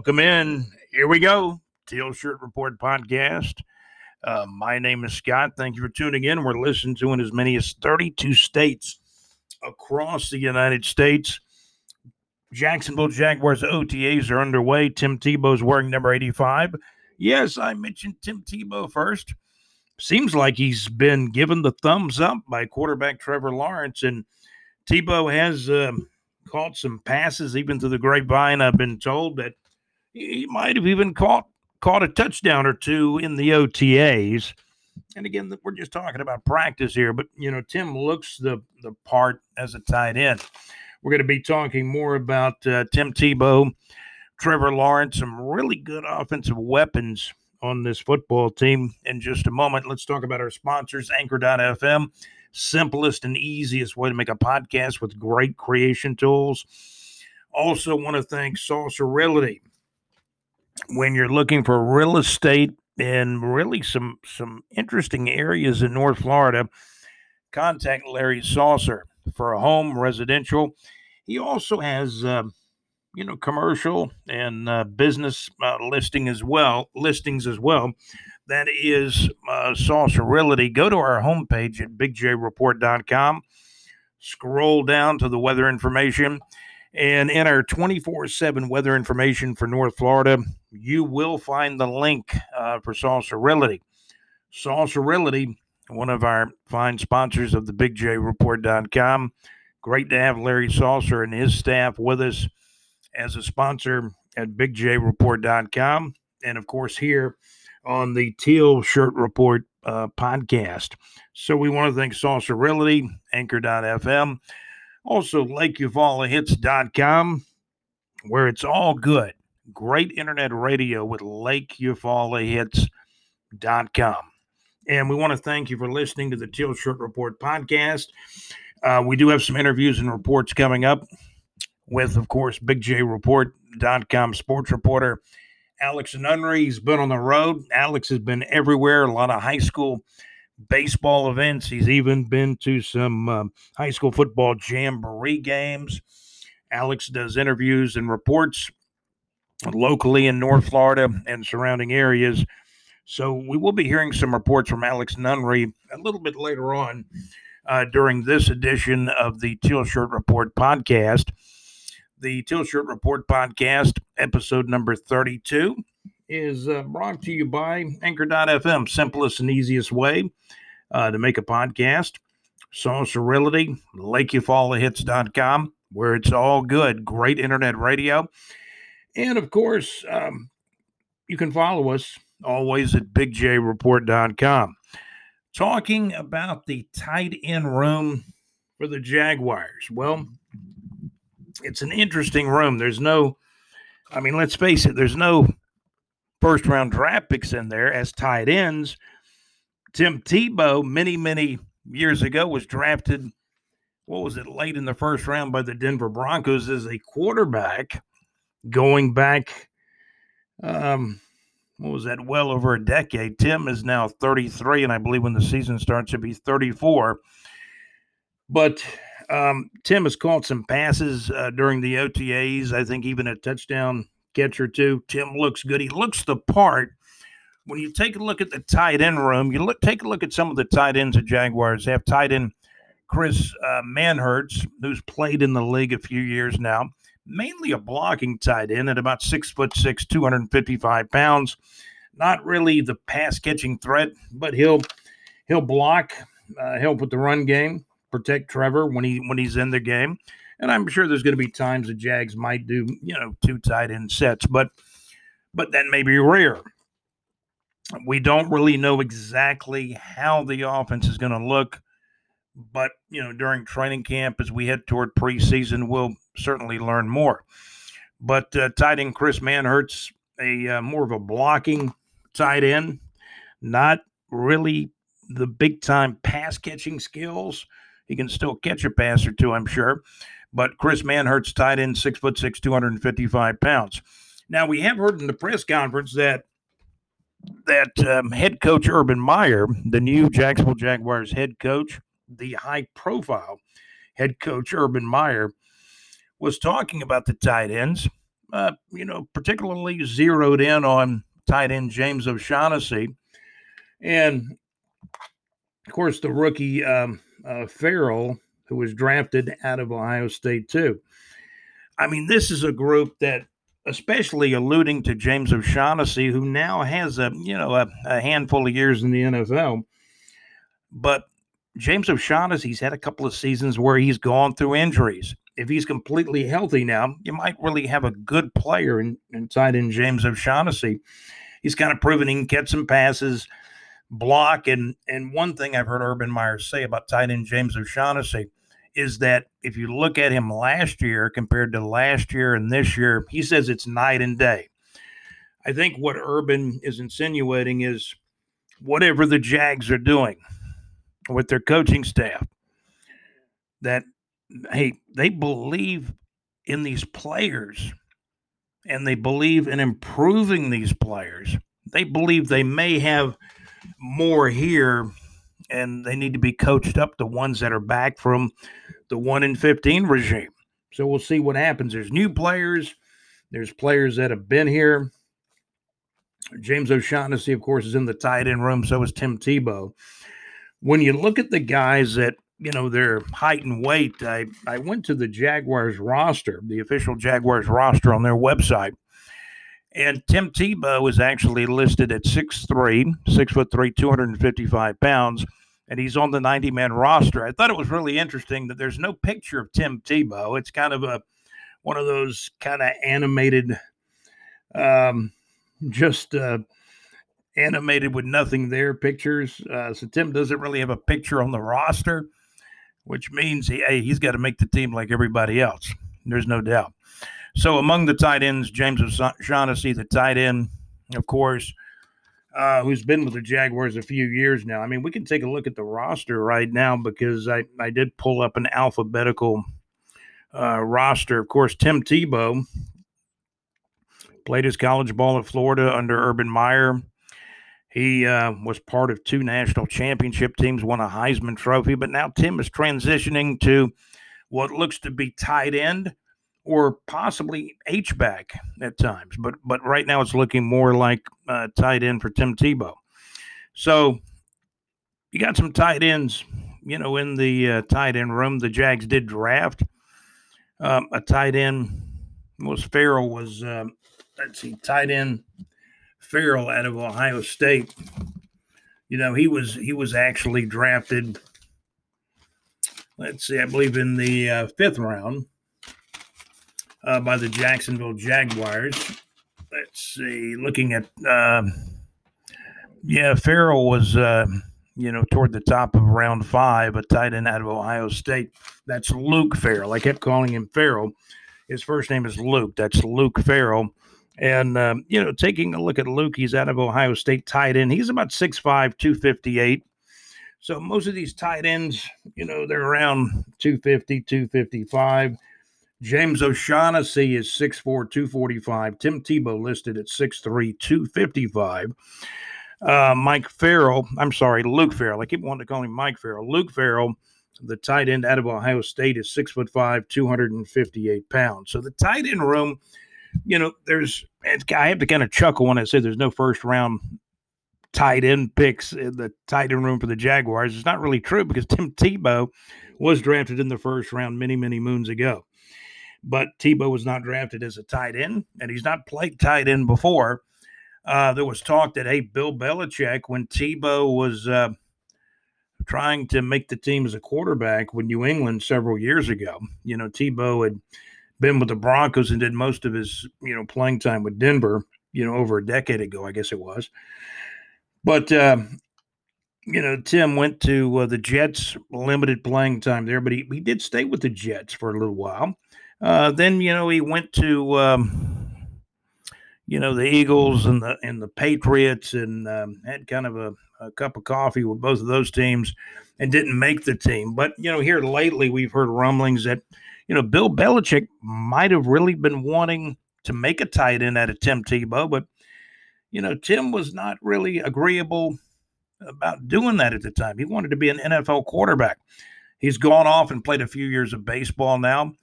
Welcome in. Here we go. Teal Shirt Report podcast. Uh, my name is Scott. Thank you for tuning in. We're listening to in as many as 32 states across the United States. Jacksonville Jaguars OTAs are underway. Tim Tebow's wearing number 85. Yes, I mentioned Tim Tebow first. Seems like he's been given the thumbs up by quarterback Trevor Lawrence, and Tebow has. Um, caught some passes, even to the grapevine. I've been told that he might have even caught caught a touchdown or two in the OTAs. And again, we're just talking about practice here, but you know, Tim looks the the part as a tight end. We're going to be talking more about uh, Tim Tebow, Trevor Lawrence, some really good offensive weapons on this football team in just a moment. Let's talk about our sponsors, Anchor.fm simplest and easiest way to make a podcast with great creation tools. Also, want to thank Saucer Realty. When you're looking for real estate in really some some interesting areas in North Florida, contact Larry Saucer for a home residential. He also has, uh, you know, commercial and uh, business uh, listing as well, listings as well that is uh, Saucer Realty. Go to our homepage at bigjreport.com, scroll down to the weather information, and in our 24 7 weather information for North Florida, you will find the link uh, for Realty. Saucer Realty, one of our fine sponsors of the bigjreport.com. Great to have Larry Saucer and his staff with us as a sponsor at bigjreport.com. And of course, here on the Teal Shirt Report uh, podcast. So we want to thank Realty, Anchor.fm, also LakeUvalahits.com, where it's all good. Great internet radio with LakeUvalahits.com. And we want to thank you for listening to the Teal Shirt Report podcast. Uh, we do have some interviews and reports coming up with, of course, BigJReport.com sports reporter Alex Nunnery. He's been on the road. Alex has been everywhere, a lot of high school baseball events. He's even been to some um, high school football jamboree games. Alex does interviews and reports locally in North Florida and surrounding areas. So we will be hearing some reports from Alex Nunnery a little bit later on uh, during this edition of the Teal Shirt Report podcast. The Teal Shirt Report podcast, episode number 32, is uh, brought to you by Anchor.fm, simplest and easiest way uh, to make a podcast. Saucer Realty, LakeUvalahits.com, where it's all good. Great internet radio. And of course, um, you can follow us always at BigJReport.com. Talking about the tight end room for the Jaguars. Well, it's an interesting room. There's no, I mean, let's face it, there's no first round draft picks in there as tight ends. Tim Tebow, many, many years ago, was drafted, what was it, late in the first round by the Denver Broncos as a quarterback, going back, um, what was that, well over a decade. Tim is now 33, and I believe when the season starts, he'll be 34. But um, Tim has caught some passes uh, during the OTAs. I think even a touchdown catch or two. Tim looks good. He looks the part. When you take a look at the tight end room, you look take a look at some of the tight ends at Jaguars. They have tight end Chris uh, Manhertz, who's played in the league a few years now, mainly a blocking tight end at about six foot six, 255 pounds. Not really the pass catching threat, but he'll he'll block, uh, help with the run game protect Trevor when he when he's in the game. And I'm sure there's going to be times the Jags might do, you know, two tight end sets, but but that may be rare. We don't really know exactly how the offense is going to look, but you know, during training camp as we head toward preseason, we'll certainly learn more. But uh, tight end Chris Manhertz, a uh, more of a blocking tight end, not really the big time pass catching skills he can still catch a pass or two, I'm sure. But Chris Manhertz tight end, six foot six, 255 pounds. Now we have heard in the press conference that that um, head coach Urban Meyer, the new Jacksonville Jaguars head coach, the high profile head coach Urban Meyer, was talking about the tight ends. uh, you know, particularly zeroed in on tight end James O'Shaughnessy. And of course, the rookie um, uh, Farrell, who was drafted out of Ohio State, too. I mean, this is a group that, especially alluding to James O'Shaughnessy, who now has a you know a, a handful of years in the NFL, but James O'Shaughnessy's had a couple of seasons where he's gone through injuries. If he's completely healthy now, you might really have a good player in, inside in James O'Shaughnessy. He's kind of proven he can catch some passes, block, and and one thing I've heard Urban Meyer say about tight end James O'Shaughnessy is that if you look at him last year compared to last year and this year, he says it's night and day. I think what Urban is insinuating is whatever the Jags are doing with their coaching staff, that, hey, they believe in these players and they believe in improving these players. They believe they may have more here and they need to be coached up, the ones that are back from the 1 in 15 regime. So we'll see what happens. There's new players, there's players that have been here. James O'Shaughnessy, of course, is in the tight end room. So is Tim Tebow. When you look at the guys that, you know, their height and weight, I, I went to the Jaguars roster, the official Jaguars roster on their website. And Tim Tebow is actually listed at 6'3, 6 foot 3, 255 pounds and he's on the 90 man roster. I thought it was really interesting that there's no picture of Tim Tebow. It's kind of a one of those kind of animated, um, just uh, animated with nothing there pictures. Uh, so Tim doesn't really have a picture on the roster, which means he, hey, he's got to make the team like everybody else. There's no doubt. So among the tight ends, James O'Shaughnessy, the tight end, of course uh, who's been with the Jaguars a few years now. I mean, we can take a look at the roster right now because I, I did pull up an alphabetical uh, roster. Of course, Tim Tebow played his college ball at Florida under Urban Meyer. He uh, was part of two national championship teams, won a Heisman Trophy, but now Tim is transitioning to what looks to be tight end or possibly H back at times. But but right now it's looking more like uh, tight end for Tim Tebow. So you got some tight ends, you know, in the uh, tight end room. The Jags did draft um, a tight end. Was Farrell was uh, let's see, tight end Farrell out of Ohio State. You know, he was he was actually drafted. Let's see, I believe in the uh, fifth round uh, by the Jacksonville Jaguars. Let's see, looking at, uh, yeah, Farrell was, uh, you know, toward the top of round five, a tight end out of Ohio State. That's Luke Farrell. I kept calling him Farrell. His first name is Luke. That's Luke Farrell. And, um, you know, taking a look at Luke, he's out of Ohio State tight end. He's about 6'5, 258. So most of these tight ends, you know, they're around 250, 255. James O'Shaughnessy is 6'4, 245. Tim Tebow listed at 6'3, 255. Uh, Mike Farrell, I'm sorry, Luke Farrell. I keep wanting to call him Mike Farrell. Luke Farrell, the tight end out of Ohio State, is 6'5, 258 pounds. So the tight end room, you know, there's, I have to kind of chuckle when I say there's no first round tight end picks in the tight end room for the Jaguars. It's not really true because Tim Tebow was drafted in the first round many, many moons ago but Tebow was not drafted as a tight end, and he's not played tight end before. Uh, there was talk that hey, Bill Belichick, when Tebow was uh, trying to make the team as a quarterback with New England several years ago, you know, Tebow had been with the Broncos and did most of his you know playing time with Denver, you know, over a decade ago, I guess it was. But uh, you know, Tim went to uh, the Jets, limited playing time there, but he, he did stay with the Jets for a little while. Uh, then you know he went to um, you know the Eagles and the and the Patriots and um, had kind of a, a, cup of coffee with both of those teams and didn't make the team. But you know here lately we've heard rumblings that you know Bill Belichick might have really been wanting to make a tight end out of Tim Tebow, but you know Tim was not really agreeable about doing that at the time. He wanted to be an NFL quarterback. He's gone off and played a few years of baseball now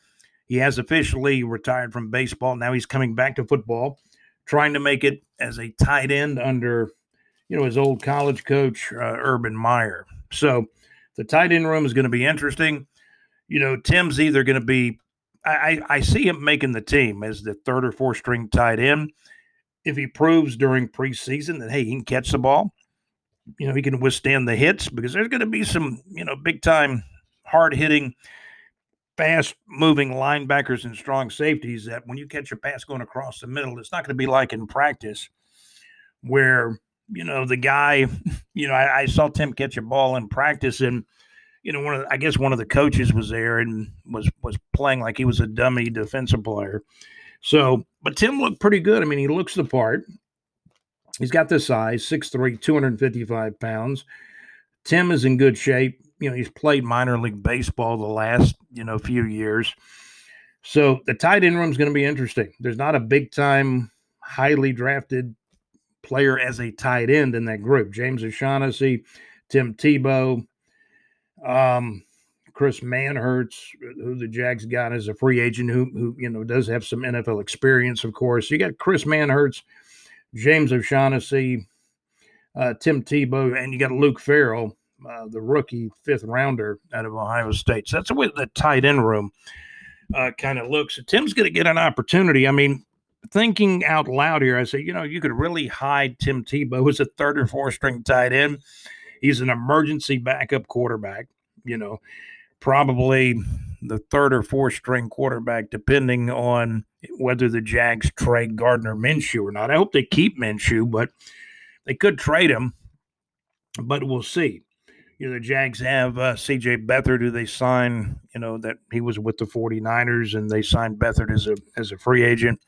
He has officially retired from baseball. Now he's coming back to football, trying to make it as a tight end under, you know, his old college coach, uh, Urban Meyer. So the tight end room is going to be interesting. You know, Tim's either going to be, I, I see him making the team as the third or fourth string tight end. If he proves during preseason that, hey, he can catch the ball, you know, he can withstand the hits because there's going to be some, you know, big time, hard hitting, fast moving linebackers and strong safeties that when you catch a pass going across the middle, it's not going to be like in practice where, you know, the guy, you know, I, I saw Tim catch a ball in practice and, you know, one of the, I guess one of the coaches was there and was was playing like he was a dummy defensive player. So, but Tim looked pretty good. I mean, he looks the part. He's got the size, 6'3, 255 pounds. Tim is in good shape. You know, he's played minor league baseball the last, you know, few years. So the tight end room is going to be interesting. There's not a big time, highly drafted player as a tight end in that group. James O'Shaughnessy, Tim Tebow, um, Chris Manhertz, who the Jags got as a free agent, who who you know does have some NFL experience, of course. You got Chris Manhertz, James O'Shaughnessy, uh, Tim Tebow, and you got Luke Farrell, uh, the rookie fifth rounder out of Ohio State. So that's the way the tight end room uh, kind of looks. So Tim's going to get an opportunity. I mean, thinking out loud here, I say, you know, you could really hide Tim Tebow as a third or fourth string tight end. He's an emergency backup quarterback, you know, probably the third or fourth string quarterback, depending on whether the Jags trade Gardner Minshew or not. I hope they keep Minshew, but they could trade him, but we'll see. You know, the Jags have uh, CJ Beathard, who they signed, you know, that he was with the 49ers and they signed Beathard as a as a free agent.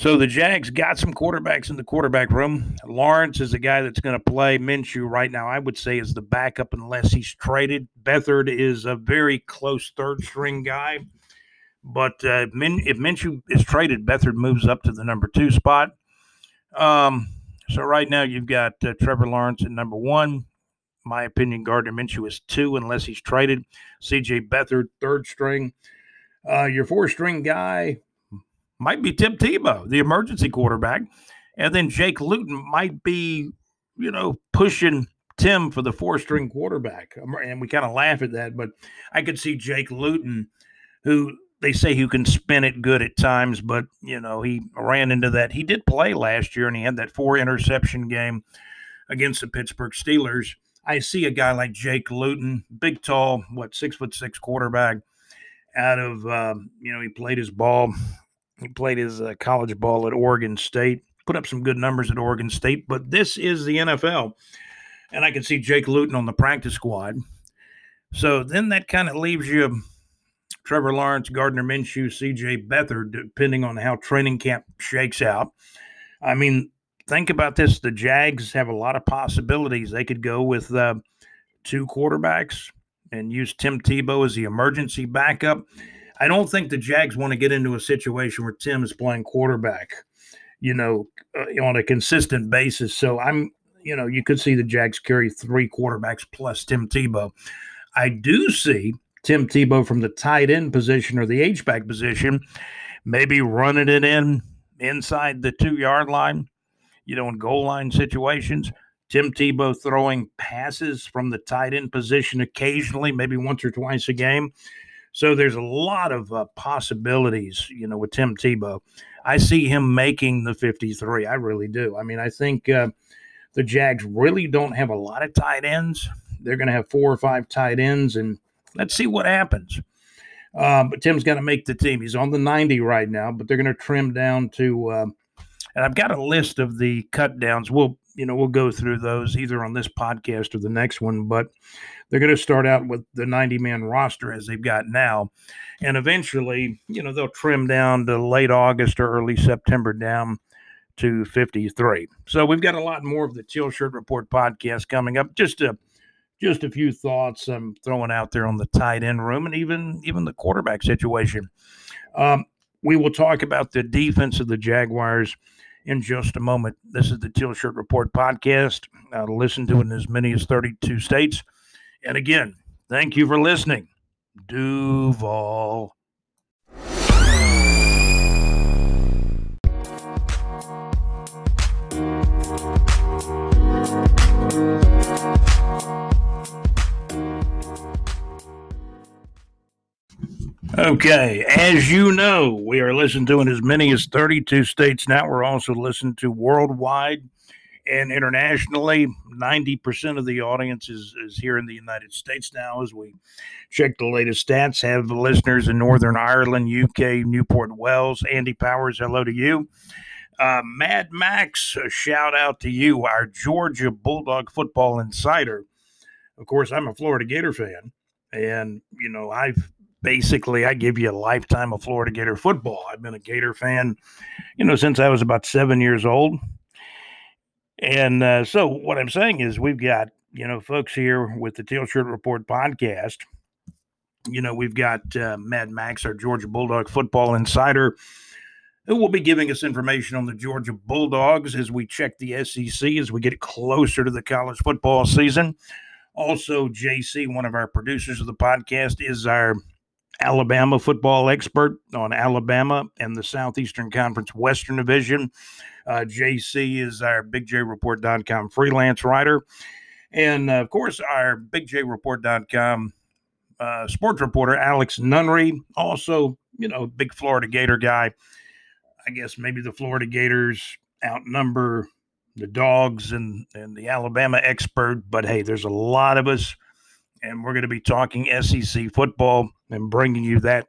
So the Jags got some quarterbacks in the quarterback room. Lawrence is a guy that's going to play Minshew right now. I would say is the backup unless he's traded. Beathard is a very close third string guy, but uh, Min, if Minshew is traded, Beathard moves up to the number two spot. Um, so right now you've got uh, Trevor Lawrence at number one. My opinion, Gardner Minshew is two unless he's traded. C.J. Beathard third string. Uh, your four string guy might be Tim Tebow, the emergency quarterback. And then Jake Luton might be, you know, pushing Tim for the four string quarterback. Um, and we kind of laugh at that, but I could see Jake Luton, who they say who can spin it good at times, but, you know, he ran into that. He did play last year and he had that four interception game against the Pittsburgh Steelers. I see a guy like Jake Luton, big, tall, what, six foot six quarterback out of, um, you know, he played his ball he played his uh, college ball at Oregon State, put up some good numbers at Oregon State, but this is the NFL. And I can see Jake Luton on the practice squad. So then that kind of leaves you Trevor Lawrence, Gardner Minshew, CJ Beathard, depending on how training camp shakes out. I mean, think about this the Jags have a lot of possibilities. They could go with uh, two quarterbacks and use Tim Tebow as the emergency backup. I don't think the Jags want to get into a situation where Tim is playing quarterback, you know, uh, on a consistent basis. So I'm, you know, you could see the Jags carry three quarterbacks plus Tim Tebow. I do see Tim Tebow from the tight end position or the H back position, maybe running it in inside the two yard line, you know, in goal line situations. Tim Tebow throwing passes from the tight end position occasionally, maybe once or twice a game. So there's a lot of uh, possibilities, you know, with Tim Tebow. I see him making the 53. I really do. I mean, I think uh, the Jags really don't have a lot of tight ends. They're going to have four or five tight ends, and let's see what happens. Uh, but Tim's got to make the team. He's on the 90 right now, but they're going to trim down to. Uh, and I've got a list of the cut downs. We'll you know we'll go through those either on this podcast or the next one. But they're going to start out with the 90 man roster as they've got now. And eventually, you know, they'll trim down to late August or early September down to 53. So we've got a lot more of the Teal Shirt Report podcast coming up. Just a just a few thoughts I'm throwing out there on the tight end room and even even the quarterback situation. Um, we will talk about the defense of the Jaguars in just a moment. This is the Teal Shirt Report podcast. Uh, listen to it in as many as 32 states. And again, thank you for listening. Duval. Okay, as you know, we are listened to in as many as 32 states now. We're also listened to worldwide and internationally. 90% of the audience is, is here in the United States now as we check the latest stats. Have the listeners in Northern Ireland, UK, Newport Wales. Andy Powers, hello to you. Uh, Mad Max, a shout out to you, our Georgia Bulldog football insider. Of course, I'm a Florida Gator fan, and you know I've basically I give you a lifetime of Florida Gator football. I've been a Gator fan, you know, since I was about seven years old. And uh, so what I'm saying is we've got, you know, folks here with the Teal Shirt Report podcast. You know, we've got uh, Mad Max, our Georgia Bulldog football insider, who will be giving us information on the Georgia Bulldogs as we check the SEC as we get closer to the college football season. Also, JC, one of our producers of the podcast, is our Alabama football expert on Alabama and the Southeastern Conference Western Division. Uh, JC is our BigJReport.com freelance writer. And uh, of course, our BigJReport.com uh, sports reporter, Alex Nunnery, also, you know, big Florida Gator guy. I guess maybe the Florida Gators outnumber the dogs and, and the Alabama expert, but hey, there's a lot of us and we're going to be talking SEC football and bringing you that,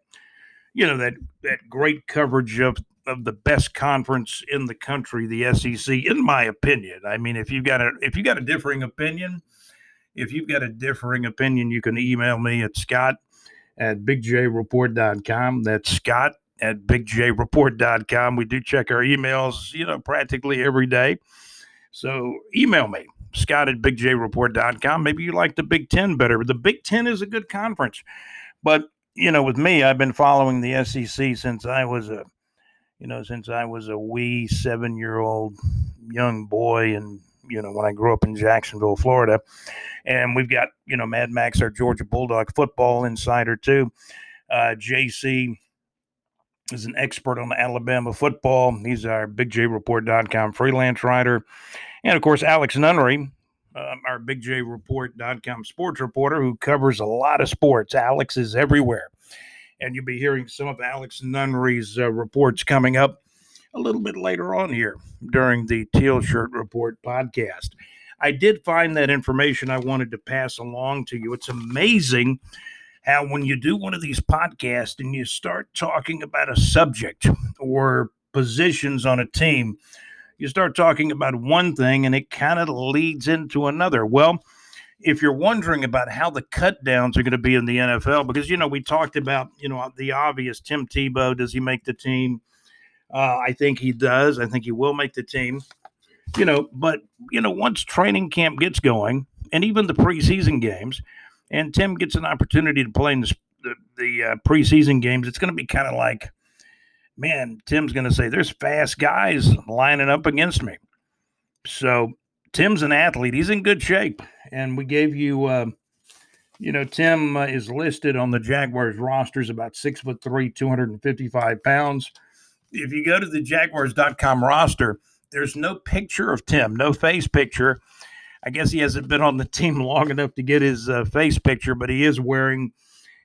you know, that that great coverage of of the best conference in the country, the SEC, in my opinion. I mean, if you've got a if you got a differing opinion, if you've got a differing opinion, you can email me at Scott at bigjreport.com. That's Scott at bigjreport.com. We do check our emails, you know, practically every day. So email me Scott at bigjreport.com. Maybe you like the Big Ten better. The Big Ten is a good conference. But, you know, with me, I've been following the SEC since I was a, you know, since I was a wee seven year old young boy. And, you know, when I grew up in Jacksonville, Florida. And we've got, you know, Mad Max, our Georgia Bulldog football insider, too. Uh, JC is an expert on Alabama football. He's our bigjreport.com freelance writer. And of course, Alex Nunnery, um, our BigJReport.com sports reporter who covers a lot of sports. Alex is everywhere. And you'll be hearing some of Alex Nunnery's uh, reports coming up a little bit later on here during the Teal Shirt Report podcast. I did find that information I wanted to pass along to you. It's amazing how, when you do one of these podcasts and you start talking about a subject or positions on a team, you start talking about one thing and it kind of leads into another. Well, if you're wondering about how the cut downs are going to be in the NFL, because, you know, we talked about, you know, the obvious Tim Tebow, does he make the team? Uh, I think he does. I think he will make the team. You know, but, you know, once training camp gets going and even the preseason games, and Tim gets an opportunity to play in the, the, the uh, preseason games, it's going to be kind of like, man, Tim's going to say there's fast guys lining up against me. So Tim's an athlete. He's in good shape. And we gave you, uh, you know, Tim uh, is listed on the Jaguars rosters about six foot three, 255 pounds. If you go to the Jaguars.com roster, there's no picture of Tim, no face picture. I guess he hasn't been on the team long enough to get his uh, face picture, but he is wearing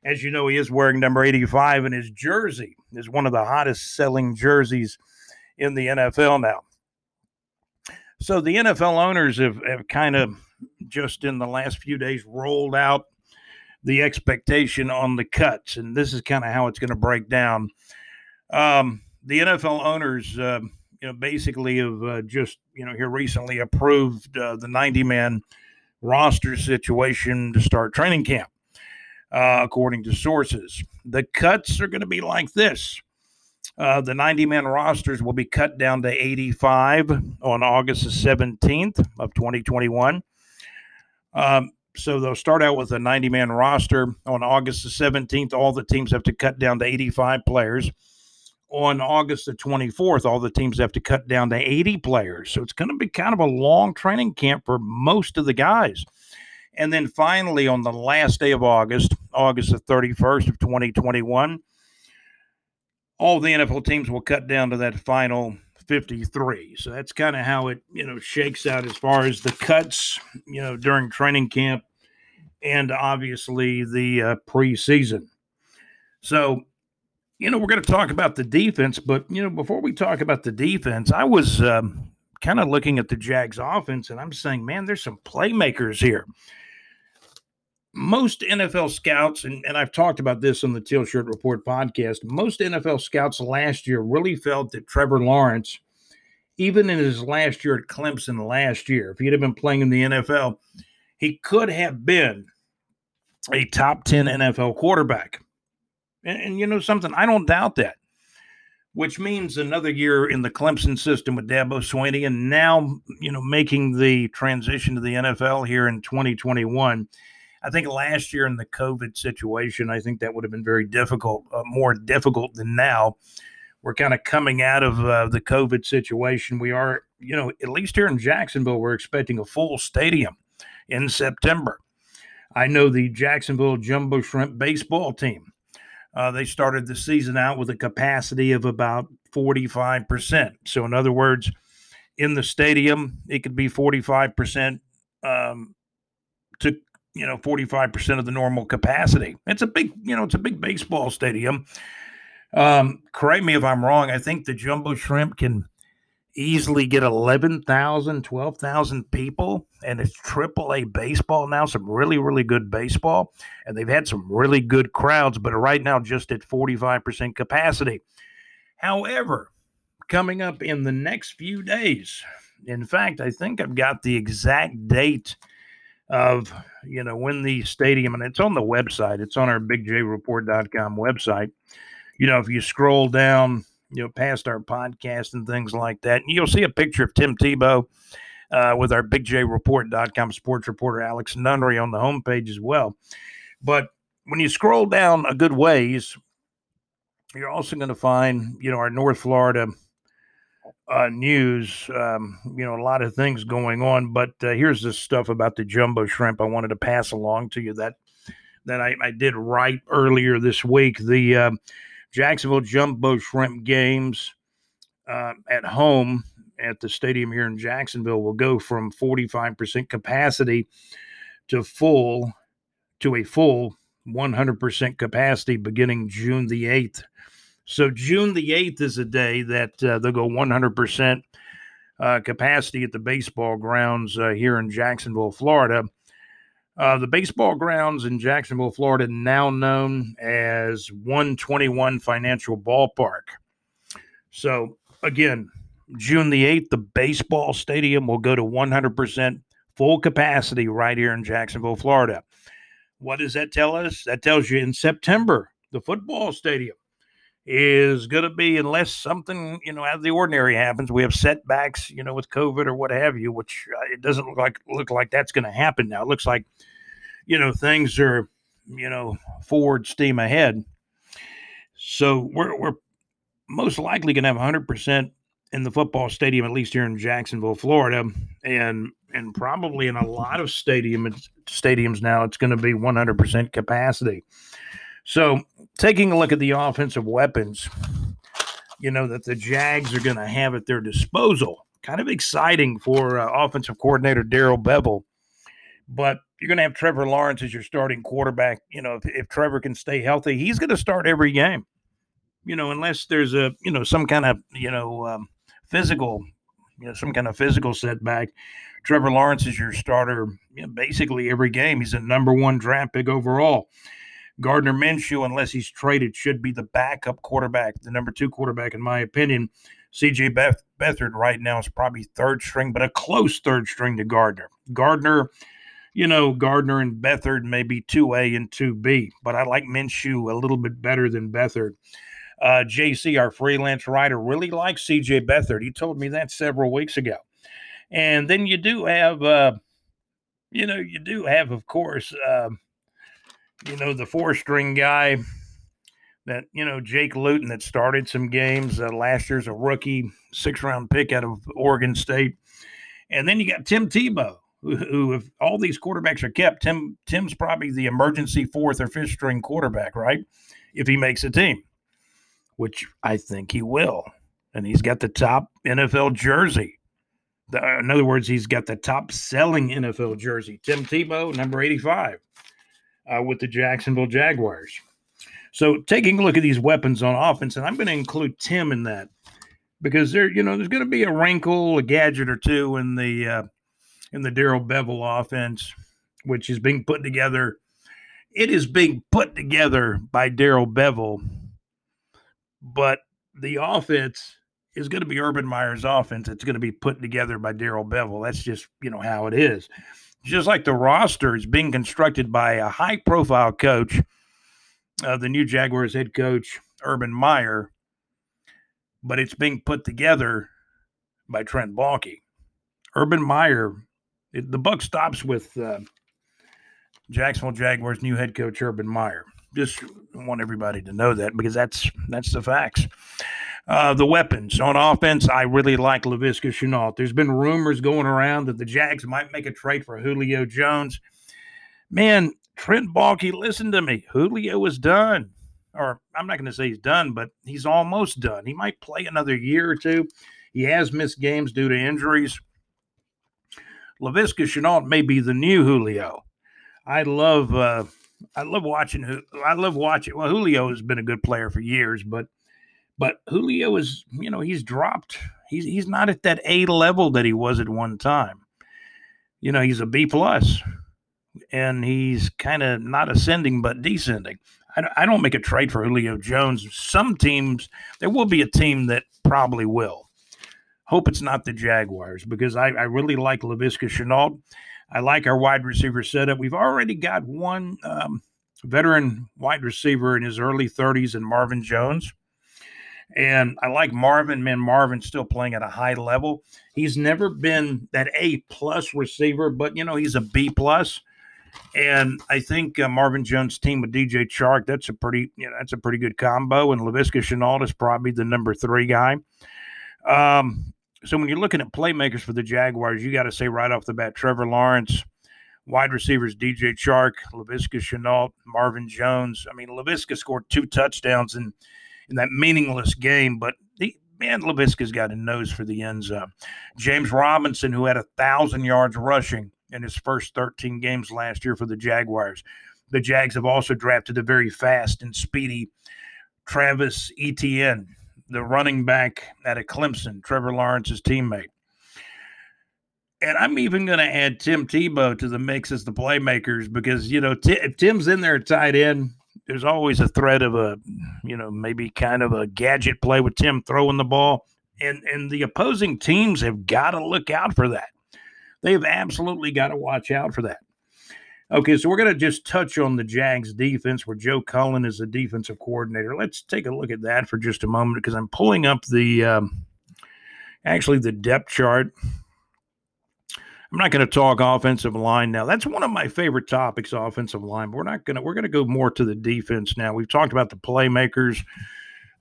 as you know, he is wearing number 85, and his jersey is one of the hottest selling jerseys in the NFL now. So the NFL owners have, have kind of just in the last few days rolled out the expectation on the cuts, and this is kind of how it's going to break down. Um, the NFL owners, uh, you know, basically have uh, just you know here recently approved uh, the 90 man roster situation to start training camp uh, according to sources. The cuts are going to be like this. Uh, the 90 man rosters will be cut down to 85 on August the 17th of 2021. Um, so they'll start out with a 90 man roster on August the 17th. All the teams have to cut down to 85 players. On August the 24th, all the teams have to cut down to 80 players. So it's going to be kind of a long training camp for most of the guys. And then finally, on the last day of August, August the 31st of 2021, all the NFL teams will cut down to that final 53. So that's kind of how it, you know, shakes out as far as the cuts, you know, during training camp and obviously the uh, preseason. So, you know, we're going to talk about the defense, but, you know, before we talk about the defense, I was um, kind of looking at the Jags offense and I'm saying, man, there's some playmakers here. Most NFL scouts, and, and I've talked about this on the Teal Shirt Report podcast, most NFL scouts last year really felt that Trevor Lawrence, even in his last year at Clemson last year, if he'd have been playing in the NFL, he could have been a top 10 NFL quarterback. And, and, you know something, I don't doubt that, which means another year in the Clemson system with Dabo Swinney and now, you know, making the transition to the NFL here in 2021. I think last year in the COVID situation, I think that would have been very difficult, uh, more difficult than now. We're kind of coming out of uh, the COVID situation. We are, you know, at least here in Jacksonville, we're expecting a full stadium in September. I know the Jacksonville Jumbo Shrimp baseball team. Uh, they started the season out with a capacity of about 45%. So, in other words, in the stadium, it could be 45% um, you know 45% of the normal capacity. It's a big, you know, it's a big baseball stadium. Um, correct me if I'm wrong. I think the Jumbo Shrimp can easily get 11,000, 12,000 people, and it's triple A baseball now, some really, really good baseball. And they've had some really good crowds, but right now just at 45% capacity. However, coming up in the next few days, in fact, I think I've got the exact date of, you know, when the stadium, and it's on the website, it's on our bigjreport.com website. You know, if you scroll down, you know, past our podcast and things like that. And you'll see a picture of Tim Tebow uh, with our bigjreport.com sports reporter Alex Nunnery on the homepage as well. But when you scroll down a good ways, you're also going to find, you know, our North Florida uh, news. Um, you know, a lot of things going on. But uh, here's the stuff about the jumbo shrimp I wanted to pass along to you that that I, I did write earlier this week. The uh, Jacksonville Jumbo Shrimp games uh, at home at the stadium here in Jacksonville will go from 45% capacity to full to a full 100% capacity beginning June the 8th. So June the 8th is a day that uh, they'll go 100% uh, capacity at the baseball grounds uh, here in Jacksonville, Florida. Uh, the baseball grounds in Jacksonville, Florida, now known as 121 Financial Ballpark. So, again, June the 8th, the baseball stadium will go to 100% full capacity right here in Jacksonville, Florida. What does that tell us? That tells you in September, the football stadium is going to be, unless something, you know, out of the ordinary happens, we have setbacks, you know, with COVID or what have you, which uh, it doesn't look like, look like that's going to happen now. It looks like you know, things are, you know, forward steam ahead. So we're, we're most likely going to have 100% in the football stadium, at least here in Jacksonville, Florida, and and probably in a lot of stadium stadiums now, it's going to be 100% capacity. So, taking a look at the offensive weapons, you know that the Jags are going to have at their disposal. Kind of exciting for uh, offensive coordinator Darrell Bevell, but you're going to have Trevor Lawrence as your starting quarterback. You know, if, if Trevor can stay healthy, he's going to start every game. You know, unless there's a you know some kind of you know um, physical, you know, some kind of physical setback. Trevor Lawrence is your starter you know, basically every game. He's a number one draft pick overall. Gardner Minshew, unless he's traded, should be the backup quarterback, the number two quarterback, in my opinion. CJ Beth- Beathard right now is probably third string, but a close third string to Gardner. Gardner you know, Gardner and Beathard may be 2A and 2B, but I like Minshew a little bit better than Beathard. Uh, JC, our freelance writer, really likes CJ Beathard. He told me that several weeks ago. And then you do have, uh, you know, you do have, of course, uh, you know, the four string guy that, you know, Jake Luton that started some games. Uh, last year's a rookie, six round pick out of Oregon State. And then you got Tim Tebow who, if all these quarterbacks are kept, Tim Tim's probably the emergency fourth or fifth string quarterback, right? If he makes a team, which I think he will. and he's got the top NFL jersey. The, in other words, he's got the top selling NFL jersey. Tim Tebow, number 85, uh, with the Jacksonville Jaguars. So taking a look at these weapons on offense, and I'm going to include Tim in that because there, you know, there's going to be a wrinkle, a gadget or two in the uh, in the Darrell Bevell offense, which is being put together. It is being put together by Darrell Bevell, but the offense is going to be Urban Meyer's offense. It's going to be put together by Darrell Bevell. That's just you know how it is. Just like the roster is being constructed by a high-profile coach, uh, the new Jaguars head coach Urban Meyer, but it's being put together by Trent Baalke. Urban Meyer, it, the buck stops with uh, Jacksonville Jaguars new head coach Urban Meyer. Just want everybody to know that because that's that's the facts. Uh, the weapons on offense, I really like Laviska Shenault. There's been rumors going around that the Jags might make a trade for Julio Jones. Man, Trent Baalke, listen to me. Julio is done. Or I'm not going to say he's done, but he's almost done. He might play another year or two. He has missed games due to injuries. Laviska Shenault may be the new Julio. I love uh, I love watching I love watching well Julio has been a good player for years, but but Julio is, you know, he's dropped. He's he's not at that A level that he was at one time. You know, he's a B plus, and he's kind of not ascending but descending. I, don't make a trade for Julio Jones. Some teams, there will be a team that probably will. Hope it's not the Jaguars because I, I really like Laviska Shenault. I like our wide receiver setup. We've already got one um, veteran wide receiver in his early 30s and Marvin Jones. And I like Marvin. Man, Marvin's still playing at a high level. He's never been that A plus receiver, but you know he's a B plus. And I think uh, Marvin Jones' team with DJ Chark, that's a pretty, you know, that's a pretty good combo. And Laviska Shenault is probably the number three guy. Um, so when you're looking at playmakers for the Jaguars, you got to say right off the bat, Trevor Lawrence, wide receivers DJ Chark, Laviska Shenault, Marvin Jones. I mean, Laviska scored two touchdowns in in that meaningless game, but the man Laviska's got a nose for the end zone. James Robinson, who had a thousand yards rushing in his first 13 games last year for the Jaguars. The Jags have also drafted a very fast and speedy Travis Etienne, the running back out of Clemson, Trevor Lawrence's teammate. And I'm even going to add Tim Tebow to the mix as the playmakers because, you know, T- if Tim's in there tight end, there's always a threat of a, you know, maybe kind of a gadget play with Tim throwing the ball. And, and the opposing teams have got to look out for that. They've absolutely got to watch out for that. Okay, so we're going to just touch on the Jags defense where Joe Cullen is the defensive coordinator. Let's take a look at that for just a moment because I'm pulling up the um, actually the depth chart I'm not going to talk offensive line now. That's one of my favorite topics, offensive line. But we're not going to. We're going to go more to the defense now. We've talked about the playmakers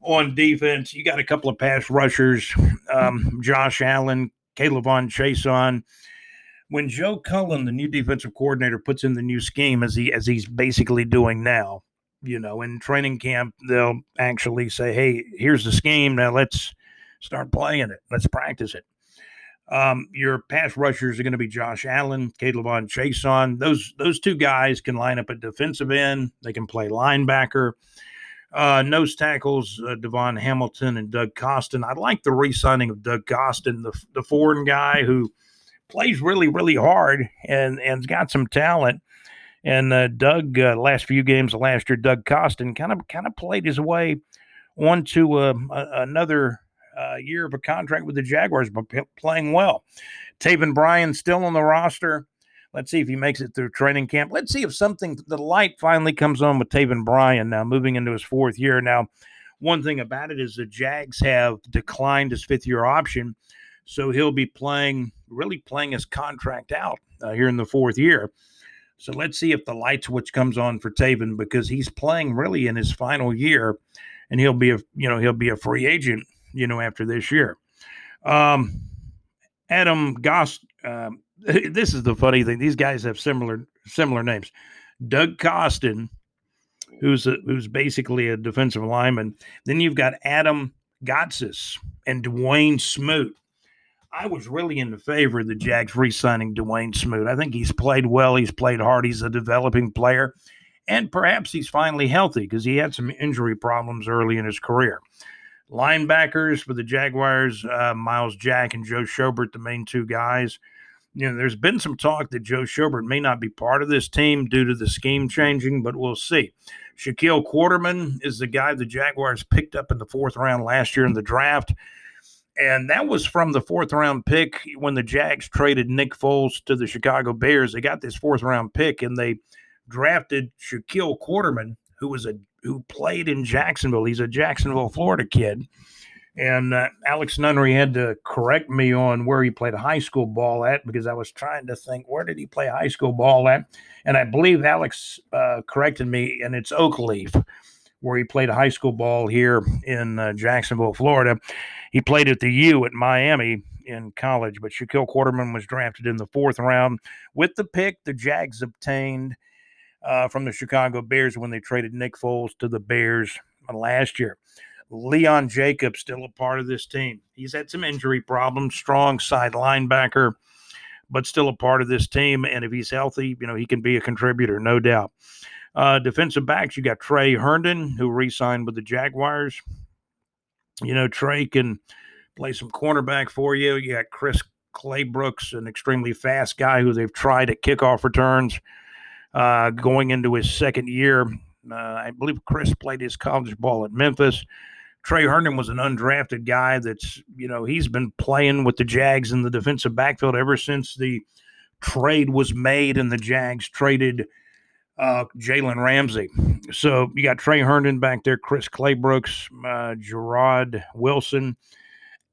on defense. You got a couple of pass rushers, um, Josh Allen, K'Lavon Chaisson. When Joe Cullen, the new defensive coordinator, puts in the new scheme as he as he's basically doing now, you know, in training camp, they'll actually say, "Hey, here's the scheme. Now let's start playing it. Let's practice it." Um, your pass rushers are going to be Josh Allen, K'Lavon Chaisson. Those those two guys can line up at defensive end. They can play linebacker. Uh, nose tackles, uh, DaVon Hamilton and Doug Costin. I like the re-signing of Doug Costin, the the foreign guy who plays really really hard and and's got some talent. And uh, Doug, uh, last few games of last year, Doug Costin kind of kind of played his way onto uh, another uh, year of a contract with the Jaguars, but playing well. Taven Bryan still on the roster. Let's see if he makes it through training camp. Let's see if something, the light finally comes on with Taven Bryan now, moving into his fourth year. Now, one thing about it is the Jags have declined his fifth year option. So he'll be playing, really playing his contract out uh, here in the fourth year. So let's see if the light switch comes on for Taven because he's playing really in his final year and he'll be a, you know, he'll be a free agent you know, after this year. Um, Adam Goss. Um, this is the funny thing. These guys have similar similar names. Doug Costin, who's a, who's basically a defensive lineman. Then you've got Adam Gotsis and Dawuane Smoot. I was really in the favor of the Jags re signing Dawuane Smoot. I think he's played well. He's played hard. He's a developing player. And perhaps he's finally healthy because he had some injury problems early in his career. Linebackers for the Jaguars, uh, Myles Jack and Joe Schobert, the main two guys. You know, there's been some talk that Joe Schobert may not be part of this team due to the scheme changing, but we'll see. Shaquille Quarterman is the guy the Jaguars picked up in the fourth round last year in the draft. And that was from the fourth round pick when the Jags traded Nick Foles to the Chicago Bears. They got this fourth round pick and they drafted Shaquille Quarterman, who was a who played in Jacksonville. He's a Jacksonville, Florida kid. And uh, Alex Nunnery had to correct me on where he played high school ball at because I was trying to think where did he play high school ball at, and I believe Alex uh, corrected me, and it's Oakleaf, where he played high school ball here in uh, Jacksonville, Florida. He played at the U at Miami in college, but Shaquille Quarterman was drafted in the fourth round with the pick the Jags obtained uh, from the Chicago Bears when they traded Nick Foles to the Bears last year. Leon Jacobs still a part of this team. He's had some injury problems, strong side linebacker, but still a part of this team. And if he's healthy, you know, he can be a contributor, no doubt. Uh, defensive backs, you got Tre Herndon, who re signed with the Jaguars. You know, Trey can play some cornerback for you. You got Chris Claybrooks, an extremely fast guy who they've tried at kickoff returns uh, going into his second year. Uh, I believe Chris played his college ball at Memphis. Tre Herndon was an undrafted guy that's, you know, he's been playing with the Jags in the defensive backfield ever since the trade was made and the Jags traded uh, Jalen Ramsey. So you got Tre Herndon back there, Chris Claybrooks, uh, Gerard Wilson,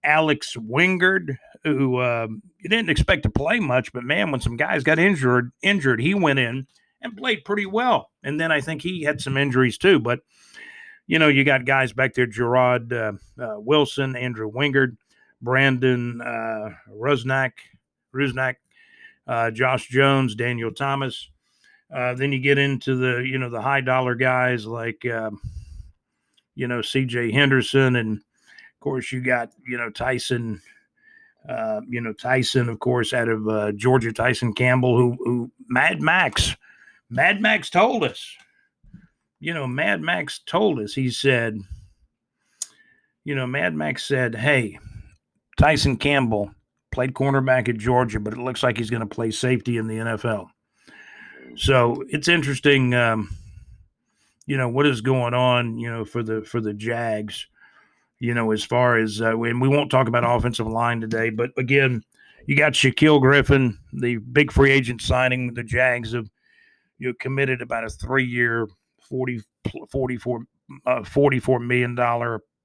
Alex Wingard, who uh, you didn't expect to play much, but man, when some guys got injured, injured, he went in and played pretty well. And then I think he had some injuries too. But, you know, you got guys back there Gerard uh, uh, Wilson, Andrew Wingard, Brandon uh, Rusnak, Rusnak, uh, Josh Jones, Daniel Thomas. Uh, then you get into the, you know, the high dollar guys like, uh, you know, CJ Henderson. And of course, you got, you know, Tyson. Uh, you know Tyson, of course, out of uh, Georgia, Tyson Campbell, who, who Mad Max Mad Max told us, you know, Mad Max told us, he said, you know, Mad Max said, hey, Tyson Campbell played cornerback at Georgia, but it looks like he's going to play safety in the NFL. So it's interesting, um, you know, what is going on, you know, for the for the Jags, you know, as far as uh, and we won't talk about offensive line today, but again, you got Shaquill Griffin, the big free agent signing the Jags have you committed about a three year 40 44 uh, $44 million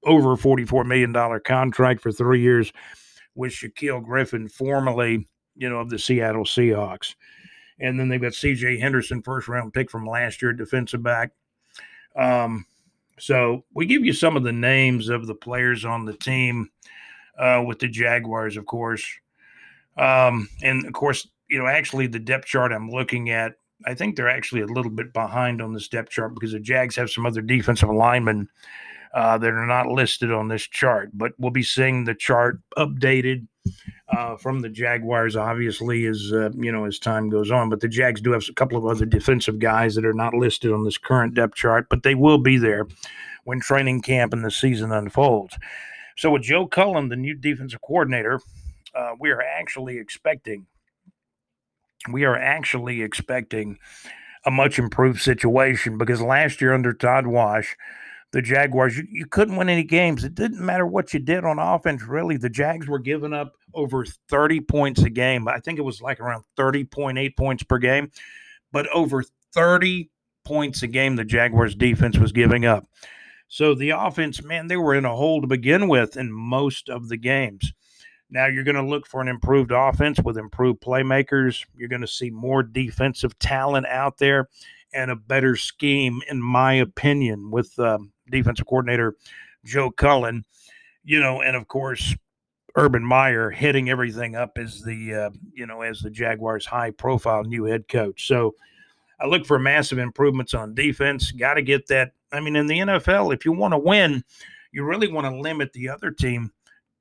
over $44 million contract for three years with Shaquill Griffin, formerly, you know, of the Seattle Seahawks. And then they've got CJ Henderson, first round pick from last year, defensive back. Um, so we give you some of the names of the players on the team uh, with the Jaguars, of course. Um, and of course, you know, actually the depth chart I'm looking at I think they're actually a little bit behind on this depth chart because the Jags have some other defensive linemen uh, that are not listed on this chart. But we'll be seeing the chart updated uh, from the Jaguars, obviously, as uh, you know, as time goes on. But the Jags do have a couple of other defensive guys that are not listed on this current depth chart, but they will be there when training camp and the season unfolds. So with Joe Cullen, the new defensive coordinator, uh, we are actually expecting we are actually expecting a much improved situation because last year under Todd Wash, the Jaguars, you, you, couldn't win any games. It didn't matter what you did on offense, really. The Jags were giving up over 30 points a game. I think it was like around 30.8 points per game, but over 30 points a game the Jaguars defense was giving up. So the offense, man, they were in a hole to begin with in most of the games. Now you're going to look for an improved offense with improved playmakers. You're going to see more defensive talent out there and a better scheme, in my opinion, with um, defensive coordinator Joe Cullen. You know, and of course, Urban Meyer hitting everything up as the uh, you know as the Jaguars' high-profile new head coach. So I look for massive improvements on defense. Got to get that. I mean, in the NFL, if you want to win, you really want to limit the other team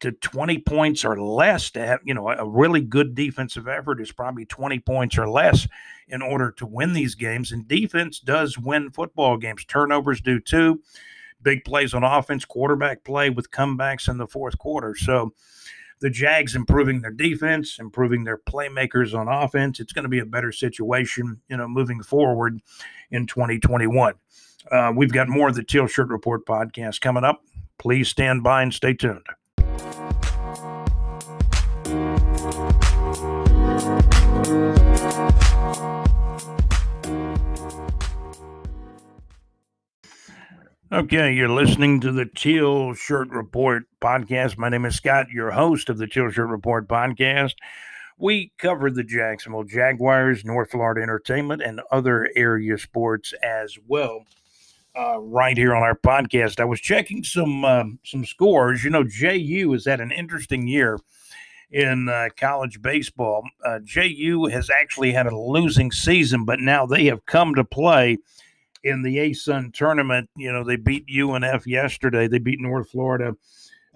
to 20 points or less to have, you know, a really good defensive effort is probably 20 points or less in order to win these games. And defense does win football games. Turnovers do too. Big plays on offense, quarterback play with comebacks in the fourth quarter. So the Jags improving their defense, improving their playmakers on offense. It's going to be a better situation, you know, moving forward in 2021. Uh, we've got more of the Teal Shirt Report podcast coming up. Please stand by and stay tuned. Okay, you're listening to the Teal Shirt Report podcast. My name is Scott, your host of the Teal Shirt Report podcast. We cover the Jacksonville Jaguars, North Florida Entertainment, and other area sports as well. Uh, right here on our podcast, I was checking some uh, some scores. You know, JU has had an interesting year in uh, college baseball. Uh, JU has actually had a losing season, but now they have come to play in the ASUN tournament. You know, they beat UNF yesterday. They beat North Florida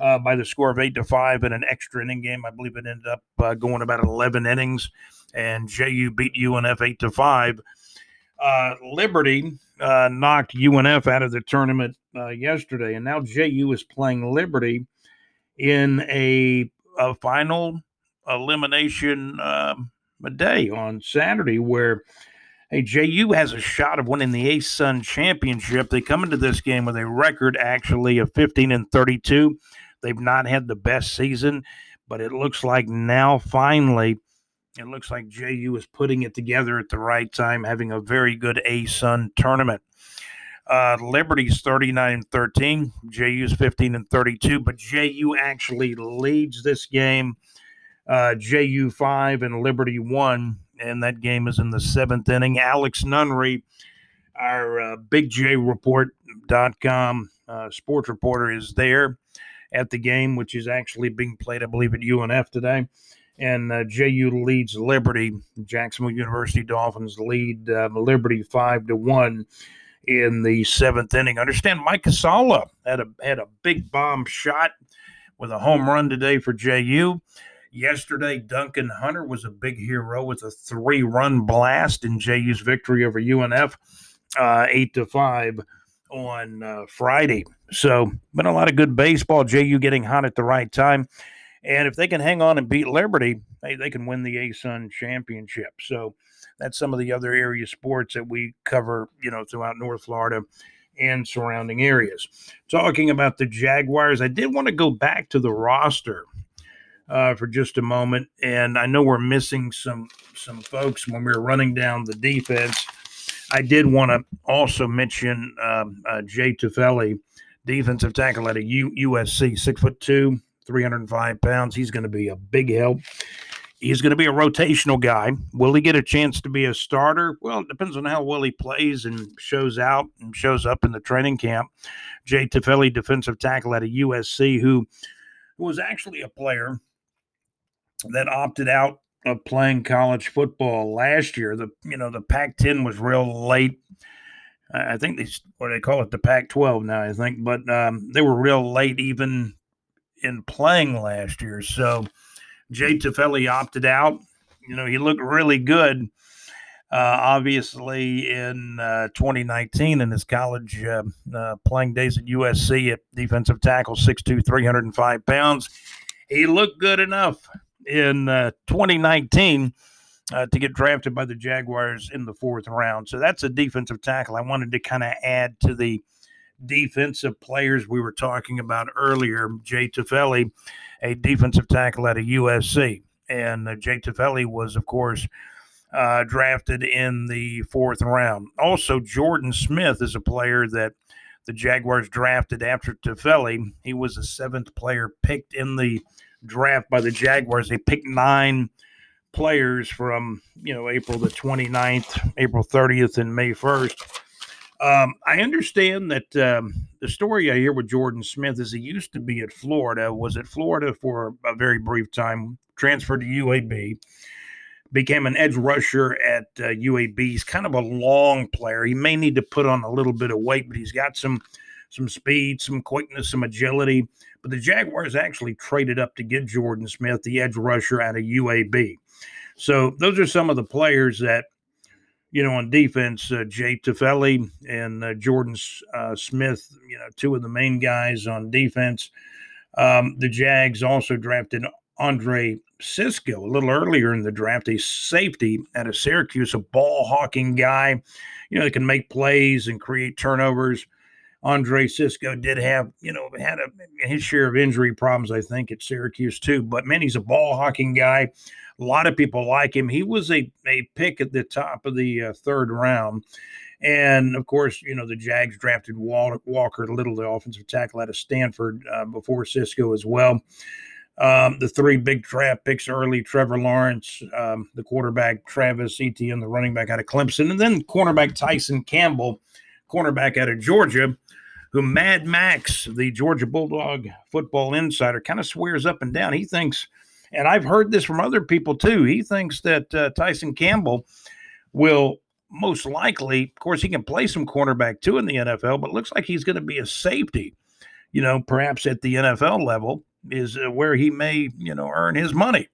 uh, by the score of eight to five in an extra inning game. I believe it ended up uh, going about 11 innings, and JU beat UNF eight to five. Uh, Liberty uh, knocked UNF out of the tournament uh, yesterday, and now JU is playing Liberty in a, a final elimination um, day on Saturday where Hey, JU has a shot of winning the ASUN championship. They come into this game with a record actually of 15 and 32. They've not had the best season, but it looks like now finally it looks like JU is putting it together at the right time, having a very good ASUN tournament. Uh, Liberty's 39 and 13, JU's 15 and 32, but JU actually leads this game. Uh, JU 5 and Liberty 1 and that game is in the seventh inning. Alex Nunnery, our uh, BigJReport.com uh, sports reporter, is there at the game, which is actually being played, I believe, at UNF today. And uh, JU leads Liberty. Jacksonville University Dolphins lead uh, Liberty five to one in the seventh inning. understand Mike Casala had a had a big bomb shot with a home run today for JU. Yesterday, Duncan Hunter was a big hero with a three run blast in JU's victory over UNF, uh, 8 to 5 on uh, Friday. So, been a lot of good baseball. JU getting hot at the right time. And if they can hang on and beat Liberty, hey, they can win the ASUN championship. So, that's some of the other area sports that we cover, you know, throughout North Florida and surrounding areas. Talking about the Jaguars, I did want to go back to the roster uh, for just a moment. And I know we're missing some some folks when we are running down the defense. I did want to also mention um, uh, Jay Tufele, defensive tackle at a U- USC, six foot two, 305 pounds. He's going to be a big help. He's going to be a rotational guy. Will he get a chance to be a starter? Well, it depends on how well he plays and shows out and shows up in the training camp. Jay Tufele, defensive tackle at a USC, who was actually a player that opted out of playing college football last year. The you know the Pac-10 was real late. I think they what they call it the Pac-12 now. I think, but um, they were real late even in playing last year. So Jay Tufele opted out. You know he looked really good. Uh, obviously, in uh, 2019, in his college uh, uh playing days at USC at defensive tackle, 6'2, 305 pounds, he looked good enough in uh, 2019 uh, to get drafted by the Jaguars in the fourth round. So that's a defensive tackle. I wanted to kind of add to the defensive players we were talking about earlier. Jay Tufele, a defensive tackle at a USC. And uh, Jay Tufele was, of course, uh, drafted in the fourth round. Also, Jordan Smith is a player that the Jaguars drafted after Tufele. He was a seventh player picked in the draft by the Jaguars. They picked nine players from, you know, April the 29th, April 30th, and May 1st. Um, I understand that um, the story I hear with Jordan Smith is he used to be at Florida, was at Florida for a very brief time, transferred to UAB, became an edge rusher at uh, UAB. He's kind of a long player. He may need to put on a little bit of weight, but he's got some some speed, some quickness, some agility. But the Jaguars actually traded up to get Jordan Smith, the edge rusher out of UAB. So those are some of the players that, you know, on defense, uh, Jay Tufele and uh, Jordan uh, Smith, you know, two of the main guys on defense. Um, the Jags also drafted Andre Cisco a little earlier in the draft, a safety out of Syracuse, a ball hawking guy, you know, that can make plays and create turnovers. Andre Cisco did have, you know, had a, his share of injury problems, I think, at Syracuse too. But man, he's a ball hawking guy. A lot of people like him. He was a, a pick at the top of the uh, third round. And of course, you know, the Jags drafted Walker Little, the offensive tackle out of Stanford, uh, before Cisco as well. Um, the three big draft picks early Trevor Lawrence, um, the quarterback Travis Etienne, the running back out of Clemson, and then cornerback Tyson Campbell, cornerback out of Georgia, who Mad Max, the Georgia Bulldog football insider, kind of swears up and down. He thinks, and I've heard this from other people too, he thinks that uh, Tyson Campbell will most likely, of course, he can play some cornerback too in the NFL, but looks like he's going to be a safety, you know, perhaps at the NFL level is uh, where he may, you know, earn his money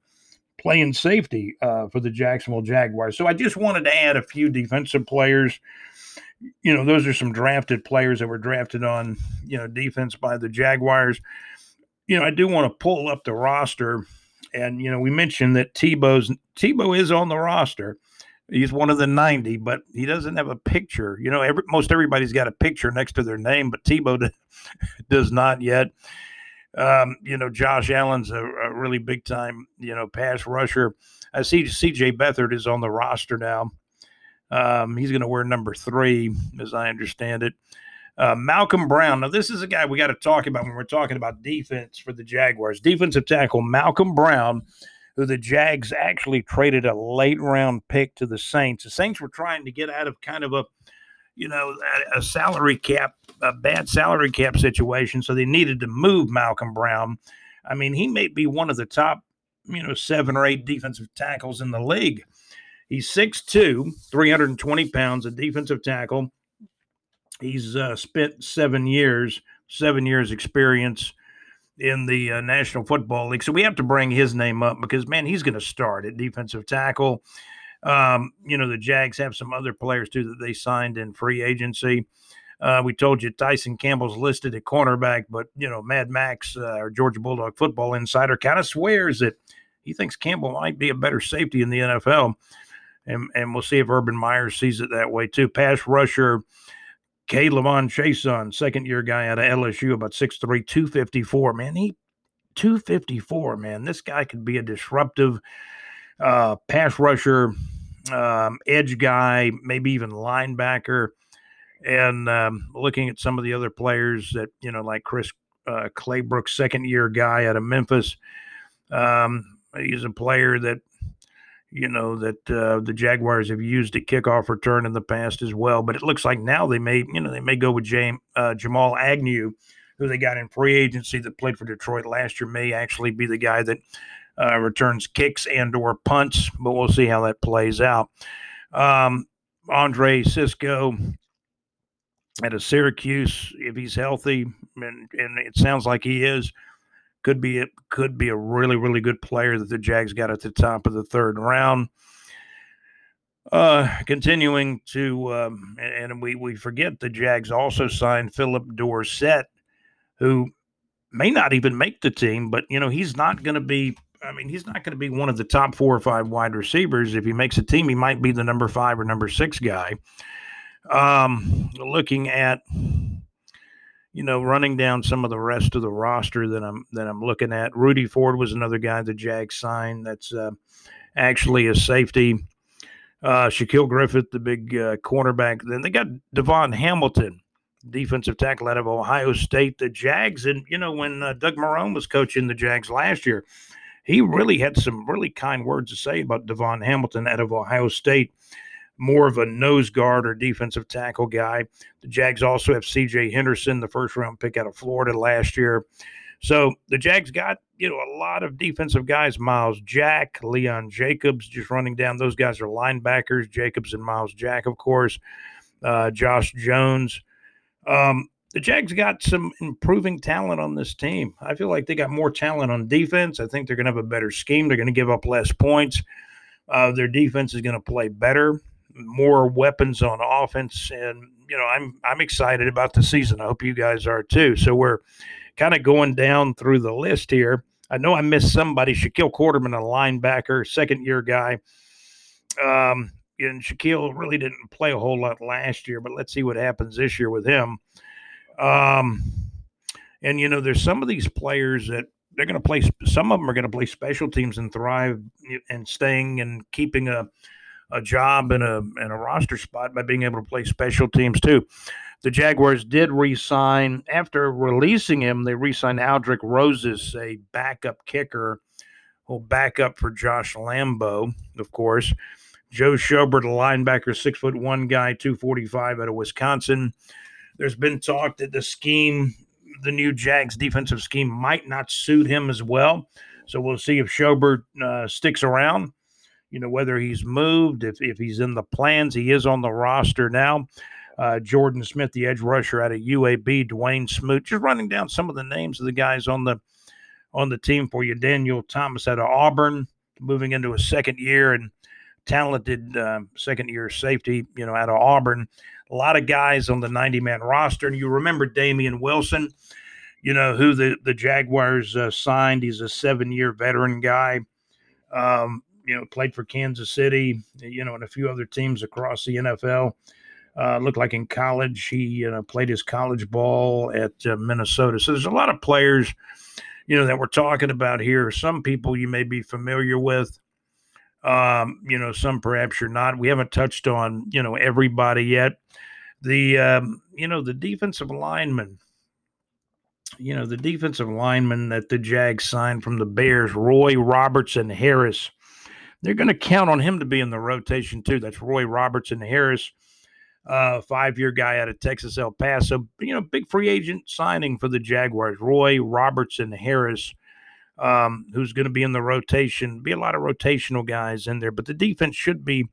playing safety uh, for the Jacksonville Jaguars. So I just wanted to add a few defensive players. You know, those are some drafted players that were drafted on, you know, defense by the Jaguars. You know, I do want to pull up the roster, and you know, we mentioned that Tebow's Tebow is on the roster. He's one of the 90, but he doesn't have a picture. You know, every, most everybody's got a picture next to their name, but Tebow does not yet. Um, you know, Josh Allen's a, a, really big time, you know, pass rusher. I see CJ Beathard is on the roster now. Um, he's going to wear number three, as I understand it. Uh, Malcolm Brown. Now, this is a guy we got to talk about when we're talking about defense for the Jaguars. Defensive tackle Malcolm Brown, who the Jags actually traded a late round pick to the Saints. The Saints were trying to get out of kind of a you know, a, a, salary cap, a bad salary cap situation. So they needed to move Malcolm Brown. I mean, he may be one of the top, you know, seven or eight defensive tackles in the league. He's 6'2, 320 pounds, a defensive tackle. He's uh, spent seven years, seven years experience in the uh, National Football League. So we have to bring his name up because, man, he's going to start at defensive tackle. Um, you know, the Jags have some other players too that they signed in free agency. Uh, we told you Tyson Campbell's listed at cornerback, but you know, Mad Max uh, or Georgia Bulldog football insider kind of swears that he thinks Campbell might be a better safety in the NFL. And, and we'll see if Urban Meyer sees it that way too. Pass rusher K'Lavon Chaisson, second year guy out of LSU, about 6'3, 254. Man, he 254, man. This guy could be a disruptive uh, pass rusher, um, edge guy, maybe even linebacker. And um, looking at some of the other players that, you know, like Chris uh, Claybrooks, second year guy out of Memphis. Um, he's a player that, you know, that uh, the Jaguars have used at kickoff return in the past as well. But it looks like now they may, you know, they may go with James, uh, Jamal Agnew, who they got in free agency that played for Detroit last year, may actually be the guy that uh, returns kicks and or punts, but we'll see how that plays out. Um, Andre Cisco at a Syracuse, if he's healthy, and, and it sounds like he is, could be a, could be a really really good player that the Jags got at the top of the third round. Uh, continuing to, um, and, and we we forget the Jags also signed Phillip Dorsett, who may not even make the team, but you know he's not going to be I mean, he's not going to be one of the top four or five wide receivers. If he makes a team, he might be the number five or number six guy. Um, looking at, you know, running down some of the rest of the roster that I'm that I'm looking at. Rudy Ford was another guy the Jags signed. That's uh, actually a safety. Uh, Shaquill Griffith, the big uh, cornerback. Then they got Devon Hamilton, defensive tackle out of Ohio State. The Jags, and you know, when uh, Doug Marrone was coaching the Jags last year, he really had some really kind words to say about Devon Hamilton out of Ohio State. More of a nose guard or defensive tackle guy. The Jags also have C.J. Henderson, the first round pick out of Florida last year. So the Jags got you know a lot of defensive guys. Myles Jack, Leon Jacobs, just running down. Those guys are linebackers. Jacobs and Myles Jack, of course. Uh, Josh Jones. Um, the Jags got some improving talent on this team. I feel like they got more talent on defense. I think they're going to have a better scheme. They're going to give up less points. Uh, their defense is going to play better, more weapons on offense, and you know I'm I'm excited about the season. I hope you guys are too. So we're kind of going down through the list here. I know I missed somebody. Shaquille Quarterman, a linebacker, second year guy. Um, and Shaquille really didn't play a whole lot last year, but let's see what happens this year with him. Um, and you know, there's some of these players that they're going to play. Some of them are going to play special teams and thrive and staying and keeping a a job in a in a roster spot by being able to play special teams too. The Jaguars did re-sign after releasing him. They re-signed Aldrick Rosas, a backup kicker, who'll back up for Josh Lambo, of course. Joe Schobert, a linebacker, six foot one guy, 245 out of Wisconsin. There's been talk that the scheme, the new Jags defensive scheme, might not suit him as well. So we'll see if Schobert uh, sticks around. You know, whether he's moved, if, if he's in the plans, he is on the roster now. Uh, Jordan Smith, the edge rusher out of UAB, Dawuane Smoot, just running down some of the names of the guys on the on the team for you. Daniel Thomas out of Auburn, moving into a second year, and talented uh, second year safety, you know, out of Auburn. A lot of guys on the 90 man roster. And you remember Damian Wilson, you know, who the, the Jaguars uh, signed. He's a seven year veteran guy. Um, you know, played for Kansas City, you know, and a few other teams across the NFL. Uh, looked like in college he you know played his college ball at uh, Minnesota. So there's a lot of players, you know, that we're talking about here. Some people you may be familiar with. Um, you know, some perhaps you're not. We haven't touched on, you know, everybody yet. The, um, you know, the defensive lineman, you know, the defensive lineman that the Jags signed from the Bears, Roy Robertson Harris. They're going to count on him to be in the rotation too. That's Roy Robertson Harris, uh, five year guy out of Texas El Paso. You know, big free agent signing for the Jaguars. Roy Robertson Harris um, who's going to be in the rotation. Be a lot of rotational guys in there, but the defense should be,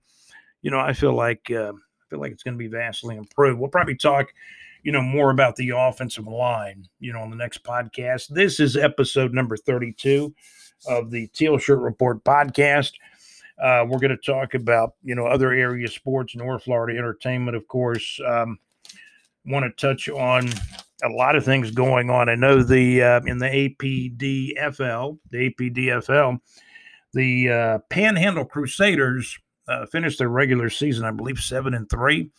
you know, I feel like uh, I feel like it's going to be vastly improved. We'll probably talk, you know, more about the offensive line, you know, on the next podcast. This is episode number thirty-two of the Teal Shirt Report podcast. Uh, we're going to talk about you know other area sports, North Florida entertainment, of course. Um, want to touch on a lot of things going on. I know the uh, in the APDFL, the APDFL, the uh, Panhandle Crusaders uh, finished their regular season, I believe, seven and three,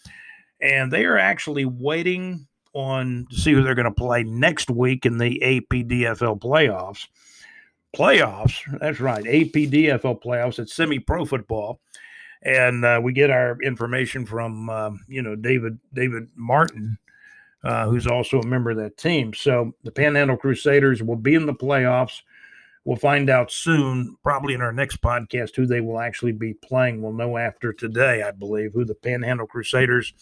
and they are actually waiting on to see who they're going to play next week in the APDFL playoffs. Playoffs, that's right, APDFL playoffs. It's semi-pro football and uh, we get our information from uh, you know David David Martin, uh, who's also a member of that team. So the Panhandle Crusaders will be in the playoffs. We'll find out soon, probably in our next podcast, who they will actually be playing. We'll know after today, I believe, who the Panhandle Crusaders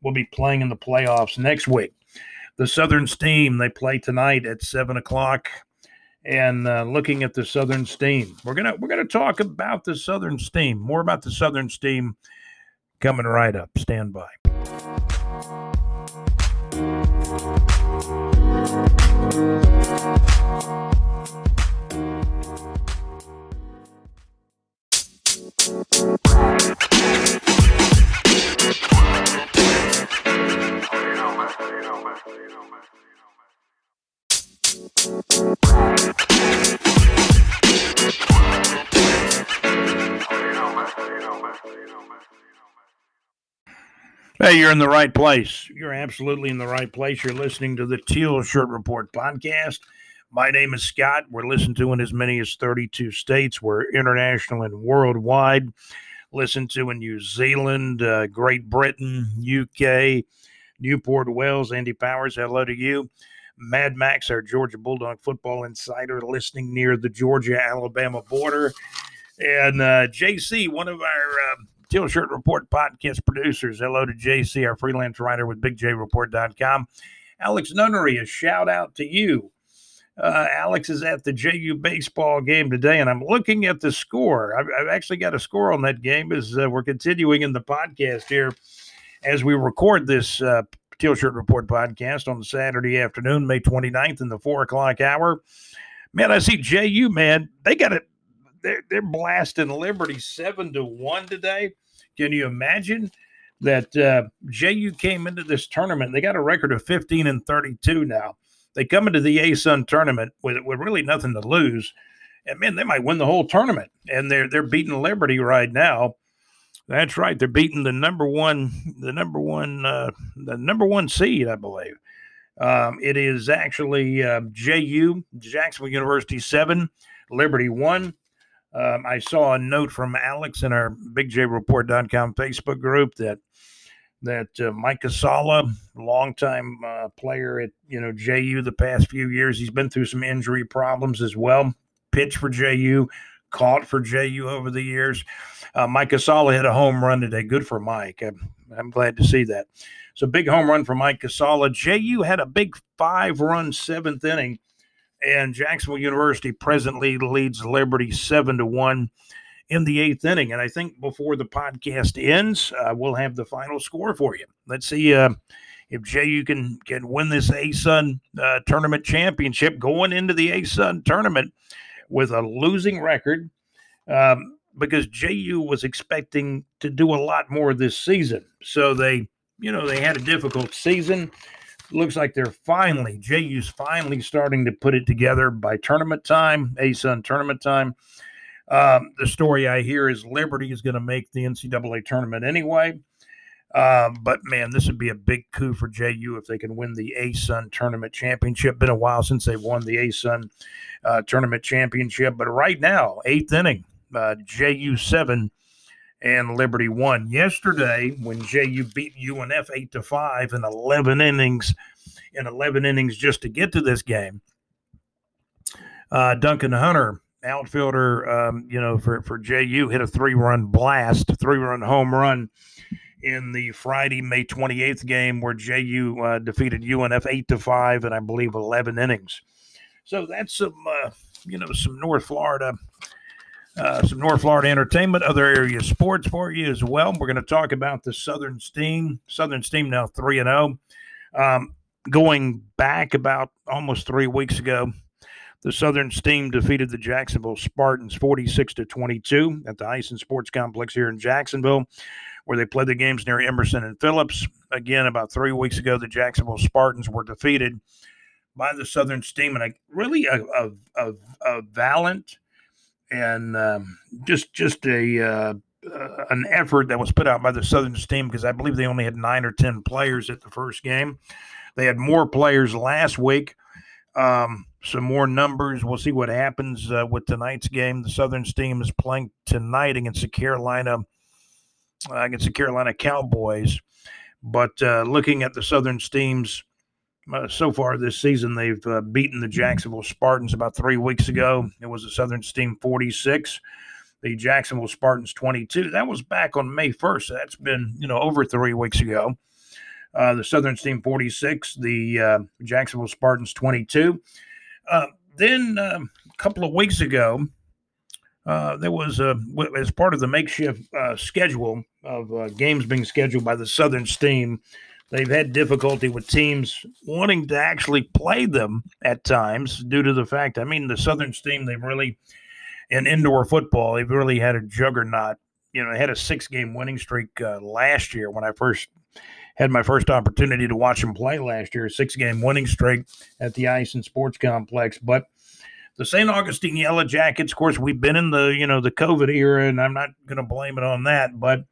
will be playing in the playoffs next week. The Southern Steam they play tonight at seven o'clock and uh, looking at the Southern Steam. We're gonna we're gonna talk about the Southern Steam. More about the Southern Steam coming right up. Stand by. Hey, you're in the right place. You're absolutely in the right place. You're listening to the Teal Shirt Report podcast. My name is Scott. We're listened to in as many as 32 states. We're international and worldwide. Listened to in New Zealand, uh, Great Britain, UK, Newport, Wales. Andy Powers, hello to you. Mad Max, our Georgia Bulldog football insider, listening near the Georgia Alabama border. And uh, JC, one of our uh, Teal Shirt Report podcast producers. Hello to JC, our freelance writer with BigJReport.com. Alex Nunnery, a shout out to you. Uh, Alex is at the JU baseball game today, and I'm looking at the score. I've, I've actually got a score on that game as uh, we're continuing in the podcast here as we record this uh, Teal Shirt Report podcast on Saturday afternoon, May 29th in the four o'clock hour. Man, I see JU, man, they got it. They're, they're blasting Liberty seven to one today. Can you imagine that uh, JU came into this tournament? They got a record of 15 and 32 now. They come into the ASUN tournament with, with really nothing to lose. And man, they might win the whole tournament. And they're they're beating Liberty right now. That's right. They're beating the number one, the number one, uh, the number one seed, I believe. Um, it is actually uh, JU, Jacksonville University seven, Liberty one. Um, I saw a note from Alex in our BigJReport.com Facebook group that that uh, Mike Casala, longtime uh, player at you know JU the past few years, he's been through some injury problems as well. Pitched for JU, caught for JU over the years. Uh, Mike Casala hit a home run today. Good for Mike. I'm, I'm glad to see that. So big home run for Mike Casala. JU had a big five-run seventh inning, and Jacksonville University presently leads Liberty seven to one in the eighth inning. And I think before the podcast ends, uh, we'll have the final score for you. Let's see uh, if JU can can win this ASUN uh, tournament championship going into the ASUN tournament with a losing record. Um, because JU was expecting to do a lot more this season. So they, you know, they had a difficult season. Looks like they're finally, JU's finally starting to put it together by tournament time, ASUN tournament time. Um, the story I hear is Liberty is going to make the NCAA tournament anyway. Um, but man, this would be a big coup for JU if they can win the ASUN tournament championship. Been a while since they've won the ASUN uh, tournament championship, but right now, eighth inning, uh, JU seven and Liberty one. Yesterday, when JU beat UNF eight to five in eleven innings, in eleven innings just to get to this game, uh, Duncan Hunter, outfielder, um, you know, for for JU, hit a three run blast, three run home run in the Friday, May 28th game where JU uh, defeated UNF 8 to 5 and I believe 11 innings. So that's some, uh, you know, some North Florida uh, some North Florida entertainment, other area sports for you as well. We're going to talk about the Southern Steam. Southern Steam now 3 and 0. Um, going back about almost three weeks ago, the Southern Steam defeated the Jacksonville Spartans 46 to 22 at the Ice and Sports Complex here in Jacksonville, where they played the games near Emerson and Phillips. Again, about three weeks ago, the Jacksonville Spartans were defeated by the Southern Steam, and a really a, a, a, a valiant and um, just just a uh, uh, an effort that was put out by the Southern Steam because I believe they only had nine or ten players at the first game. They had more players last week. Um, some more numbers. We'll see what happens uh, with tonight's game. The Southern Steam is playing tonight against the Carolina against the Carolina Cowboys. But uh, looking at the Southern Steam's uh, so far this season, they've uh, beaten the Jacksonville Spartans about three weeks ago. It was a Southern Steam 46, the Jacksonville Spartans 22. That was back on May 1st. That's been, you know, over three weeks ago. Uh, the Southern Steam 46, the uh, Jacksonville Spartans 22. Uh, then um, a couple of weeks ago, uh, there was a as part of the makeshift schedule of games being scheduled by the Southern Steam they've had difficulty with teams wanting to actually play them at times due to the fact, I mean, the Southern Steam, they've really, in indoor football, they've really had a juggernaut. You know, they had a six game winning streak uh, last year when I first had my first opportunity to watch them play last year, six game winning streak at the Ice and Sports Complex. But the St. Augustine Yellow Jackets, of course, we've been in the, you know, the COVID era, and I'm not going to blame it on that. But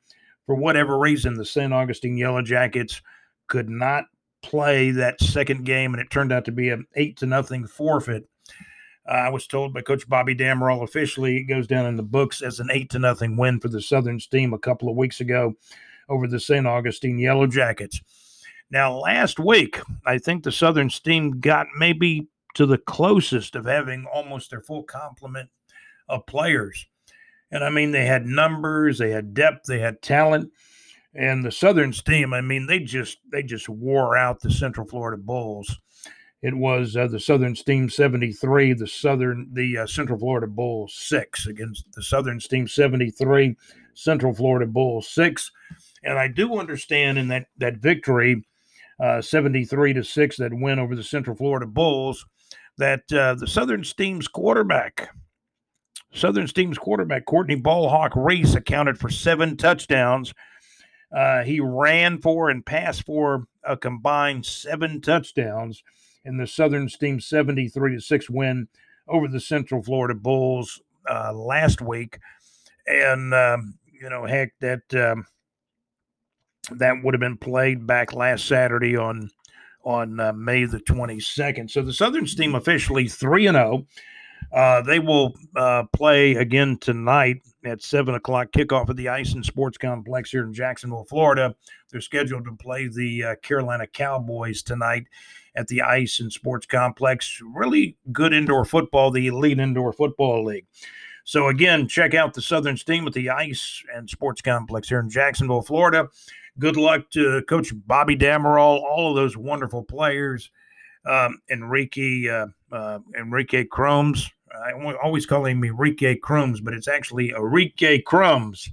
for whatever reason, the St. Augustine Yellow Jackets could not play that second game, and it turned out to be an eight to nothing forfeit. Uh, I was told by Coach Bobby Damerol officially it goes down in the books as an eight to nothing win for the Southern Steam a couple of weeks ago over the St. Augustine Yellow Jackets. Now, last week, I think the Southern Steam got maybe to the closest of having almost their full complement of players. And I mean, they had numbers, they had depth, they had talent and the Southern Steam. I mean, they just they just wore out the Central Florida Bulls. It was uh, the Southern Steam 73, the Southern the uh, Central Florida Bulls 6 against the Southern Steam 73, Central Florida Bulls 6. And I do understand in that that victory uh, 73 to 6 that win over the Central Florida Bulls that uh, the Southern Steam's quarterback, Southern Steam's quarterback, Courtney Ballhawk Reese, accounted for seven touchdowns. Uh, he ran for and passed for a combined seven touchdowns in the Southern Steam 73 to 6 win over the Central Florida Bulls uh, last week. And, um, you know, heck, that. Um, that would have been played back last Saturday on on uh, May the 22nd. So the Southern Steam officially 3 and 0. Uh, they will uh, play again tonight at 7 o'clock kickoff at the Ice and Sports Complex here in Jacksonville, Florida. They're scheduled to play the uh, Carolina Cowboys tonight at the Ice and Sports Complex. Really good indoor football, the Elite Indoor Football League. So, again, check out the Southern Steam at the Ice and Sports Complex here in Jacksonville, Florida. Good luck to Coach Bobby Damerol, all of those wonderful players. Um, Enrique uh, uh, Enrique Crumbs. I always call him Enrique Crooms, but it's actually Enrique Crooms.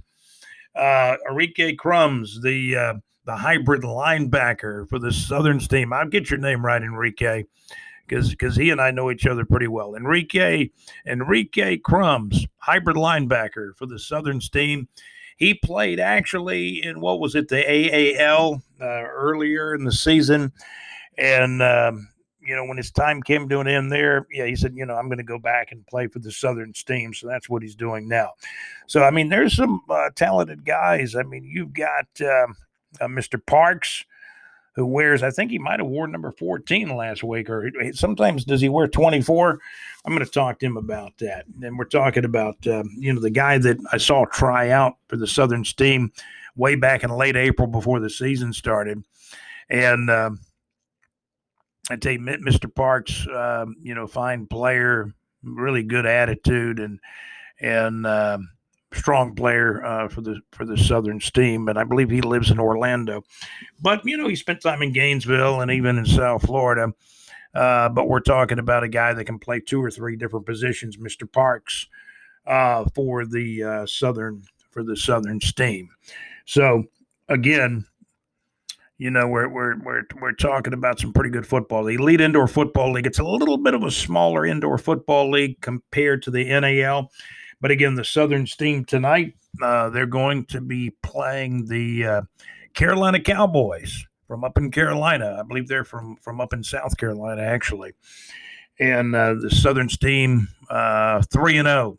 Uh, Enrique Crooms, the uh, the hybrid linebacker for the Southern Steam. I'll get your name right, Enrique, because because he and I know each other pretty well. Enrique Enrique Crumbs, hybrid linebacker for the Southern Steam. He played actually in what was it, the AAL uh, earlier in the season. And, um, you know, when his time came to an end there, yeah, he said, you know, I'm going to go back and play for the Southern Steam. So that's what he's doing now. So, I mean, there's some uh, talented guys. I mean, you've got um, uh, Mr. Parks who wears, I think he might have worn number 14 last week, or sometimes does he wear 24? I'm going to talk to him about that. And we're talking about, um, you know, the guy that I saw try out for the Southern Steam way back in late April before the season started. And um, I tell you, Mr. Parks, um, you know, fine player, really good attitude, and, and, um, strong player uh, for the for the Southern Steam, and I believe he lives in Orlando. But you know, he spent time in Gainesville and even in South Florida. Uh, but we're talking about a guy that can play two or three different positions, Mr. Parks, uh, for the uh, Southern for the Southern Steam. So again, you know, we're we're we're we're talking about some pretty good football. The Elite Indoor Football League. It's a little bit of a smaller indoor football league compared to the NAL. But again, the Southern Steam tonight, uh, they're going to be playing the uh, Carolina Cowboys from up in Carolina. I believe they're from from up in South Carolina, actually. And uh, the Southern Steam, uh, three and zero, oh.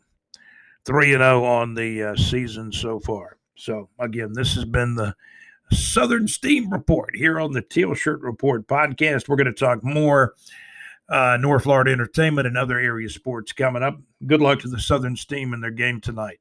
three and zero oh on the uh, season so far. So again, this has been the Southern Steam Report here on the Teal Shirt Report podcast. We're going to talk more uh, North Florida Entertainment and other area sports coming up. Good luck to the Southern Steam in their game tonight.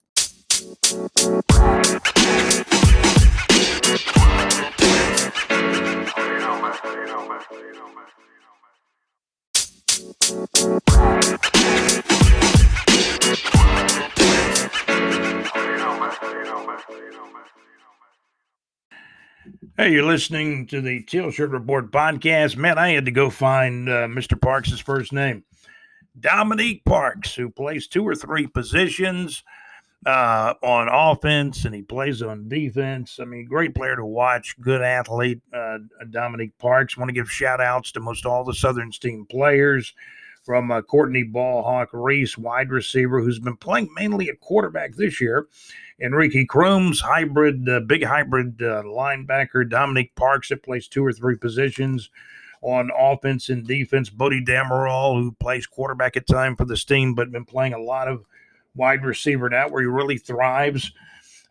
Hey, you're listening to the Teal Shirt Report podcast. Man, I had to go find uh, Mr. Parks' first name. Dominique Parks, who plays two or three positions uh, on offense and he plays on defense. I mean, great player to watch, good athlete, uh, Dominique Parks. Want to give shout outs to most all the Southern Steam players from uh, Courtney Ballhawk Reese, wide receiver, who's been playing mainly at quarterback this year. Enrique Crooms, hybrid, uh, big hybrid uh, linebacker. Dominic Parks that plays two or three positions on offense and defense. Bodie Damerol, who plays quarterback at time for the Steam, but been playing a lot of wide receiver now, where he really thrives.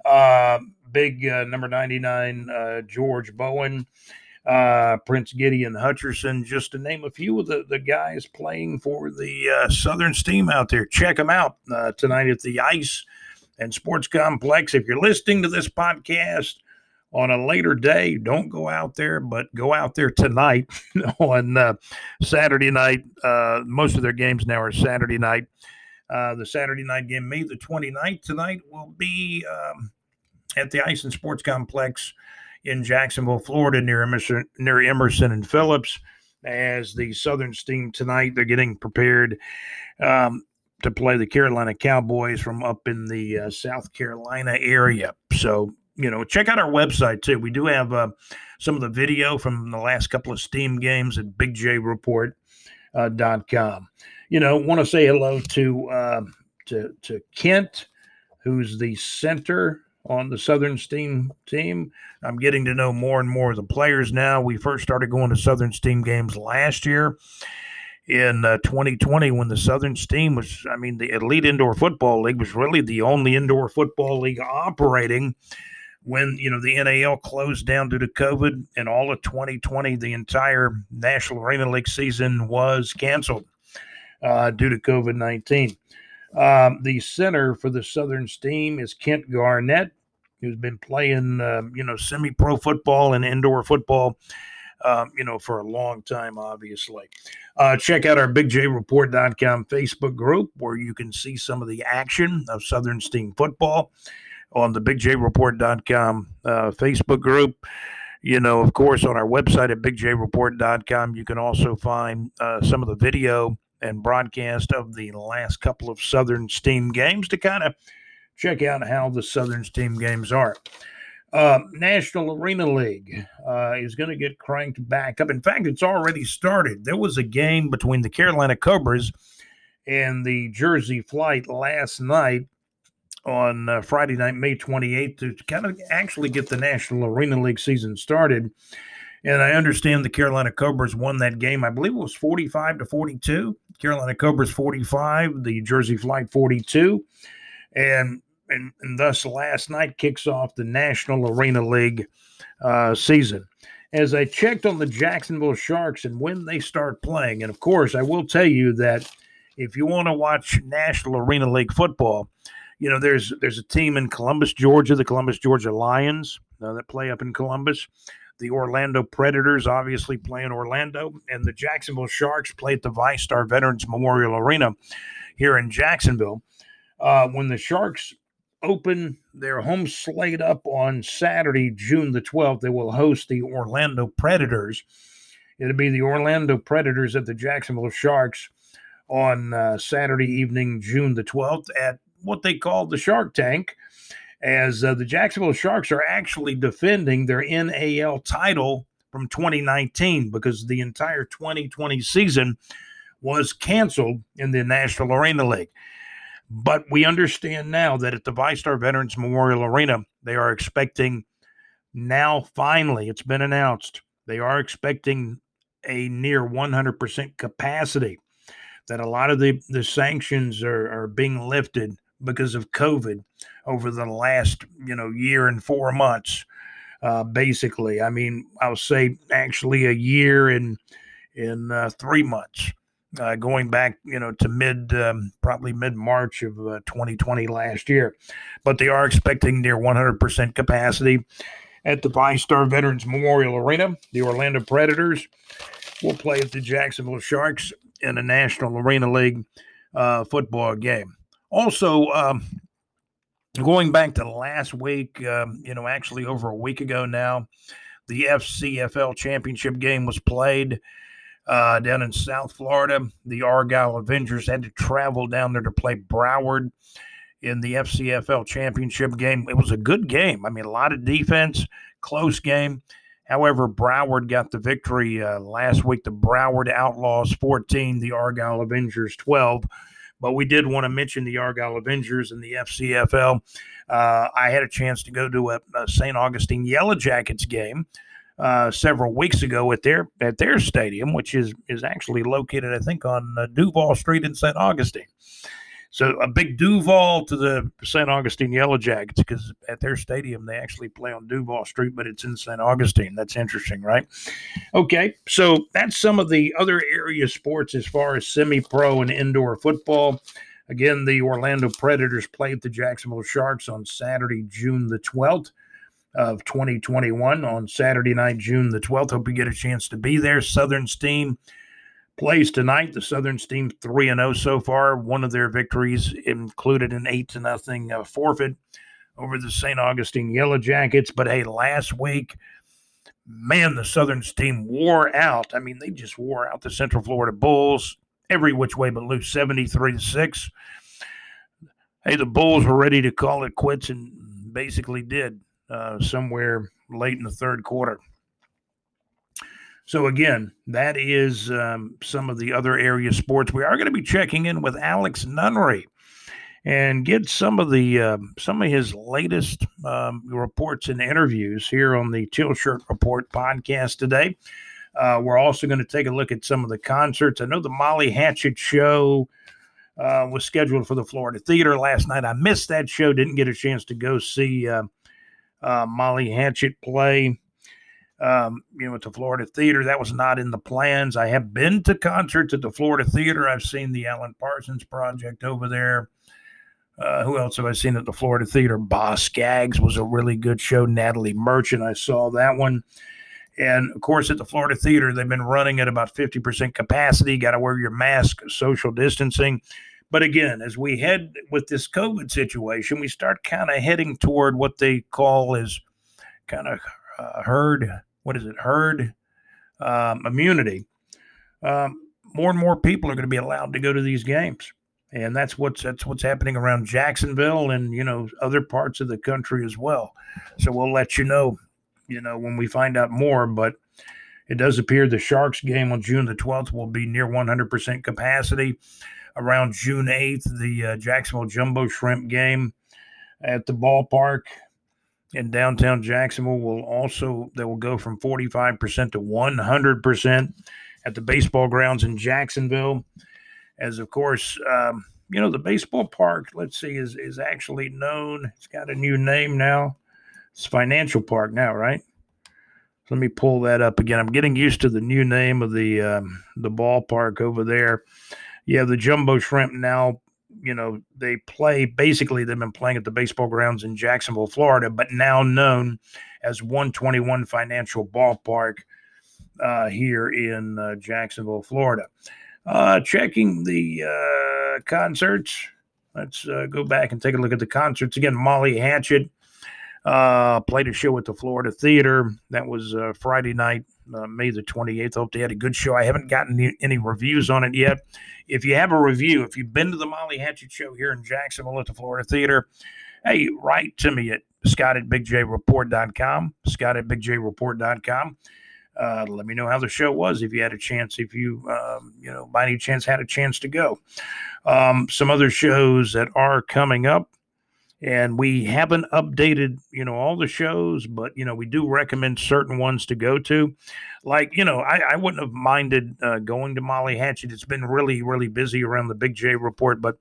Uh, big uh, number 99, uh, George Bowen. Uh, Prince Gideon Hutcherson, just to name a few of the, the guys playing for the uh Southern Steam out there. Check them out tonight at the Ice and Sports Complex. If you're listening to this podcast on a later day, don't go out there, but go out there tonight on uh, Saturday night. Uh, most of their games now are Saturday night. Uh, the Saturday night game, May the 29th, tonight will be um, at the Ice and Sports Complex in Jacksonville, Florida, near Emerson, near Emerson and Phillips. As the Southern Steam tonight, they're getting prepared. Um, to play the Carolina Cowboys from up in the uh, South Carolina area. So, you know, check out our website too. We do have uh, some of the video from the last couple of Steam games at BigJReport.com. Uh, com. you know, want to say hello to uh, to to Kent, who's the center on the Southern Steam team. I'm getting to know more and more of the players now. We first started going to Southern Steam games last year in uh, 2020 when the Southern Steam was, I mean, the Elite Indoor Football League was really the only indoor football league operating when you know the NAL closed down due to COVID, and all of 2020, the entire National Arena League season was canceled uh, due to COVID 19. Um, the center for the Southern Steam is Kent Garnett, who's been playing, uh, you know, semi-pro football and indoor football, um, you know, for a long time. Obviously, uh, check out our BigJReport.com Facebook group where you can see some of the action of Southern Steam football on the bigjreport.com uh, Facebook group. You know, of course, on our website at bigjreport.com, you can also find uh, some of the video and broadcast of the last couple of Southern Steam games to kind of check out how the Southern Steam games are. Uh, National Arena League uh, is going to get cranked back up. In fact, it's already started. There was a game between the Carolina Cobras and the Jersey Flight last night on uh, Friday night, May 28th, to kind of actually get the National Arena League season started. And I understand the Carolina Cobras won that game. I believe it was 45 to 42. Carolina Cobras 45, the Jersey Flight 42. And and, and thus last night kicks off the National Arena League uh, season. As I checked on the Jacksonville Sharks and when they start playing, and of course, I will tell you that if you want to watch National Arena League football, you know, there's there's a team in Columbus, Georgia, the Columbus, Georgia Lions uh, that play up in Columbus. The Orlando Predators obviously play in Orlando, and the Jacksonville Sharks play at the VyStar Veterans Memorial Arena here in Jacksonville. Uh, when the Sharks open their home slate up on Saturday, June the 12th, they will host the Orlando Predators. It'll be the Orlando Predators at the Jacksonville Sharks on uh, Saturday evening, June the 12th, at what they call the Shark Tank, as uh, the Jacksonville Sharks are actually defending their NAL title from 2019 because the entire 2020 season was canceled in the National Arena League. But we understand now that at the VyStar Veterans Memorial Arena, they are expecting now, finally, it's been announced, they are expecting a near 100% capacity. That a lot of the, the sanctions are, are being lifted because of COVID over the last you know year and four months. Uh, basically, I mean, I'll say actually a year in in uh, three months, uh, going back you know to mid um, probably mid March of 2020 uh, last year, but they are expecting near 100% capacity at the Five VyStar Veterans Memorial Arena. The Orlando Predators will play at the Jacksonville Sharks in a National Arena League uh, football game. Also, um, going back to last week, um, you know, actually over a week ago now, the FCFL championship game was played uh, down in South Florida. The Argyle Avengers had to travel down there to play Broward in the FCFL championship game. It was a good game. I mean, a lot of defense, close game. However, Broward got the victory uh, last week. The Broward Outlaws 14, the Argyle Avengers 12. But we did want to mention the Argyle Avengers and the FCFL. Uh, I had a chance to go to a, a St. Augustine Yellow Jackets game uh, several weeks ago at their at their stadium, which is is actually located, I think, on uh, Duval Street in St. Augustine. So a big Duval to the St. Augustine Yellow Jackets because at their stadium they actually play on Duval Street, but it's in St. Augustine. That's interesting, right? Okay, so that's some of the other area sports as far as semi-pro and indoor football. Again, the Orlando Predators play at the Jacksonville Sharks on Saturday, June the 12th of 2021 on Saturday night, June the 12th. Hope you get a chance to be there. Southern Steam plays tonight. The Southern Steam 3 0 so far. One of their victories included an 8 to nothing uh, forfeit over the St. Augustine Yellow Jackets. But hey, last week, man, the Southern Steam wore out. I mean, they just wore out the Central Florida Bulls every which way but loose 73 to 6. Hey, the Bulls were ready to call it quits and basically did. uh, somewhere late in the third quarter. So again, that is um, some of the other area sports. We are going to be checking in with Alex Nunnery and get some of the uh, some of his latest um, reports and interviews here on the Teal Shirt Report podcast today. Uh, we're also going to take a look at some of the concerts. I know the Molly Hatchet show uh, was scheduled for the Florida Theater last night. I missed that show. Didn't get a chance to go see uh, uh, Molly Hatchet play um, you know, at the Florida Theater. That was not in the plans. I have been to concerts at the Florida Theater. I've seen the Alan Parsons Project over there. Uh, who else have I seen at the Florida Theater? Boz Scaggs was a really good show. Natalie Merchant, I saw that one. And of course, at the Florida Theater, they've been running at about 50% capacity. Got to wear your mask, social distancing. But again, as we head with this COVID situation, we start kind of heading toward what they call is kind of uh, herd what is it, herd um, immunity, um, more and more people are going to be allowed to go to these games, and that's what's that's what's happening around Jacksonville and you know other parts of the country as well. So we'll let you know, you know, when we find out more. But it does appear the Sharks game on June the 12th will be near 100% capacity. Around June 8th, the uh, Jacksonville Jumbo Shrimp game at the ballpark in downtown Jacksonville will also they will go from 45% to 100% at the baseball grounds in Jacksonville. As of course, um, you know the baseball park. Let's see, is is actually known. It's got a new name now. It's Financial Park now, right? Let me pull that up again. I'm getting used to the new name of the um, the ballpark over there. Have the Jumbo Shrimp now you know, they play basically, they've been playing at the baseball grounds in Jacksonville, Florida, but now known as 121 Financial Ballpark uh, here in uh, Jacksonville, Florida. Uh, checking the uh, concerts. Let's uh, go back and take a look at the concerts again. Molly Hatchet uh, played a show at the Florida Theater. That was uh, Friday night uh, May the 28th. Hope they had a good show. I haven't gotten any, any, reviews on it yet. If you have a review, if you've been to the Molly Hatchet show here in Jacksonville at the Florida Theater, hey, write to me at scott at bigjreport.com, scott at bigjreport.com. Uh, let me know how the show was if you had a chance, if you, um, you know, by any chance had a chance to go. Um, some other shows that are coming up and we haven't updated you know all the shows but you know we do recommend certain ones to go to. Like you know i, I wouldn't have minded uh, going to molly hatchet. It's been really really busy around the big j report but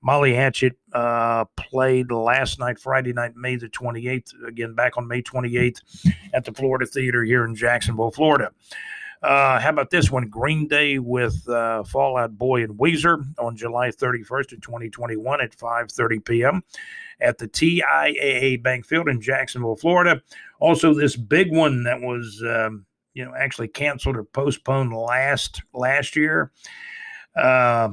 molly hatchet uh, played last night friday night may the 28th again back on may 28th at the florida theater here in jacksonville florida uh, how about this one? Green Day with uh, Fall Out Boy and Weezer on July 31st of 2021 at 5:30 p.m. at the TIAA Bank Field in Jacksonville, Florida. Also, this big one that was, um, you know, actually canceled or postponed last last year. Uh,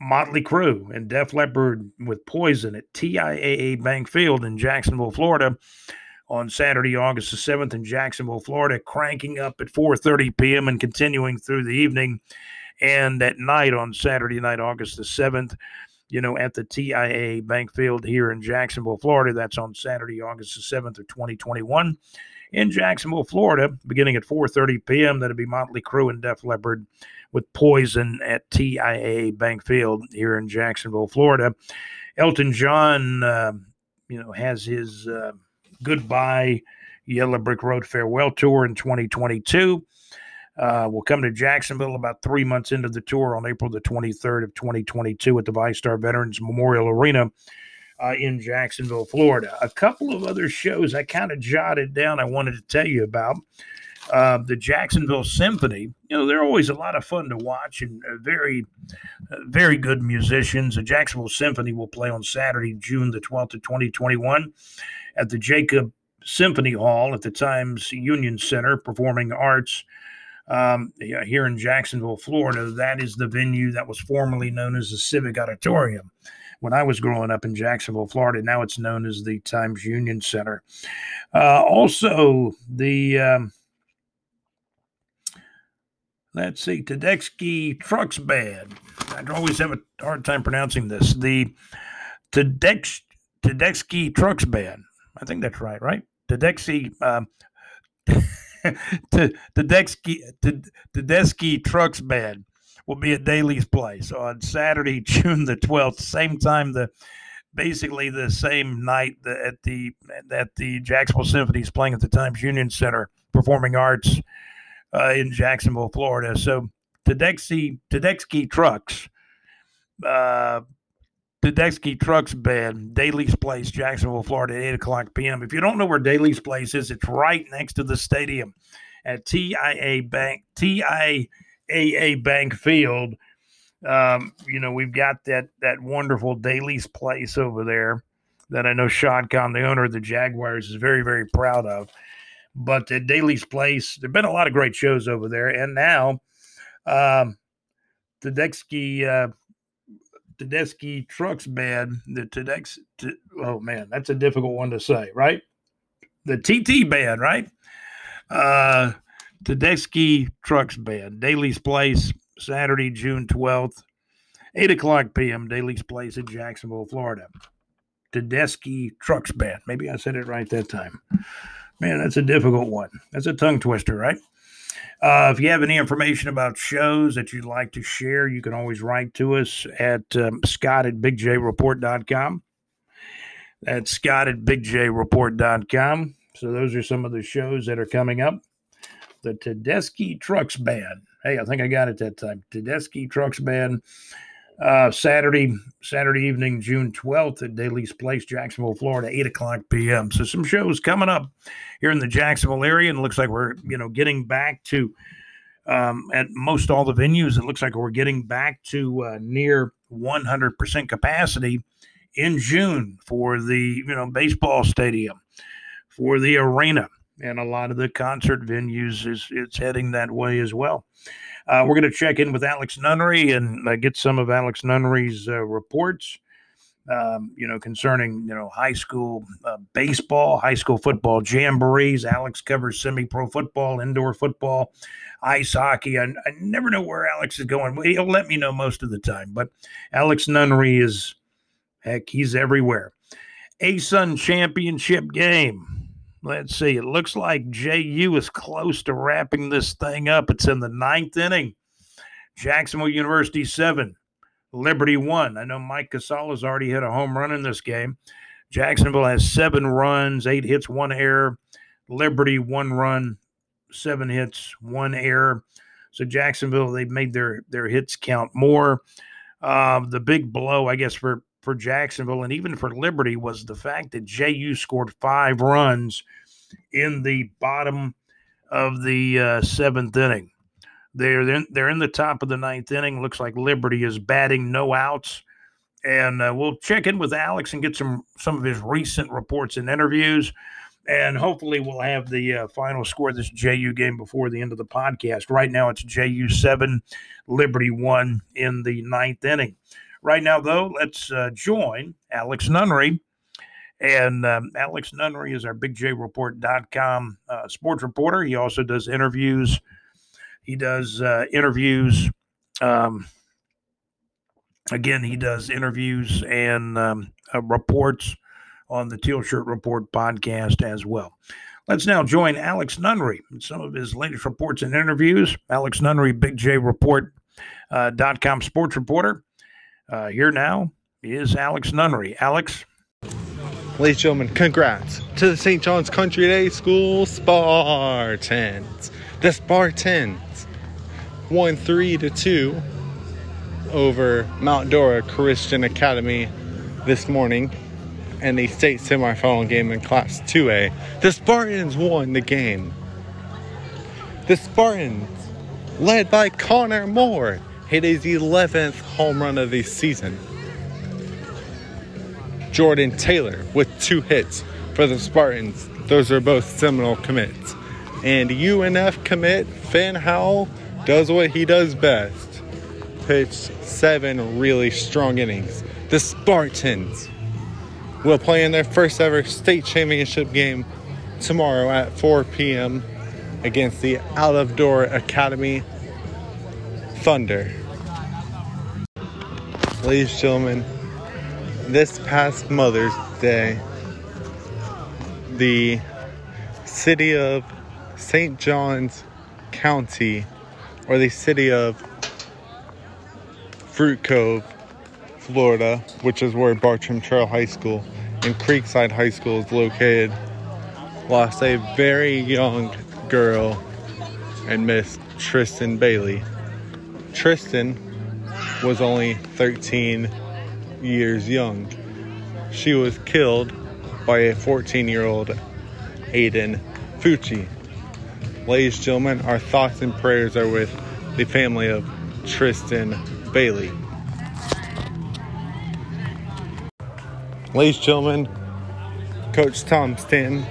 Motley Crue and Def Leppard with Poison at TIAA Bank Field in Jacksonville, Florida on Saturday, August the 7th in Jacksonville, Florida, cranking up at 4:30 p.m. and continuing through the evening. And at night on Saturday night, August the 7th, you know, at the TIA Bank Field here in Jacksonville, Florida. That's on Saturday, August the 7th of 2021 in Jacksonville, Florida, beginning at 4:30 p.m. That'll be Motley Crue and Def Leppard with Poison at TIA Bank Field here in Jacksonville, Florida. Elton John, uh, you know, has his uh, goodbye Yellow Brick Road farewell tour in 2022. Uh, we'll come to Jacksonville about three months into the tour on April the 23rd of 2022 at the VyStar Veterans Memorial Arena uh, in Jacksonville, Florida. A couple of other shows I kind of jotted down I wanted to tell you about. Uh, the Jacksonville Symphony. You know, they're always a lot of fun to watch and uh, very, uh, very good musicians. The Jacksonville Symphony will play on Saturday, June the 12th of 2021 at the Jacoby Symphony Hall at the Times Union Center, Performing Arts. Um, here in Jacksonville, Florida, that is the venue that was formerly known as the Civic Auditorium when I was growing up in Jacksonville, Florida. Now it's known as the Times Union Center. Uh, also, the um, let's see, Tedeschi Trucks Band. I always have a hard time pronouncing this. The Tedeschi Trucks Band I think that's right, right? Tedeschi, um, Tedeschi, Tedeschi Trucks Band will be at Daly's Place on Saturday, June the 12th, same time the basically the same night at the at the Jacksonville Symphony is playing at the Times Union Center Performing Arts uh, in Jacksonville, Florida. So Tedeschi Tedeschi Trucks, uh, Tedeschi Trucks Bed, Daly's Place, Jacksonville, Florida, at eight o'clock p.m. If you don't know where Daly's Place is, it's right next to the stadium at TIA Bank TIAA Bank Field um, you know, we've got that that wonderful Daly's place over there that I know Shad Khan, the owner of the Jaguars, is very, very proud of. But at Daly's place, there've been a lot of great shows over there, and now um, Tedeschi uh, Tedeschi Trucks Band, the Tedeschi. Oh man, that's a difficult one to say, right? The TT Band, right? Uh, Tedeschi Trucks Band, Daly's Place Saturday, June 12th, 8 o'clock p.m., Daly's Place in Jacksonville, Florida. Tedeschi Trucks Band. Maybe I said it right that time. Man, that's a difficult one. That's a tongue twister, right? Uh, if you have any information about shows that you'd like to share, you can always write to us at um, scott at bigjreport.com. That's scott at bigjreport.com. So those are some of the shows that are coming up. The Tedeschi Trucks Band. Hey, I think I got it that time. Tedeschi Trucks Band. Uh, Saturday, Saturday evening, June 12th at Daly's Place, Jacksonville, Florida, 8 o'clock p.m. So some shows coming up here in the Jacksonville area, and it looks like we're, you know, getting back to um, at most all the venues. It looks like we're getting back to uh, near 100% capacity in June for the, you know, baseball stadium, for the arena and a lot of the concert venues is it's heading that way as well. Uh, we're going to check in with Alex Nunnery and uh, get some of Alex Nunnery's uh, reports. Um, you know, concerning you know high school uh, baseball, high school football jamborees. Alex covers semi-pro football, indoor football, ice hockey. I, I never know where Alex is going. He'll let me know most of the time. But Alex Nunnery is heck, he's everywhere. ASUN championship game Let's see. It looks like JU is close to wrapping this thing up. It's in the ninth inning. Jacksonville University seven, Liberty one. I know Mike Casala's already hit a home run in this game. Jacksonville has seven runs, eight hits, one error. Liberty one run, seven hits, one error. So Jacksonville they've made their their hits count more. Uh, the big blow, I guess, for for Jacksonville and even for Liberty was the fact that JU scored five runs in the bottom of the uh, seventh inning. They're in, they're in the top of the ninth inning. Looks like Liberty is batting no outs, and uh, we'll check in with Alex and get some some of his recent reports and interviews, and hopefully we'll have the uh, final score of this JU game before the end of the podcast. Right now it's JU seven, Liberty one in the ninth inning. Right now, though, let's uh, join Alex Nunnery. And um, Alex Nunnery is our BigJReport.com uh, sports reporter. He also does interviews. He does uh, interviews. Um, again, he does interviews and um, uh, reports on the Teal Shirt Report podcast as well. Let's now join Alex Nunnery in some of his latest reports and interviews. Alex Nunnery, BigJReport.com uh, sports reporter. Uh, here now is Alex Nunnery. Alex. Ladies and gentlemen, congrats to the St. John's Country Day School Spartans. The Spartans won 3 to 2 over Mount Dora Christian Academy this morning in the state semifinal game in Class 2A. The Spartans won the game. The Spartans, led by Connor Moore, hit his 11th home run of the season. Jordan Taylor with two hits for the Spartans. Those are both Seminole commits. And UNF commit Finn Howell does what he does best pitched seven really strong innings. The Spartans will play in their first ever state championship game tomorrow at 4 p.m. against the Out of Door Academy Thunder. Ladies and gentlemen, this past Mother's Day, the city of St. John's County or the city of Fruit Cove, Florida, which is where Bartram Trail High School and Creekside High School is located, lost a very young girl and Miss Tristan Bailey. Tristan was only 13 years young. She was killed by a 14 year old Aiden Fucci. Ladies and gentlemen, our thoughts and prayers are with the family of Tristan Bailey. Ladies and gentlemen, Coach Tom Stanton,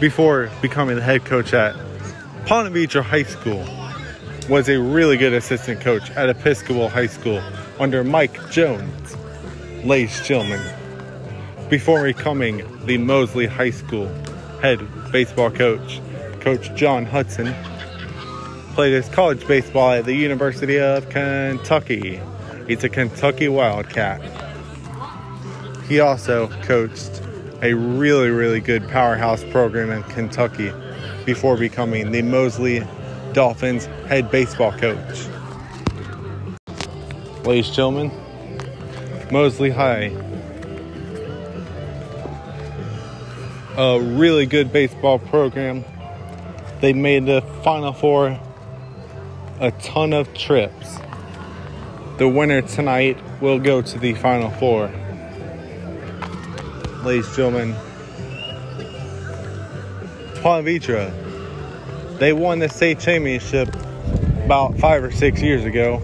before becoming the head coach at Ponte Vedra High School, was a really good assistant coach at Episcopal High School under Mike Jones. Ladies and gentlemen, before becoming the Mosley High School head baseball coach, Coach John Hudson played his college baseball at the University of Kentucky. He's a Kentucky Wildcat. He also coached a really, really good powerhouse program in Kentucky before becoming the Mosley Dolphins head baseball coach. Ladies and gentlemen, Mosley High. A really good baseball program. They made the Final Four a ton of trips. The winner tonight will go to the Final Four. Ladies and gentlemen, Ponte Vedra, they won the state championship about five or six years ago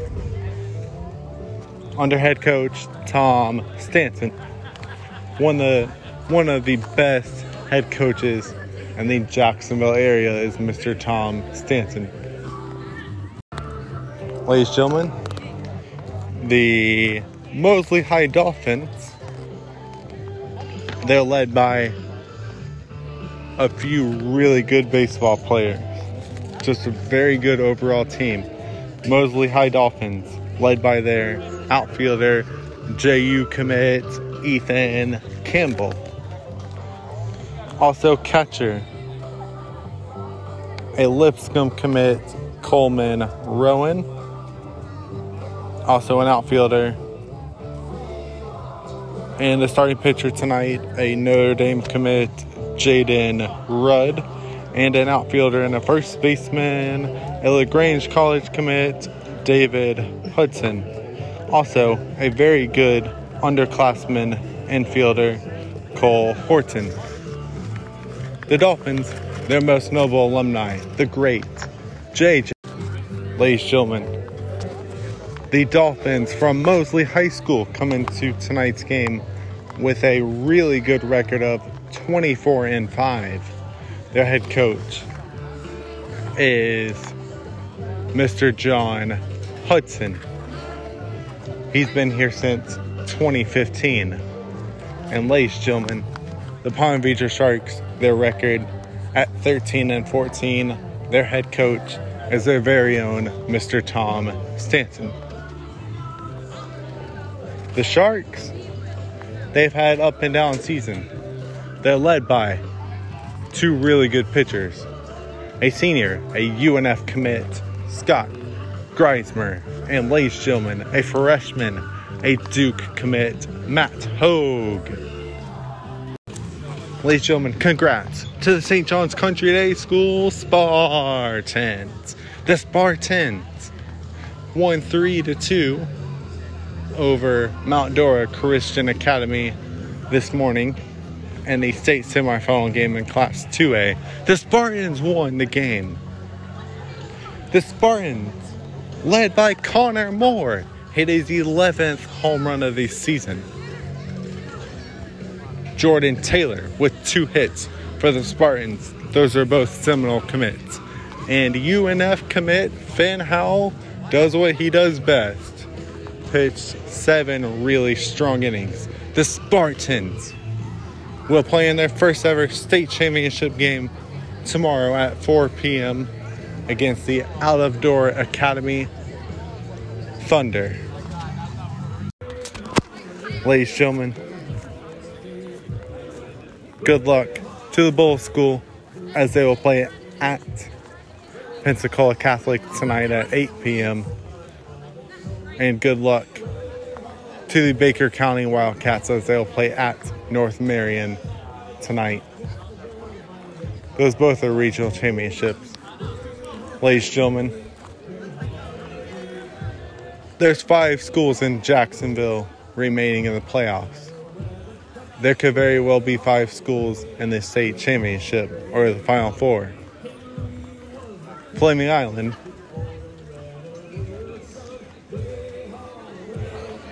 under head coach Tom Stanton. One of the, one of the best head coaches in the Jacksonville area is Mr. Tom Stanton. Ladies and gentlemen, the Mosley High Dolphins, they're led by a few really good baseball players. Just a very good overall team. Mosley High Dolphins, led by their outfielder, JU commit Ethan Campbell. Also, catcher, a Lipscomb commit Coleman Rowan. Also, an outfielder. And the starting pitcher tonight, a Notre Dame commit Jaden Rudd. And an outfielder and a first baseman, a LaGrange College commit David Hudson. Also, a very good underclassman infielder, Cole Horton. The Dolphins, their most noble alumni, the great J.J. Ladies and gentlemen, the Dolphins from Mosley High School come into tonight's game with a really good record of 24 and 5. Their head coach is Mr. John Hudson. He's been here since 2015. And ladies and gentlemen, the Ponte Vedra Sharks, their record at 13 and 14, their head coach is their very own Mr. Tom Stanton. The Sharks, they've had up and down season. They're led by two really good pitchers. A senior, a UNF commit, Scott Greismer, and ladies and gentlemen, a freshman, a Duke commit, Matt Hogue. Ladies and gentlemen, congrats to the St. John's Country Day School Spartans. The Spartans won 3 to 2 over Mount Dora Christian Academy this morning in the state semifinal game in Class 2A. The Spartans won the game. The Spartans, led by Connor Moore, hit his 11th home run of the season. Jordan Taylor with two hits for the Spartans. Those are both Seminole commits. And UNF commit Finn Howell does what he does best pitched seven really strong innings. The Spartans will play in their first ever state championship game tomorrow at 4 p.m. against the Out of Door Academy Thunder. Ladies and gentlemen, good luck to the Bolles School as they will play at Pensacola Catholic tonight at 8 p.m. And good luck to the Baker County Wildcats as they'll play at North Marion tonight. Those both are regional championships. Ladies and gentlemen, there's five schools in Jacksonville remaining in the playoffs. There could very well be five schools in the state championship or the final four. Fleming Island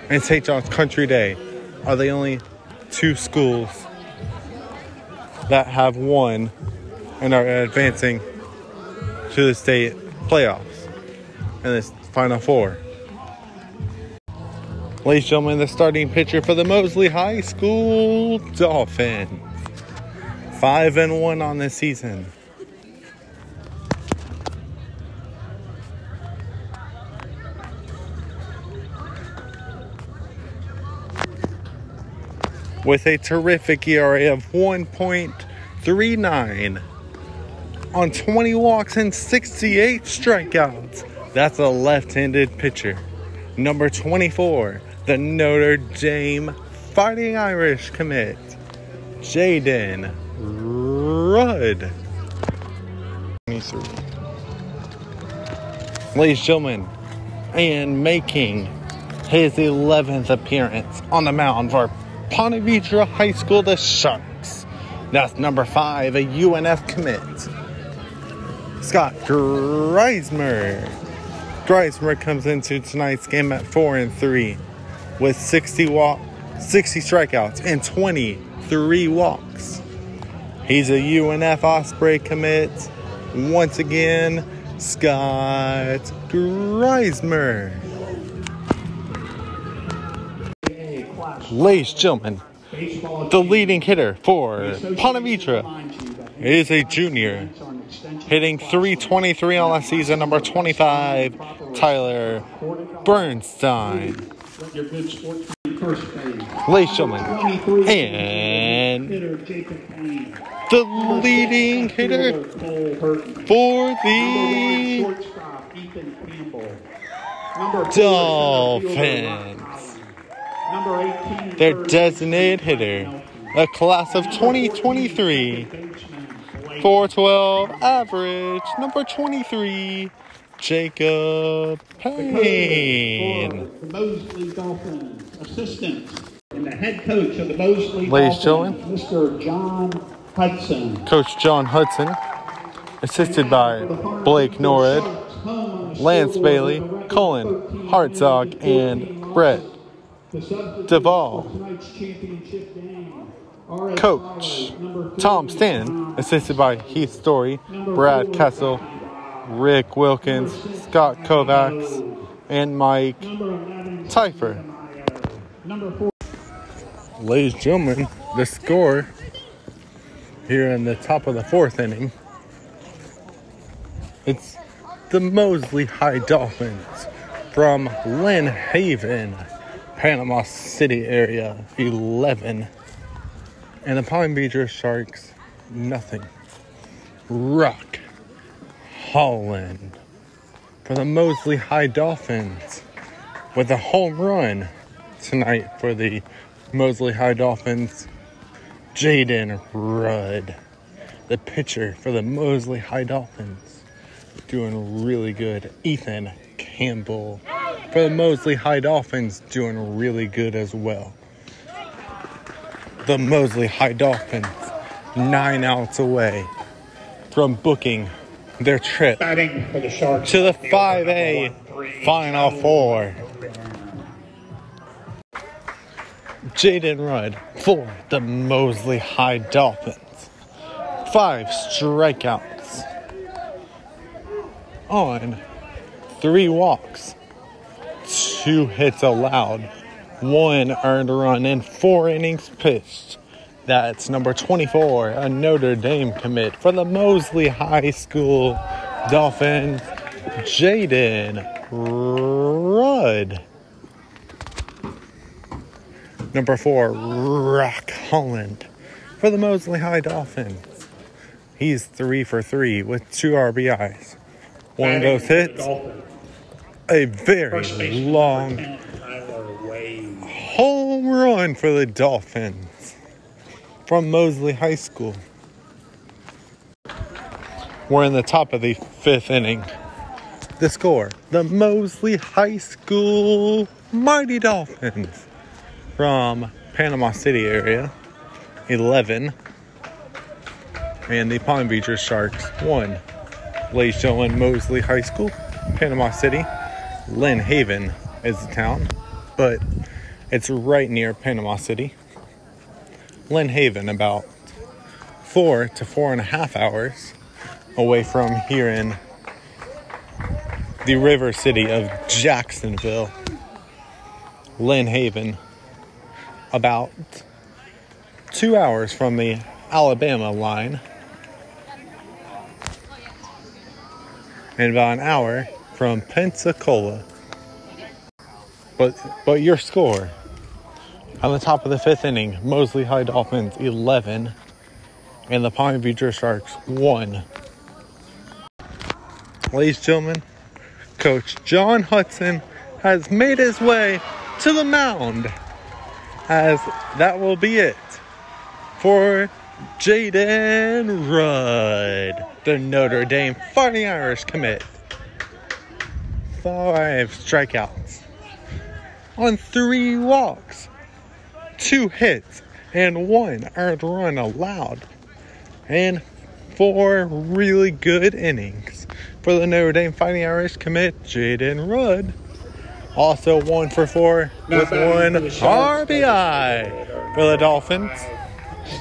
and St. John's Country Day are the only two schools that have won and are advancing to the state playoffs and this final four. Ladies and gentlemen, the starting pitcher for the Mosley High School Dolphins. Five and one on the season. With a terrific ERA of 1.39 on 20 walks and 68 strikeouts. That's a left handed pitcher. Number 24, the Notre Dame Fighting Irish commit, Jaden Rudd. 23. Ladies and gentlemen, and making his 11th appearance on the mound for Ponte Vedra High School, the Sharks. That's number five, a UNF commit. Scott Greismer. Greismer comes into tonight's game at four and three with 60 walk, 60 strikeouts and 23 walks. He's a UNF Osprey commit. Once again, Scott Greismer. Ladies and gentlemen, the leading hitter for Ponte Vedra is a junior, hitting 323 on the season, number 25, Tyler Bernstein. Ladies and gentlemen, and the leading hitter for the Dolphins. Their designated hitter, a class of 2023, 412 average, number 23, Jacob Payne. The Mosley Dolphins assistant and the head coach of the Mosley Ladies and Dolphins, Mr. John Hudson. Coach John Hudson, assisted by Blake Norred, Lance Bailey, Colin Hartzog, and Brett The subject Duvall. of tonight's championship game. RS Coach number Tom 50, Stan, assisted by Heath Story, Brad Kessel, Rick Wilkins, Scott Kovacs, and Mike number 11, Teifer. number 4. Ladies and gentlemen, the score here in the top of the fourth inning. It's the Mosley High Dolphins from Lynn Haven, Panama City area, 11. And the Palm Beach Sharks, nothing. Rock Holland for the Mosley High Dolphins with a home run tonight for the Mosley High Dolphins. Jaden Rudd, the pitcher for the Mosley High Dolphins, doing really good. Ethan Campbell for the Mosley High Dolphins, doing really good as well. The Mosley High Dolphins, nine outs away from booking their trip Batting for the Sharks. to the 5A Final Four. Jaden Rudd for the Mosley High Dolphins. Five strikeouts on three walks, two hits allowed, one earned run, and four innings pitched. That's number 24, a Notre Dame commit for the Mosley High School Dolphins, Jaden Rudd. Number four, Rock Holland for the Mosley High Dolphins. He's three for three with two RBIs. One of those hits, a very long number 10, Tyler Wade. home run for the Dolphins from Mosley High School. We're in the top of the fifth inning. The score the Mosley High School Mighty Dolphins from Panama City area 11 and the Palm Beaches Sharks 1. Ladies and gentlemen, Mosley High School, Panama City. Lynn Haven is the town, but it's right near Panama City. Lynn Haven, about four to four and a half hours away from here in the river city of Jacksonville. Lynn Haven, about two hours from the Alabama line, and about an hour from Pensacola. But but your score on the top of the fifth inning, Mosley High Dolphins 11 and the Palm Beach Sharks 1. Ladies and gentlemen, Coach John Hudson has made his way to the mound as that will be it for Jaden Rudd, the Notre Dame Fighting Irish commit. Five strikeouts on three walks, two hits, and one earned run allowed, and four really good innings for the Notre Dame Fighting Irish commit, Jaden Rudd. Also one for four with one for the Sharks. RBI for the Dolphins.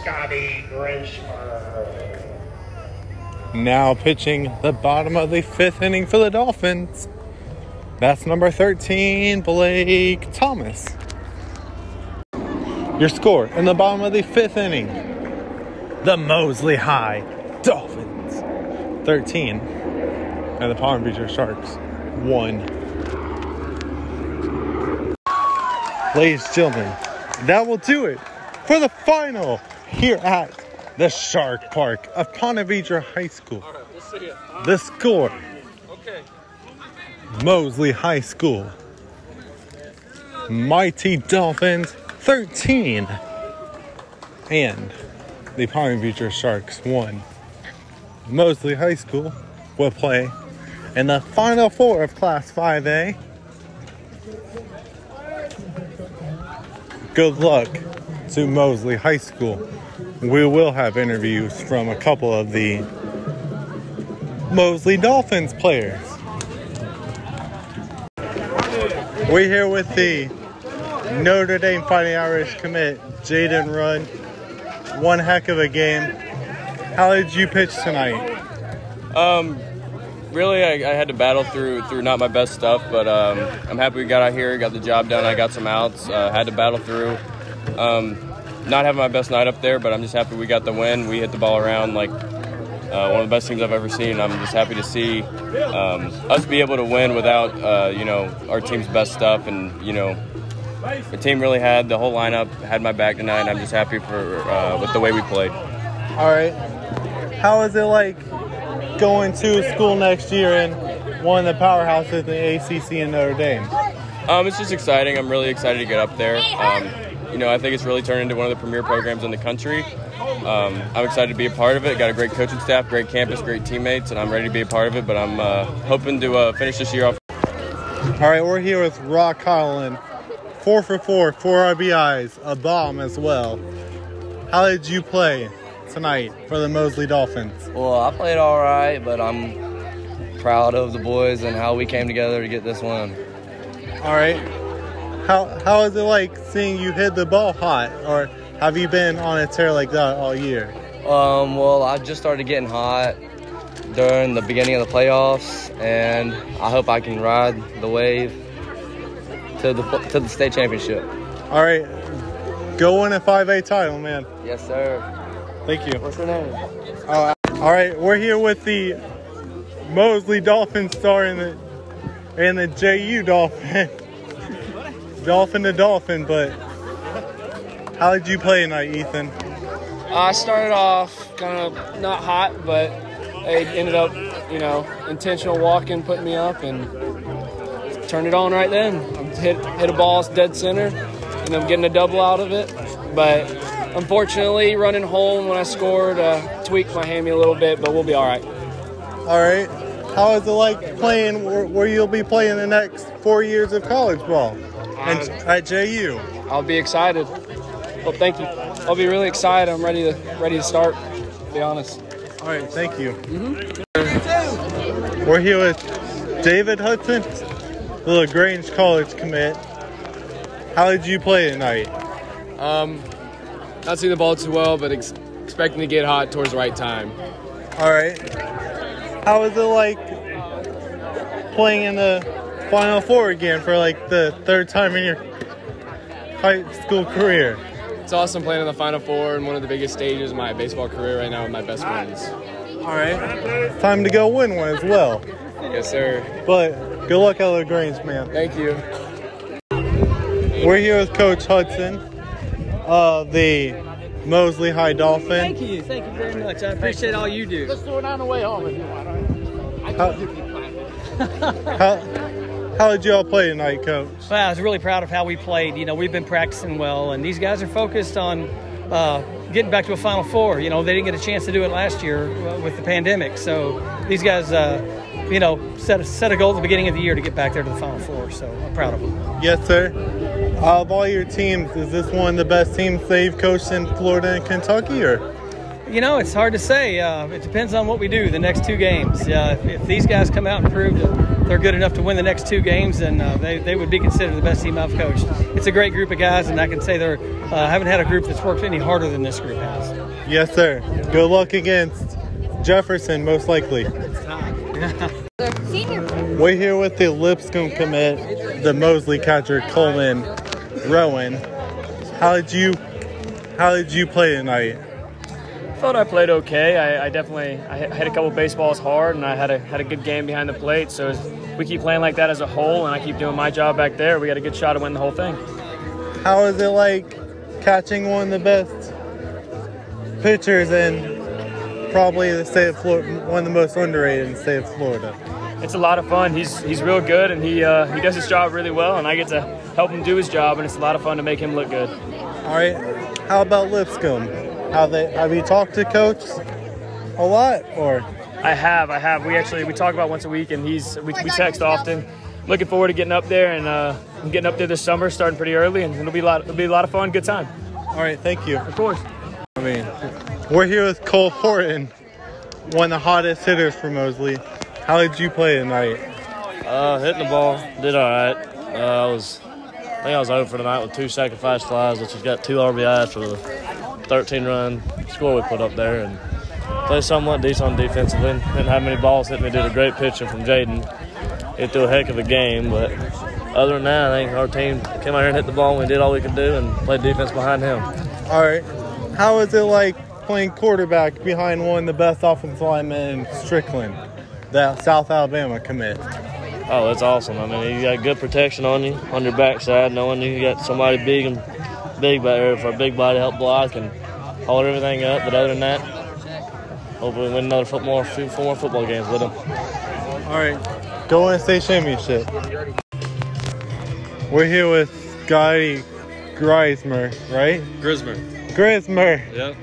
Scotty. Now pitching the bottom of the fifth inning for the Dolphins. That's number 13, Blake Thomas. Your score in the bottom of the fifth inning. The Mosley High Dolphins 13 and the Palm Beach Sharks 1. Ladies and gentlemen, that will do it for the final here at the Shark Park of Ponte Vedra High School. The score Mosley High School. Mighty Dolphins 13 and the Palm Beach Sharks 1. Mosley High School will play in the final four of Class 5A. Good luck to Mosley High School. We will have interviews from a couple of the Mosley Dolphins players. We're here with the Notre Dame Fighting Irish commit, Jaden Rudd. One heck of a game. How did you pitch tonight? Um, really, I, I had to battle through through not my best stuff, but um, I'm happy we got out here, got the job done. I got some outs. Uh, had to battle through. Um, not having my best night up there, but I'm just happy we got the win. We hit the ball around like uh, one of the best teams I've ever seen. I'm just happy to see um, us be able to win without uh, you know our team's best stuff, and you know the team really had the whole lineup had my back tonight. I'm just happy for uh, with the way we played. All right. How is it like going to school next year and one of the powerhouses in the ACC in Notre Dame? Um, it's just exciting. I'm really excited to get up there. Um, you know, I think it's really turned into one of the premier programs in the country. Um, I'm excited to be a part of it. Got a great coaching staff, great campus, great teammates, and I'm ready to be a part of it. But I'm uh, hoping to uh, finish this year off. All right, we're here with Rock Holland. Four for four, four RBIs, a bomb as well. How did you play tonight for the Mosley Dolphins? Well, I played all right, but I'm proud of the boys and how we came together to get this win. All right. How how is it like seeing you hit the ball hot, or have you been on a tear like that all year? Um, well, I just started getting hot during the beginning of the playoffs, and I hope I can ride the wave to the to the state championship. All right. Go win a 5A title, man. Yes, sir. Thank you. What's your name? All right, we're here with the Mosley Dolphin star and the and the JU Dolphin. Dolphin to Dolphin, but how did you play tonight, Ethan? I started off kind of not hot, but they ended up, you know, intentional walking, putting me up, and turned it on right then. I hit hit a ball dead center, and I'm getting a double out of it. But unfortunately, running home when I scored uh, tweaked my hammy a little bit, but we'll be all right. All right. How is it like playing where, where you'll be playing the next four years of college ball and at JU? I'll be excited. Well, thank you. I'll be really excited. I'm ready to ready to start. To be honest. All right, thank you. We're here with David Hudson, the LaGrange College commit. How did you play tonight? Um, not seeing the ball too well, but ex- expecting to get hot towards the right time. All right. How was it like playing in the Final Four again for like the third time in your high school career? It's awesome playing in the Final Four and one of the biggest stages of my baseball career right now with my best friends. All right. Time to go win one as well. Yes, sir. But good luck at LaGrange, man. Thank you. We're here with Coach Hudson of the Mosley High Dolphin. Thank you, thank you very much. I appreciate all you do. Let's do it on the way home if you want. I told you. how, how did y'all play tonight, Coach? Well, I was really proud of how we played. You know, we've been practicing well, and these guys are focused on uh, getting back to a Final Four. You know, they didn't get a chance to do it last year uh, with the pandemic, so these guys, uh, you know, set a, set a goal at the beginning of the year to get back there to the Final Four. So I'm proud of them. Yes, sir. Of all your teams, is this one of the best teams they've coached in Florida and Kentucky, or? You know, it's hard to say. Uh, it depends on what we do the next two games. Uh, if, if these guys come out and prove that they're good enough to win the next two games, then uh, they, they would be considered the best team I've coached. It's a great group of guys, and I can say they're uh, haven't had a group that's worked any harder than this group has. Yes, sir. Good luck against Jefferson, most likely. We're here with the Lipscomb commit, the Mosley catcher, Coleman Rowan. How did you how did you play tonight? Thought I played okay. I, I definitely I hit a couple baseballs hard, and I had a had a good game behind the plate. So we keep playing like that as a whole, and I keep doing my job back there, we got a good shot to win the whole thing. How is it like catching one of the best pitchers in probably the state of Florida, one of the most underrated in the state of Florida? It's a lot of fun. He's he's real good, and he uh, he does his job really well, and I get to help him do his job, and it's a lot of fun to make him look good. All right. How about Lipscomb? How they have you talked to coach a lot or? I have, I have. We actually we talk about once a week, and he's we, we text often. Looking forward to getting up there, and uh, I'm getting up there this summer, starting pretty early, and it'll be a lot. It'll be a lot of fun, good time. All right, thank you. Of course. I mean, we're here with Cole Horton, one of the hottest hitters for Mosley. How did you play tonight? Uh, hitting the ball, did all right. Uh, I was, I think I was over for tonight with two sacrifice flies, which has got two RBIs for the 13 run score we put up there, and played somewhat decent defensively. Didn't have many balls hit me. Did a great pitching from Jaden. He threw a heck of a game, but other than that, I think our team came out here and hit the ball, and we did all we could do, and played defense behind him. All right. How is it like playing quarterback behind one of the best offensive linemen in Strickland, that South Alabama commit? Oh, that's awesome. I mean, you got good protection on you, on your backside, knowing you got somebody big and big back there for a big body to help block and hold everything up. But other than that, hopefully win another football, few four more football games with them. All right. Go win state championship. We're here with Scotty Grismer, right? Grismer. Grismer, Yep.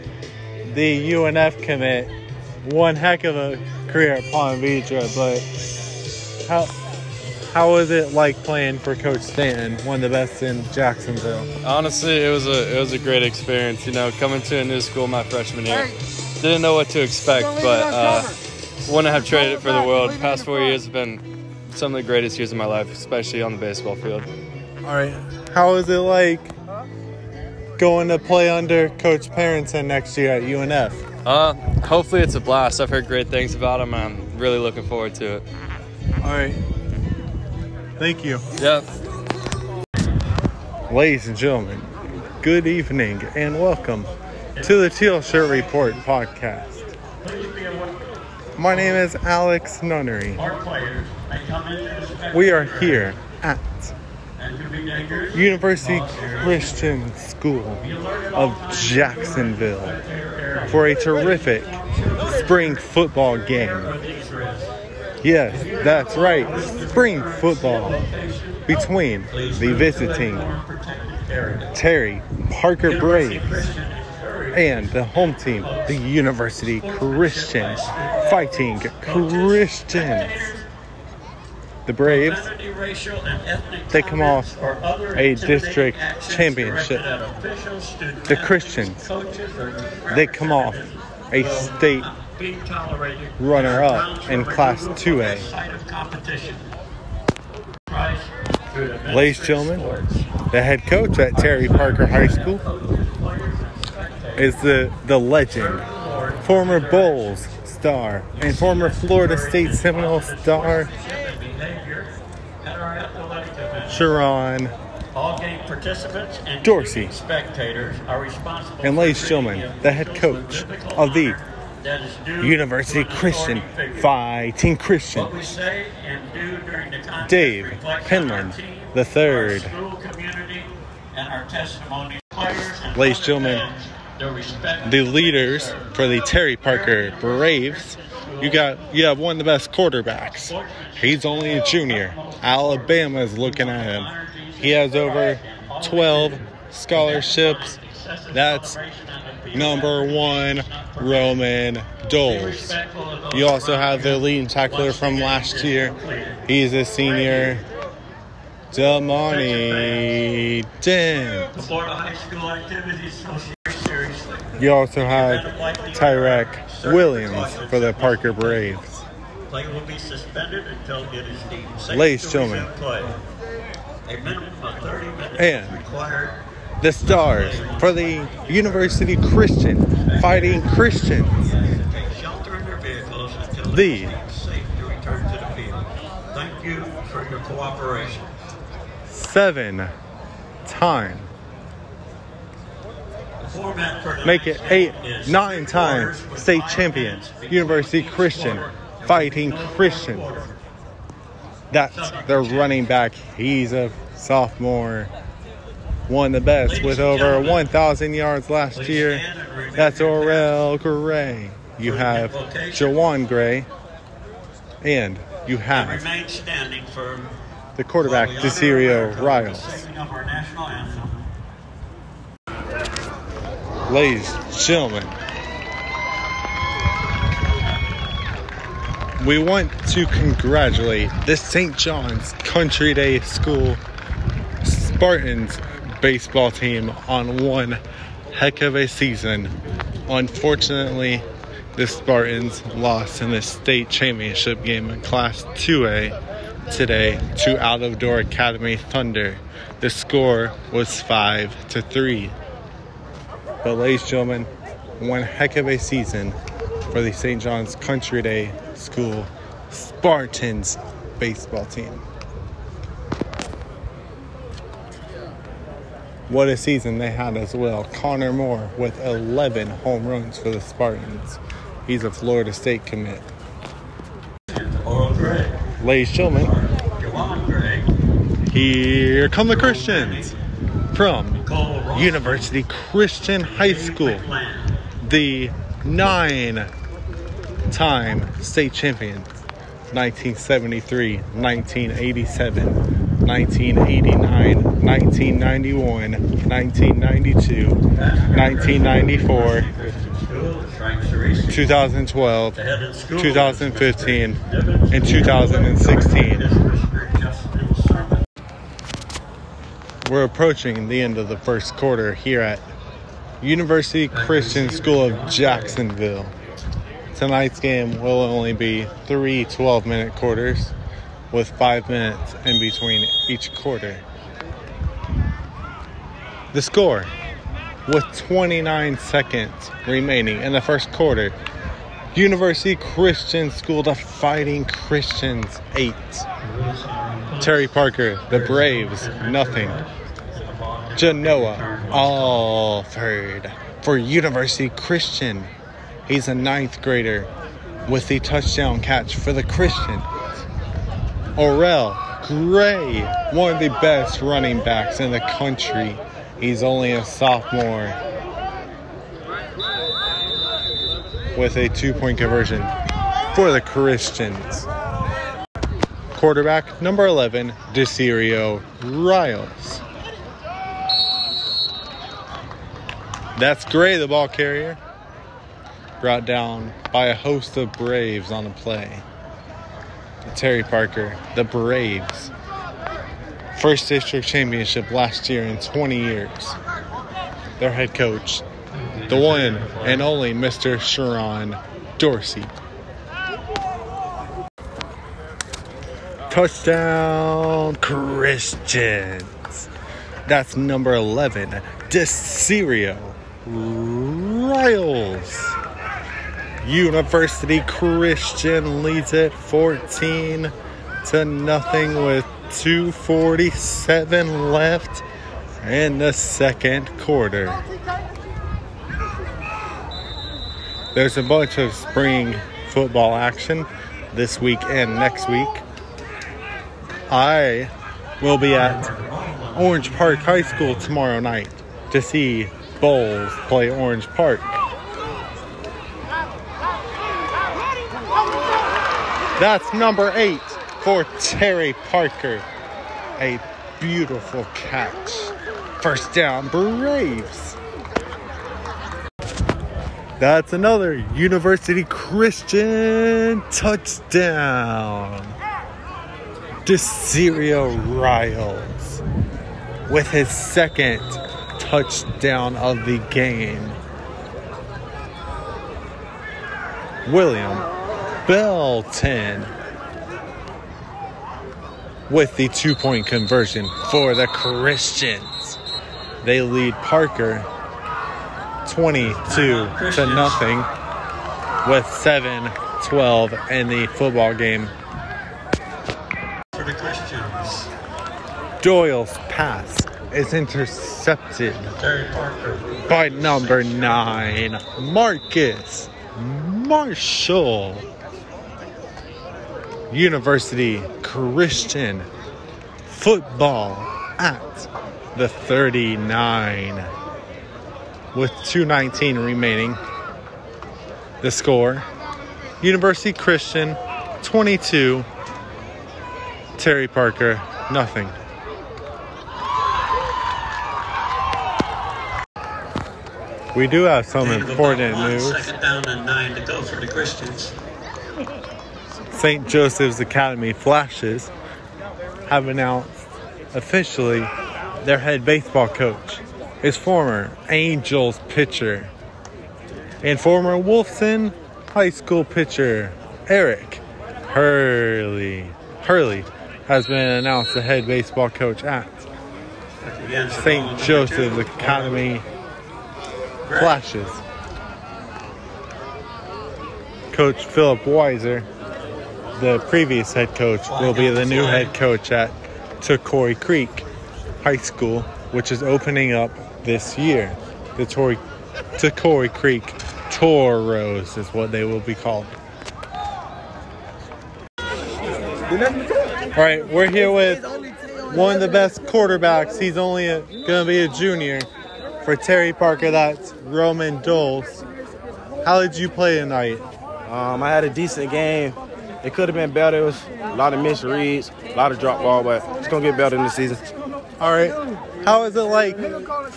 the UNF commit. One heck of a career at Palm Beach, but how how was it like playing for Coach Stanton, one of the best in Jacksonville? Honestly, it was a it was a great experience. You know, coming to a new school my freshman year, didn't know what to expect, but uh, wouldn't have traded it for the world. Past four years have been some of the greatest years of my life, especially on the baseball field. All right. How is it like going to play under Coach Parenton next year at UNF? Uh, hopefully it's a blast. I've heard great things about him. I'm really looking forward to it. All right. Thank you. Yeah. Ladies and gentlemen, good evening and welcome to the Teal Shirt Report podcast. My name is Alex Nunnery. We are here at University Christian School of Jacksonville for a terrific spring football game. Yes, that's right, spring football between the visiting Terry Parker Braves and the home team, the University Christians, Fighting Christians. The Braves, they come off a district championship. The Christians, they come off a state runner up in Class 2A. Ladies and gentlemen, the head coach at Terry Parker High School is the, the legend, former Bulls star, and former Florida State Seminole star, Sharon All game participants and Dorsey. spectators are responsible. And ladies and gentlemen, the head coach of the that is due University Christian Fighting Christian, what we say and do during the contest Dave reflects on our Penland the third. school community, and our testimony players and Ladies gentlemen, the the leaders for the Terry Parker Braves. You got you have one of the best quarterbacks. He's only a junior. Alabama is looking at him. He has over 12 scholarships. That's number one, Roman Doles. You also have the leading tackler from last year. He's a senior, Damani Dent. the Florida High School Activities Association seriously. You also have Tyrek Williams for the Parker Braves. Play will be suspended until it is deemed safe Ladies to and gentlemen. A minimum of 30 minutes And- required. The stars for the University Christian Fighting Christians. Shelter in their vehicles until The- it is deemed safe to return to the field. Thank you for your cooperation. Seven time. The format for Make it eight, nine three time quarters state champion. University Christian. Fighting Christians. That's the running back. He's a sophomore. One of the best with over 1,000 yards last year. That's Orel Gray. You have Jawan Gray. And you have Remain standing for the quarterback, Desirio Riles. singing of our national anthem. Ladies and gentlemen, we want to congratulate the St. John's Country Day School Spartans baseball team on one heck of a season. Unfortunately, the Spartans lost in the state championship game in Class 2A today to Out of Door Academy Thunder. The score was 5 to 3. But, ladies and gentlemen, one heck of a season for the St. John's Country Day School Spartans baseball team. What a season they had as well. Connor Moore with 11 home runs for the Spartans. He's a Florida State commit. And gentlemen, here come the Christians from University Christian High School. The nine time state champions 1973, 1987, 1989, 1991, 1992, 1994, School, Frank Cerisi, 2012, the head of the school, 2015, and 2016. Mr. Justin Sermon. We're approaching the end of the first quarter here at University Christian School of Jacksonville. Tonight's game will only be three 12 minute quarters with five minutes in between each quarter. The score with 29 seconds remaining in the first quarter. University Christian School to Fighting Christians 8. Terry Parker, the Braves, nothing. Genoa Alford for University Christian. He's a ninth grader with the touchdown catch for the Christians. Orel Gray, one of the best running backs in the country. He's only a sophomore. with a two point conversion for the Christians. Quarterback number 11, Desirio Riles. That's Gray, the ball carrier. Brought down by a host of Braves on the play. Terry Parker, the Braves. First district championship last year in 20 years. Their head coach, the one and only Mr. Sharon Dorsey. Touchdown Christians. That's number 11, Desirio Riles. University Christian leads it 14 to nothing with 247 left in the second quarter. There's a bunch of spring football action this week and next week. I will be at Orange Park High School tomorrow night to see Bolles play Orange Park. That's number eight for Terry Parker. A beautiful catch. First down, Braves. That's another University Christian touchdown. Desirio Riles with his second touchdown of the game. William Belton with the two point conversion for the Christians. They lead Parker 22 to nothing with 7 12 in the football game. For the Christians, Doyle's pass is intercepted by number 9, Marcus Marshall. University Christian football at the 39 with 219 remaining. The score University Christian 22, Terry Parker nothing. We do have some important news. Second down and nine to go for the Christians. St. Joseph's Academy Flashes have announced officially their head baseball coach is former Angels pitcher and former Wolfson High School pitcher Eric Hurley. Hurley has been announced the head baseball coach at St. Joseph's Academy Flashes. Coach Philip Weiser, the previous head coach, will be the new head coach at Tocoi Creek High School, which is opening up this year. The Tocoi Creek Toros is what they will be called. All right, we're here with one of the best quarterbacks. He's only going to be a junior for Terry Parker. That's Roman Doles. How did you play tonight? Um, I had a decent game. It could have been better. It was a lot of missed reads, a lot of drop ball, but it's gonna get better in the season. All right. How is it like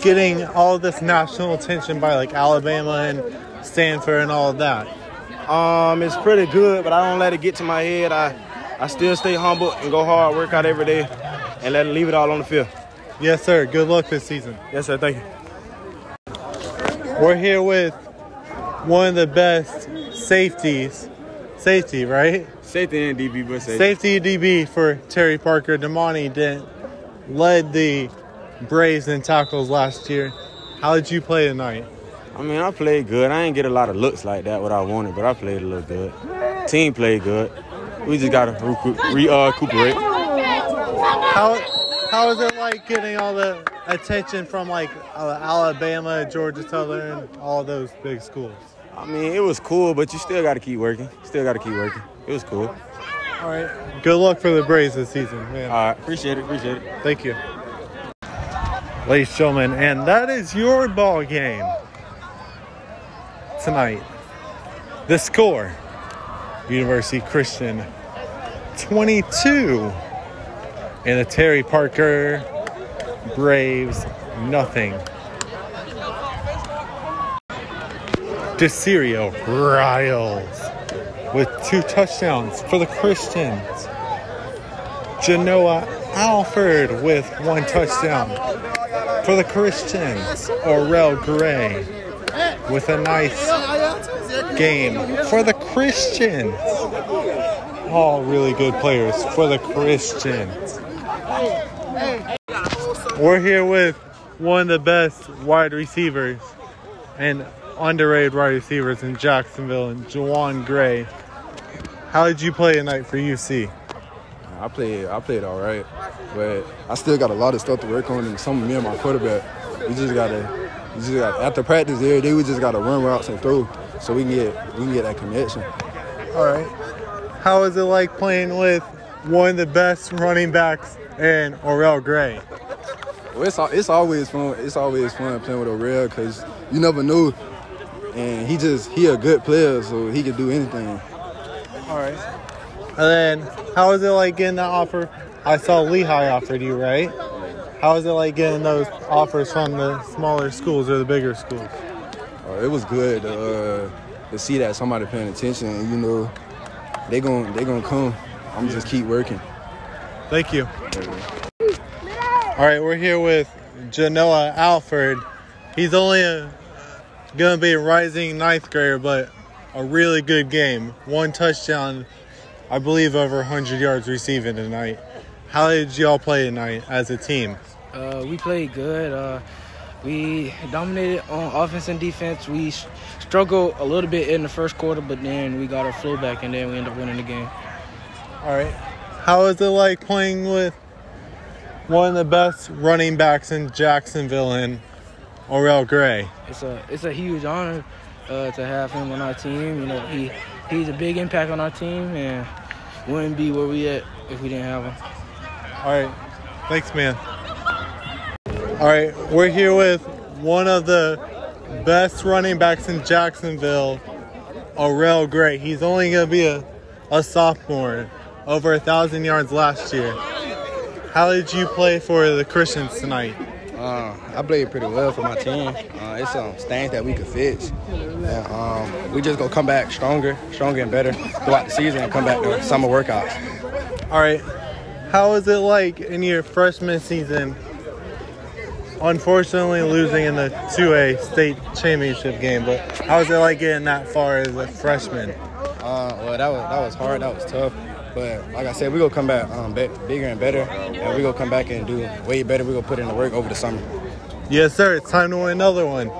getting all this national attention by like Alabama and Stanford and all of that? Um, it's pretty good, but I don't let it get to my head. I, I still stay humble and go hard, work out every day, and let it leave it all on the field. Yes, sir. Good luck this season. Yes, sir. Thank you. We're here with one of the best safeties. Safety, right? Safety and DB, but Safety DB for Terry Parker. Damani Dent led the Braves in tackles last year. How did you play tonight? I mean, I played good. I didn't get a lot of looks like that what I wanted, but I played a little good. Team played good. We just gotta recoup, re, uh, recuperate. How how is it like getting all the attention from like uh, Alabama, Georgia Southern, all those big schools? I mean, it was cool, but you still gotta keep working. Still gotta keep working. It was cool. All right. Good luck for the Braves this season, man. All right, appreciate it. Appreciate it. Thank you. Ladies and gentlemen, and that is your ball game tonight. The score University Christian 22 and the Terry Parker Braves nothing. DeCirio Riles with two touchdowns for the Christians. Genoa Alford with one touchdown for the Christians. Orel Gray with a nice game for the Christians. All really good players for the Christians. We're here with one of the best wide receivers and underrated wide receivers in Jacksonville and Jawan Gray. How did you play tonight for UC? I played I played all right, but I still got a lot of stuff to work on. And some of me and my quarterback, we just gotta, we just got after practice every day. We just gotta run routes and throw, so we can get we can get that connection. All right. How is it like playing with one of the best running backs in Orel Gray? Well, it's it's always fun. It's always fun playing with O'Reilly because you never know, and he just he a good player, so he can do anything. All right. And then, how is it like getting that offer? I saw Lehigh offered you, right? How is it like getting those offers from the smaller schools or the bigger schools? Uh, it was good uh, to see that somebody paying attention, and you know, they gon' they gonna come. I'm just keep working. Thank you. All right, we're here with Genoa Alford. He's only a, gonna be a rising ninth grader, but a really good game. One touchdown, I believe, over 100 yards receiving tonight. How did y'all play tonight as a team? Uh, we played good. Uh, we dominated on offense and defense. We struggled a little bit in the first quarter, but then we got our flow back, and then we ended up winning the game. All right. How is it like playing with one of the best running backs in Jacksonville and Orel Gray? It's a it's a huge honor uh, to have him on our team. You know, he he's a big impact on our team, and wouldn't be where we at if we didn't have him. All right. Thanks, man. All right. We're here with one of the best running backs in Jacksonville, Orel Gray. He's only going to be a, a sophomore, over a thousand yards last year. How did you play for the Christians tonight? Uh, I played pretty well for my team. Uh, it's some things that we could fix. And, um, we just gonna come back stronger, stronger and better throughout the season and come back to summer workouts. All right. How is it like in your freshman season? Unfortunately, losing in the 2A state championship game, but how is it like getting that far as a freshman? Uh, well, that was that was hard. That was tough. But like I said, we're gonna come back um, be- bigger and better, and we're gonna come back and do way better. We're gonna put in the work over the summer. Yes, sir. It's time to win another one.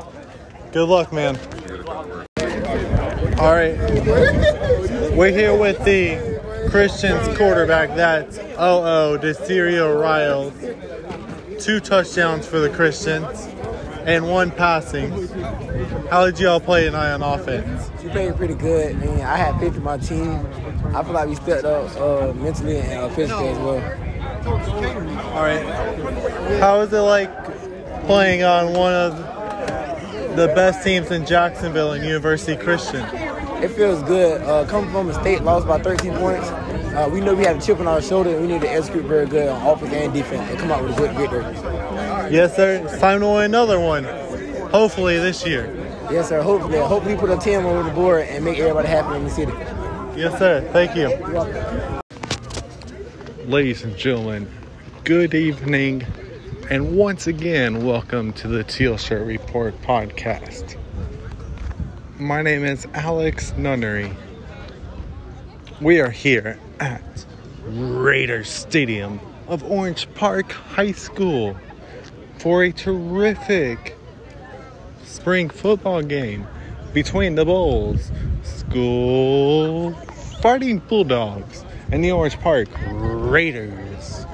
Good luck, man. All right. We're here with the Christians quarterback. That's OO DeCirio Riles. Two touchdowns for the Christians and one passing. How did y'all play tonight on offense? We played pretty good. I mean, I had faith in my team. I feel like we stepped up uh, mentally and uh, physically as well. All right. How is it like playing on one of the best teams in Jacksonville and University Christian? It feels good. Uh, coming from a state lost by 13 points, uh, we know we had a chip on our shoulder and we need to execute very good on offense and defense and come out with a good victory. Yes, sir. It's time to win another one. Hopefully this year. Yes, sir. Hopefully, hopefully we put a 10 over the board and make everybody happy in the city. Yes, sir. Thank you. Ladies and gentlemen, good evening, and once again, welcome to the Teal Shirt Report podcast. My name is Alex Nunnery. We are here at Raiders Stadium of Orange Park High School for a terrific spring football game between the Bolles School Fighting Bulldogs and the Orange Park Raiders.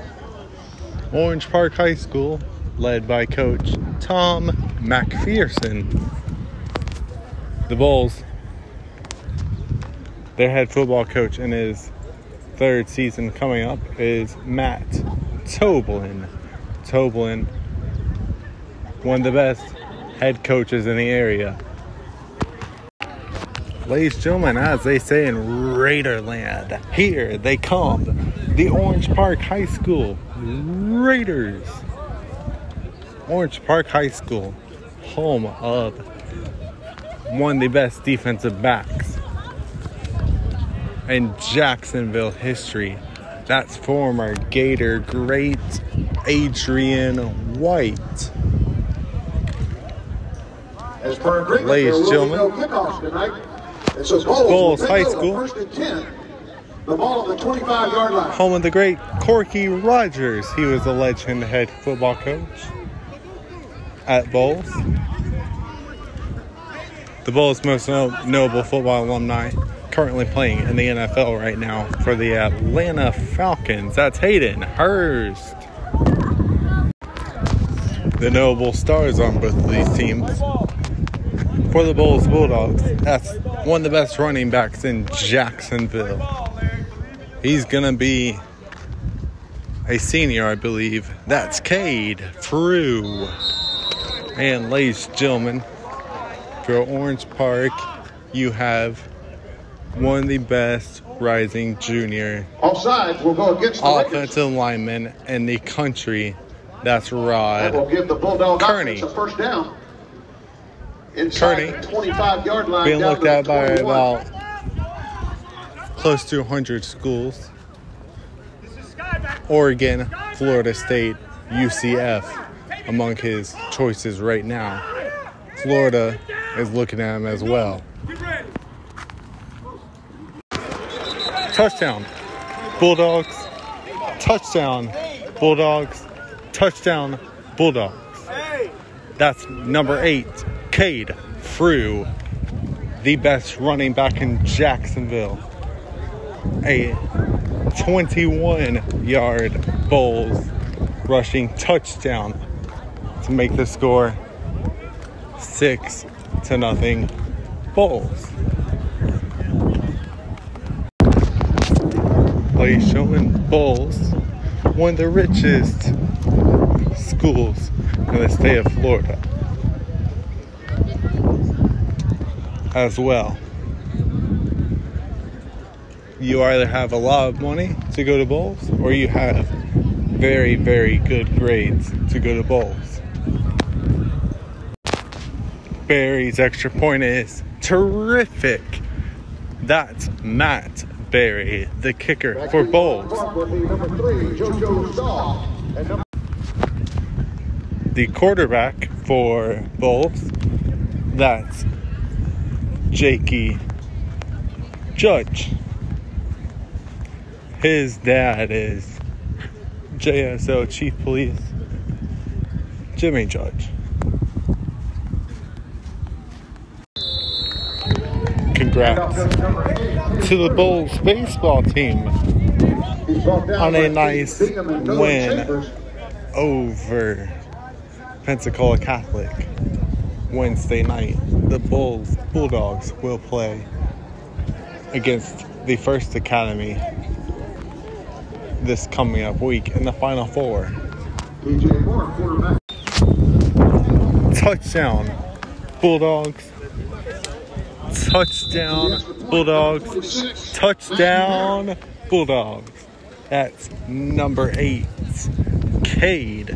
Orange Park High School, led by Coach Tom McPherson. The Bolles, their head football coach in his third season coming up is Matt Toblin. Toblin, one of the best head coaches in the area. Ladies and gentlemen, as they say in Raiderland, here they come. The Orange Park High School Raiders. Orange Park High School, home of one of the best defensive backs in Jacksonville history. That's former Gator great Adrian White. As per agreement, Ladies and there will be gentlemen, no kickoffs tonight. It says Bolles, Bolles High School. First and 10. The ball at the 25 yard line. home of the great Corky Rogers. He was a legend head football coach at Bolles. The Bolles' most no- notable football alumni currently playing in the NFL right now for the Atlanta Falcons. That's Hayden Hurst. The notable stars on both of these teams. For the Bolles Bulldogs, that's one of the best running backs in Jacksonville. He's gonna be a senior, I believe. That's Cade Frew. And ladies and gentlemen, for Orange Park, you have one of the best rising junior Offsides will go against offensive linemen in the country. That's Rod That will give the Bulldog Kearney. a first down. Kearney the 25 yard line. being looked at by about close to 100 schools. Oregon, Florida State, UCF among his choices right now. Florida is looking at him as well. Touchdown, Bulldogs. Touchdown, Bulldogs. Touchdown, Bulldogs. That's number eight, Cade Frew, the best running back in Jacksonville. A 21 yard Bolles rushing touchdown to make the score six to nothing Bolles. And gentlemen, Bolles, one of the richest schools in the state of Florida. As well. You either have a lot of money to go to Bolles or you have very, very good grades to go to Bolles. Barry's extra point is terrific. That's Matt Barry, the kicker for Bolles. The quarterback for Bolles. That's Jakey Judge. His dad is JSO Chief Police Jimmy Judge. Congrats to the Bolles baseball team on a nice win over Pensacola Catholic Wednesday night. The Bolles Bulldogs will play against the First Academy this coming up week in the Final Four. Touchdown, Bulldogs. Touchdown, Bulldogs. Touchdown, Bulldogs. That's number eight, Cade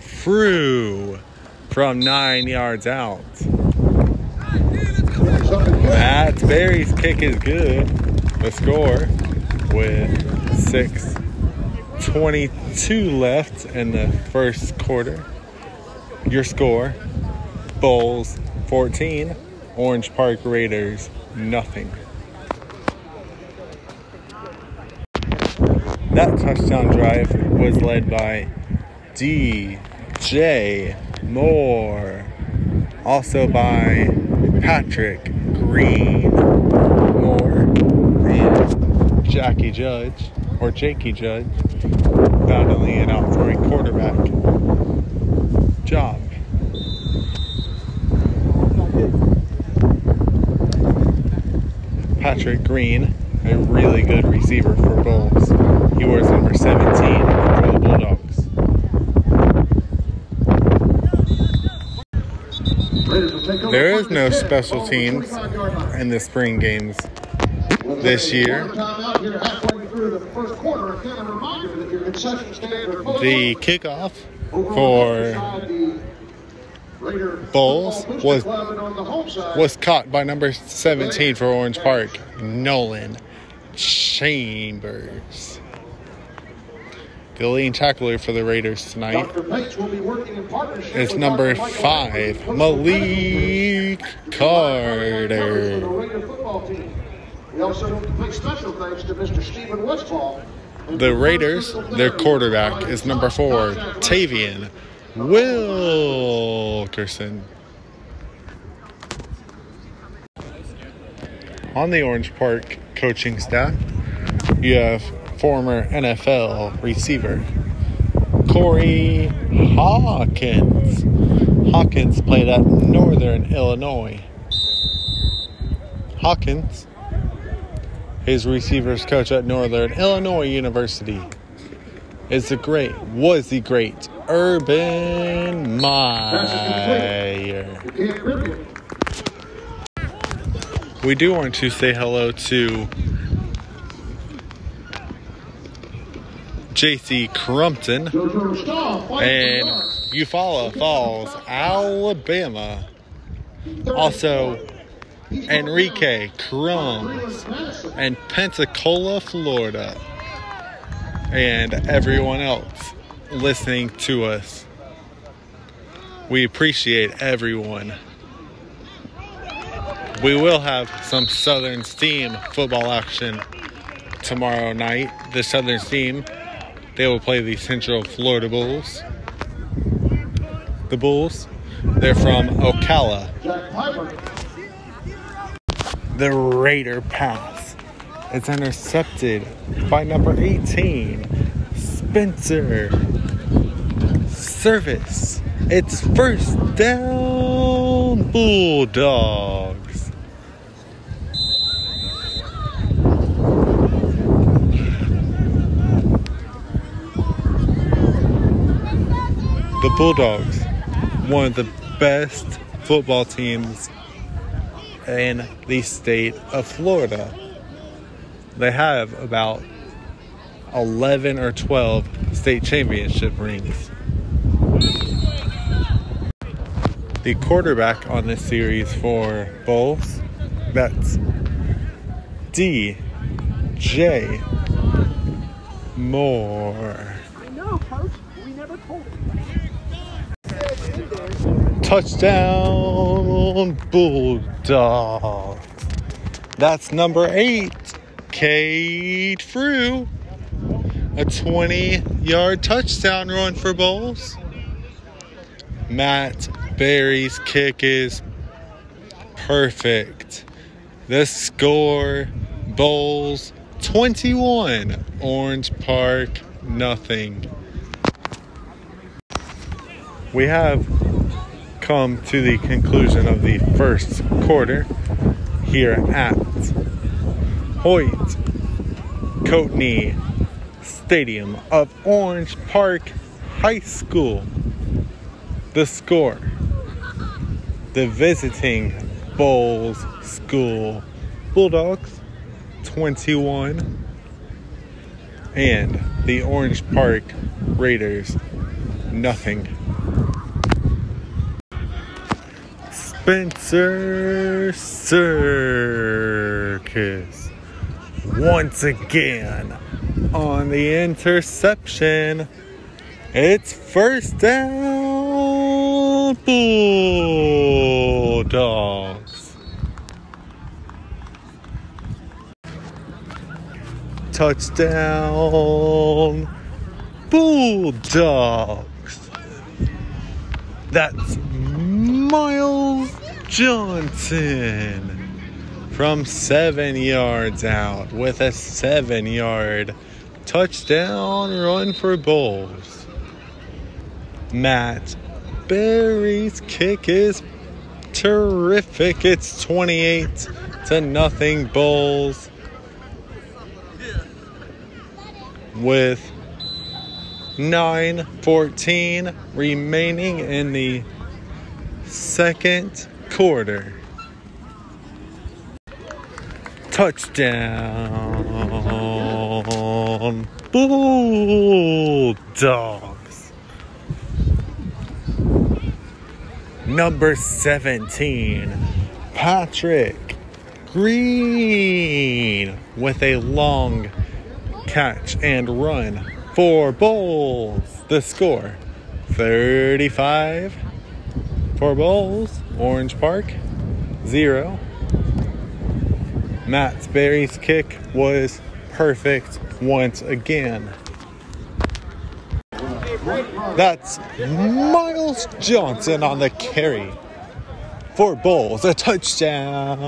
Frew from nine yards out. Matt Barry's kick is good. The score with 6.22 left in the first quarter. Your score Bolles 14, Orange Park Raiders nothing. That touchdown drive was led by DJ Moore, also by Patrick Green Moore and Jackie Judge or Jakey Judge battling it out for a quarterback job. Patrick Green, a really good receiver for Bolles. He wears number 17 for the Bulldogs. There is no special teams in the spring games this year. The kickoff for Bolles was was caught by number 17 for Orange Park, Nolan Chambers. The leading tackler for the Raiders tonight is number five, Malik Carter. We also want to pay special thanks to Mr. Stephen Westfall. The Raiders, their quarterback is number four, Tavian Wilkerson. On the Orange Park coaching staff, you have former NFL receiver Corey Hawkins. Hawkins played at Northern Illinois. Hawkins his receivers coach at Northern Illinois University is the great, was the great Urban Meyer. We do want to say hello to JC Crumpton and Eufaula Falls, Alabama. Also, Enrique Crooms and Pensacola, Florida, and everyone else listening to us. We appreciate everyone. We will have some Southern Steam football action tomorrow night. The Southern Steam, they will play the Central Florida Bulls. The Bulls, they're from Ocala the Raider pass. It's intercepted by number 18, Spencer. Service. It's first down, Bulldogs. The Bulldogs, one of the best football teams in the state of Florida. They have about 11 or 12 state championship rings. The quarterback on this series for Bolles, that's D.J. Moore. Touchdown, Bulldogs. That's number eight, Cade Frew. A 20 yard touchdown run for Bolles. Matt Berry's kick is perfect. The score Bolles 21, Orange Park nothing. We have come to the conclusion of the first quarter here at Hoyt Coatney Stadium of Orange Park High School. The score the visiting Bolles School Bulldogs 21 and the Orange Park Raiders nothing. Spencer Circus once again on the interception. It's first down Bulldogs. Touchdown Bulldogs. That's Miles Johnson from seven yards out with a seven yard touchdown run for Bolles. Matt Berry's kick is terrific. It's 28 to nothing Bolles with 9 14 remaining in the second quarter. Touchdown. Bulldogs. Number 17, Patrick Green with a long catch and run for Bolles. The score 35 for Bolles. Orange Park 0. Matt Sperry's kick was perfect once again. That's Miles Johnson on the carry for Bolles. A touchdown.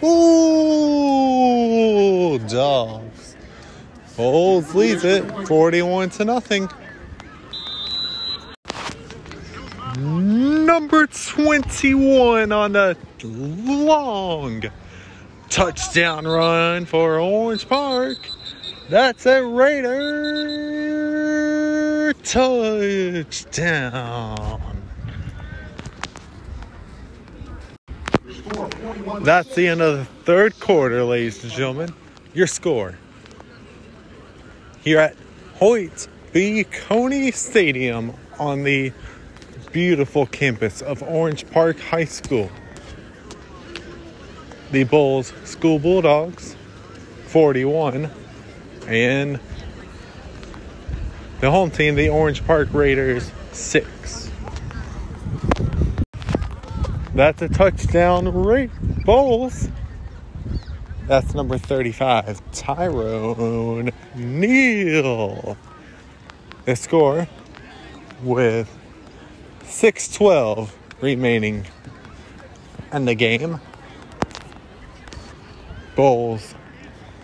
Bulldogs. Bolles leads it 41 to nothing. Number 21 on the long touchdown run for Orange Park. That's a Raider touchdown. That's the end of the third quarter, ladies and gentlemen. Your score here at Hoyt B. Coney Stadium on the beautiful campus of Orange Park High School. The Bolles School Bulldogs 41 and the home team, the Orange Park Raiders 6. That's a touchdown, right, Bolles. That's number 35, Tyrone Neal. The score with 6-12 remaining in the game. Bolles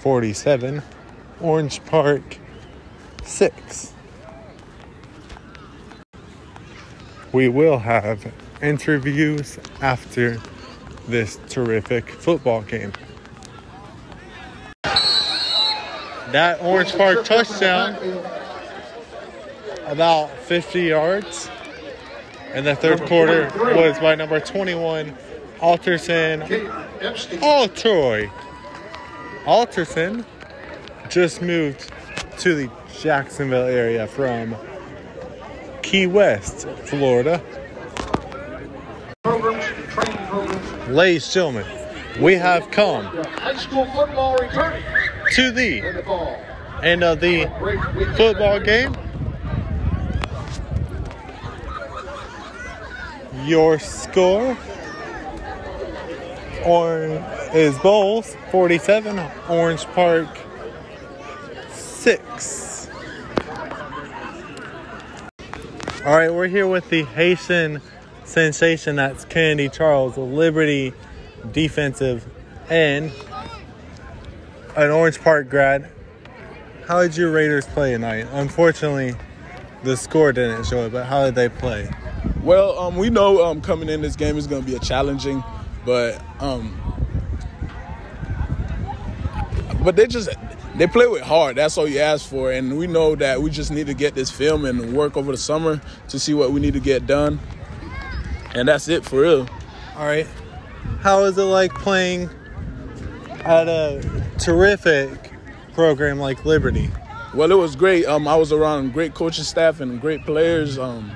47, Orange Park 6. We will have interviews after this terrific football game. That Orange Park touchdown, about 50 yards. And the third quarter was by number 21, Alterson Altroy. Alterson just moved to the Jacksonville area from Key West, Florida. Ladies and gentlemen, we have come to the end of the football game. Your score or is Bolles 47, Orange Park 6. All right, we're here with the Haitian sensation that's Kennedy Charles, a Liberty defensive end, an Orange Park grad. How did your Raiders play tonight? Unfortunately, the score didn't show it, but how did they play? Well, um, we know um, coming in this game is going to be a challenging, but um, but they just they play with heart. That's all you ask for, and we know that we just need to get this film and work over the summer to see what we need to get done, and that's it for real. All right. How is it like playing at a terrific program like Liberty? Well, it was great. Um, I was around great coaching staff and great players. Um,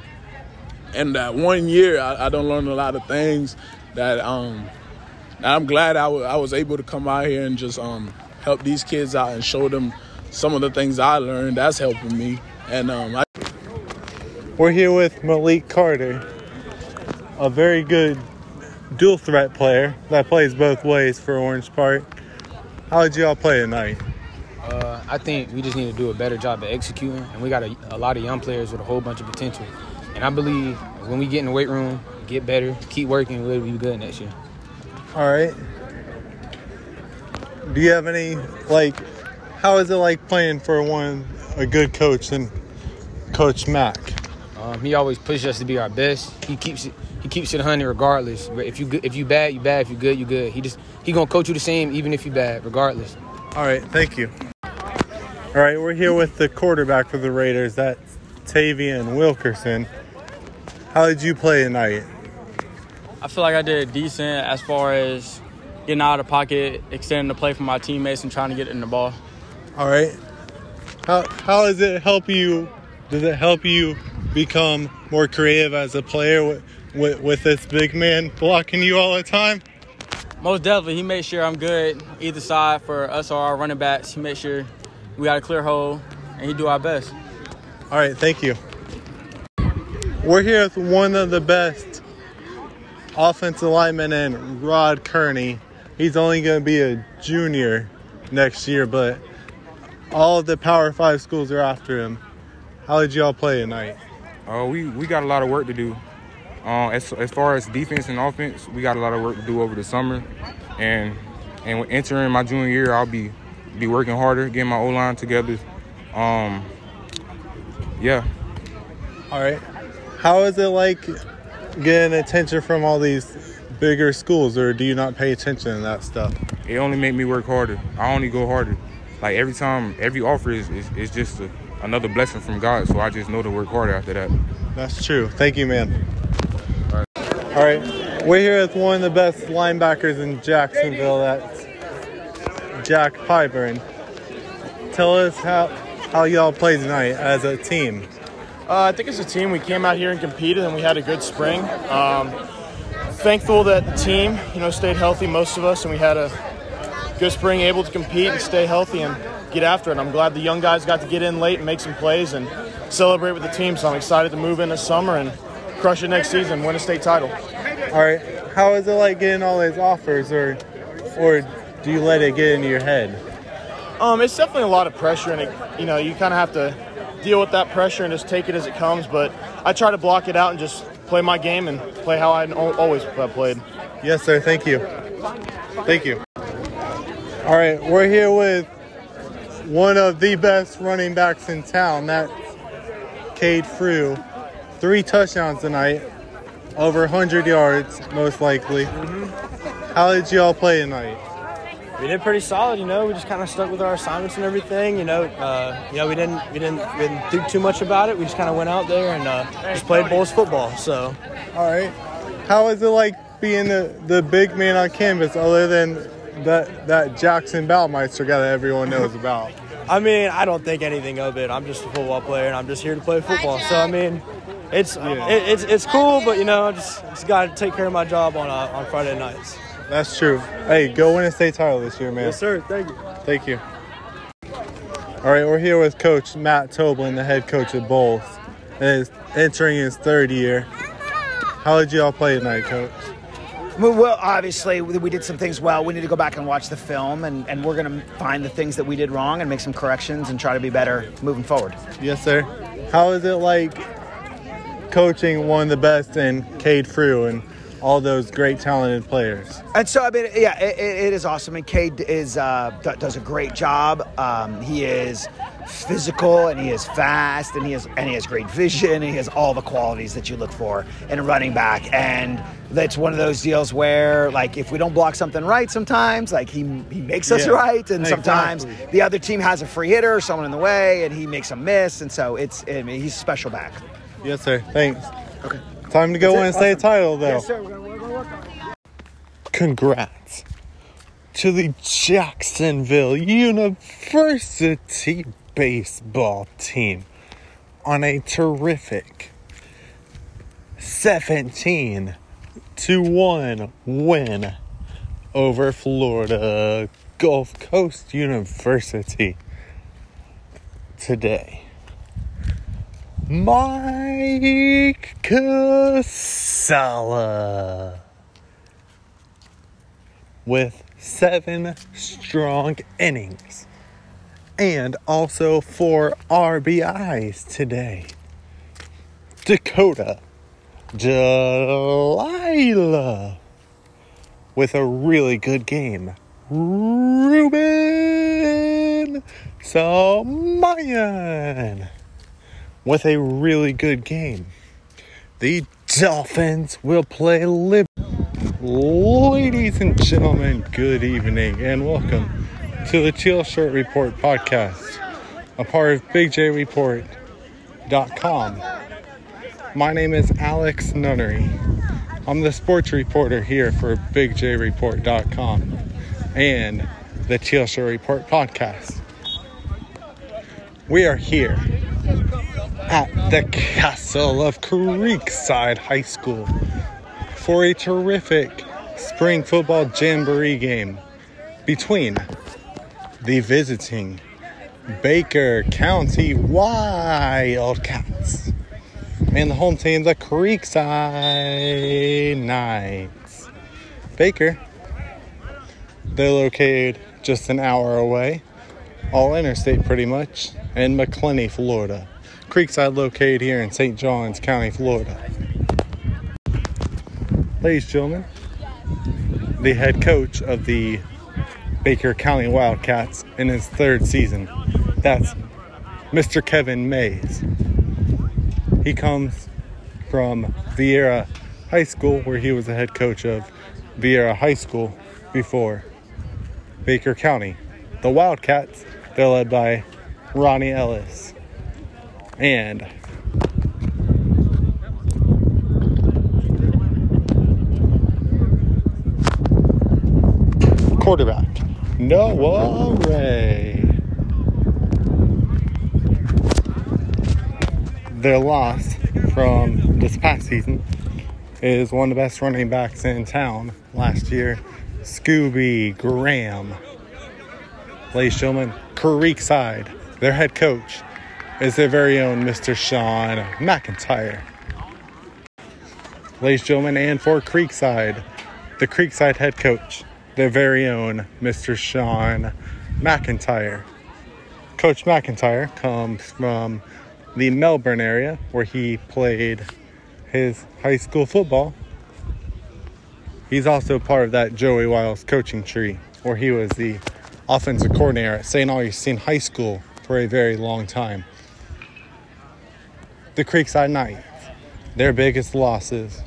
and that one year, I, I done learned a lot of things that um, I'm glad I was able to come out here and just um, help these kids out and show them some of the things I learned. That's helping me. And um, I, We're here with Malik Carter, a very good dual threat player that plays both ways for Orange Park. How did y'all play tonight? Uh, I think we just need to do a better job of executing, and we got a, a lot of young players with a whole bunch of potential. And I believe when we get in the weight room, get better, keep working, we'll be good next year. All right. Do you have any like? How is it like playing for one a good coach and Coach Mack? Um, he always pushes us to be our best. He keeps it. He keeps it hundred regardless. But if you good, if you bad, you bad. If you good, you good. He just he gonna coach you the same even if you bad, regardless. All right, thank you. All right, we're here with the quarterback for the Raiders. That's Tavian Wilkerson. How did you play tonight? I feel like I did decent as far as getting out of the pocket, extending the play for my teammates, and trying to get in the ball. All right. How how does it help you? Does it help you become more creative as a player with with, with this big man blocking you all the time? Most definitely, he made sure I'm good either side for us or our running backs. He made sure we got a clear hole, and he do our best. All right, thank you. We're here with one of the best offensive linemen in Rod Kearney. He's only going to be a junior next year, but all of the Power Five schools are after him. How did y'all play tonight? Uh, we we got a lot of work to do. Uh, as as far as defense and offense, we got a lot of work to do over the summer, and and entering my junior year, I'll be be working harder, getting my O line together. Um, yeah. All right. How is it like getting attention from all these bigger schools, or do you not pay attention to that stuff? It only make me work harder. I only go harder. Like every time, every offer is is, is just a, another blessing from God. So I just know to work harder after that. That's true. Thank you, man. All right. We're here with one of the best linebackers in Jacksonville. That's Jack Piper. And tell us how how y'all played tonight as a team. Uh, I think as a team, we came out here and competed, and we had a good spring. Um, thankful that the team, you know, stayed healthy, most of us, and we had a good spring, able to compete and stay healthy and get after it. I'm glad the young guys got to get in late and make some plays and celebrate with the team. So I'm excited to move in this summer and crush it next season, win a state title. All right. How is it like getting all these offers, or or do you let it get into your head? Um, it's definitely a lot of pressure, and it, you know, you kind of have to deal with that pressure and just take it as it comes. But I try to block it out and just play my game and play how I always have played. Yes, sir. Thank you. Thank you. All right, we're here with one of the best running backs in town. That's Cade Frew. Three touchdowns tonight, over 100 yards, most likely. How did y'all play tonight? We did pretty solid. You know, we just kind of stuck with our assignments and everything. You know, uh, you know, we didn't we didn't we didn't think too much about it. We just kind of went out there and uh, just played Bolles football. So, all right. How is it like being the, the big man on campus, other than that that Jackson Baumeister guy that everyone knows about? I mean, I don't think anything of it. I'm just a football player and I'm just here to play football. So, I mean, it's it, it's it's cool, but you know, I just just got to take care of my job on uh, on Friday nights. That's true. Hey, go win a state title this year, man. Yes, sir. Thank you. Thank you. All right, we're here with Coach Matt Toblin, the head coach of Bolles, and is entering his third year. How did you all play tonight, Coach? Well, well, obviously, we we did some things well. We need to go back and watch the film, and, and we're going to find the things that we did wrong and make some corrections and try to be better moving forward. Yes, sir. How is it like coaching one of the best in Cade Frew and all those great talented players? And so, I mean, yeah, it, it is awesome. And Cade is uh, does a great job. Um, he is physical and he is fast and he has and he has great vision and he has all the qualities that you look for in a running back. And that's one of those deals where, like, if we don't block something right, sometimes like he he makes us Yeah, right, and sometimes exactly. the other team has a free hitter, someone in the way, and he makes a miss. And so it's I mean, he's a special back. Yes, sir. Thanks. Okay. Time to go win and say a title, though. Yes, sir. We're we're gonna work on it. Congrats to the Jacksonville University baseball team on a terrific 17 to 1 win over Florida Gulf Coast University today. Mike Casala with seven strong innings and also four RBIs today. Dakota Delilah with a really good game. Ruben Samayan with a really good game. The Dolphins will play Lib. Ladies and gentlemen, good evening and welcome to the Teal Shirt Report podcast, a part of BigJReport.com. My name is Alex Nunnery. I'm the sports reporter here for BigJReport.com and the Teal Show Report podcast. We are here at the Castle of Creekside High School for a terrific spring football jamboree game between the visiting Baker County Wildcats and the home team, the Creekside Knights. Baker, they're located just an hour away, all interstate pretty much, in Macclenny, Florida. Creekside located here in St. Johns County, Florida. Ladies and gentlemen, the head coach of the Baker County Wildcats in his third season. That's Mr. Kevin Mays. He comes from Viera High School, where he was the head coach of Viera High School before Baker County. The Wildcats, they're led by Ronnie Ellis. And quarterback, Noah Ray. Their loss from this past season is one of the best running backs in town last year, Scooby Graham. Ladies and gentlemen, Creekside, their head coach, is their very own Mr. Sean McIntyre. Ladies and gentlemen, and for Creekside, the Creekside head coach, their very own Mr. Sean McIntyre. Coach McIntyre comes from the Melbourne area where he played his high school football. He's also part of that Joey Wiles coaching tree where he was the offensive coordinator at St. Augustine High School for a very long time. The Creekside Knights, their biggest losses.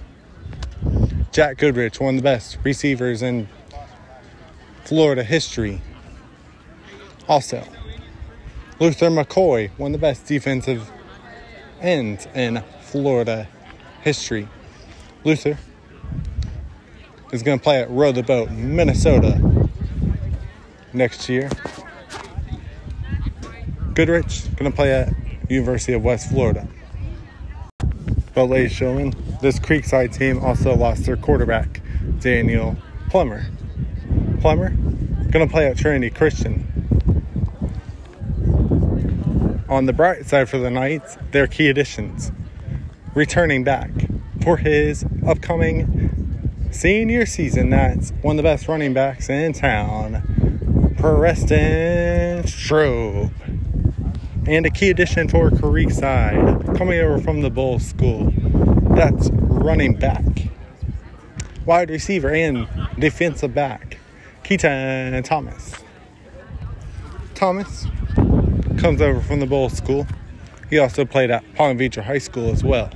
Jack Goodrich, one of the best receivers in Florida history. Also, Luther McCoy, one of the best defensive ends in Florida history. Luther is going to play at Row the Boat, Minnesota next year. Goodrich going to play at University of West Florida. But ladies and gentlemen, this Creekside team also lost their quarterback, Daniel Plummer. Plummer to play at Trinity Christian. On the bright side for the Knights, their key additions. Returning back for his upcoming senior season, that's one of the best running backs in town, Preston Strobe. And a key addition for Creekside, coming over from the Bolles School, that's running back, wide receiver, and defensive back, Keaton Thomas. Thomas comes over from the Bolles School. He also played at Palm Beach High School as well.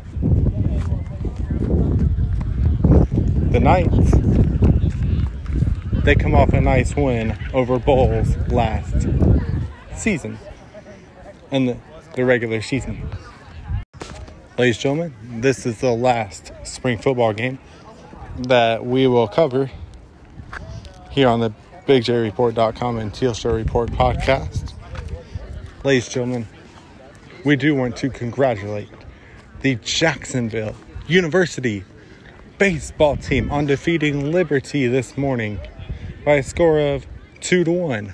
The Knights, they come off a nice win over Bolles last season in the, the regular season. Ladies and gentlemen, this is the last spring football game that we will cover here on the BigJReport.com and Teal Show Report podcast. Ladies and gentlemen, we do want to congratulate the Jacksonville University baseball team on defeating Liberty this morning by a score of 2 to 1.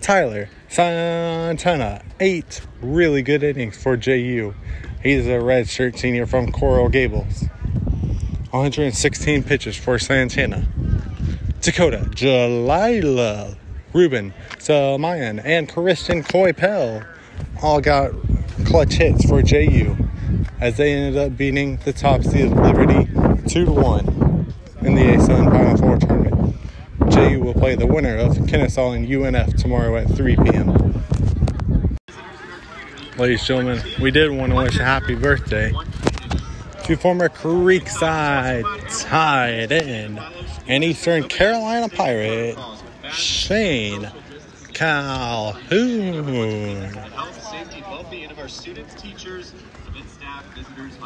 Tyler Santana, eight really good innings for JU. He's a redshirt senior from Coral Gables. 116 pitches for Santana. Dakota Jalila, Ruben Samayan, and Christian Coypel all got clutch hits for JU as they ended up beating the top seed Liberty 2 to 1 in the ASUN Final Four tournament. JU will play the winner of Kennesaw and UNF tomorrow at 3 p.m. Ladies and gentlemen, we did want to wish a happy birthday to former Creekside tight end and Eastern Carolina Pirate Shane Calhoun.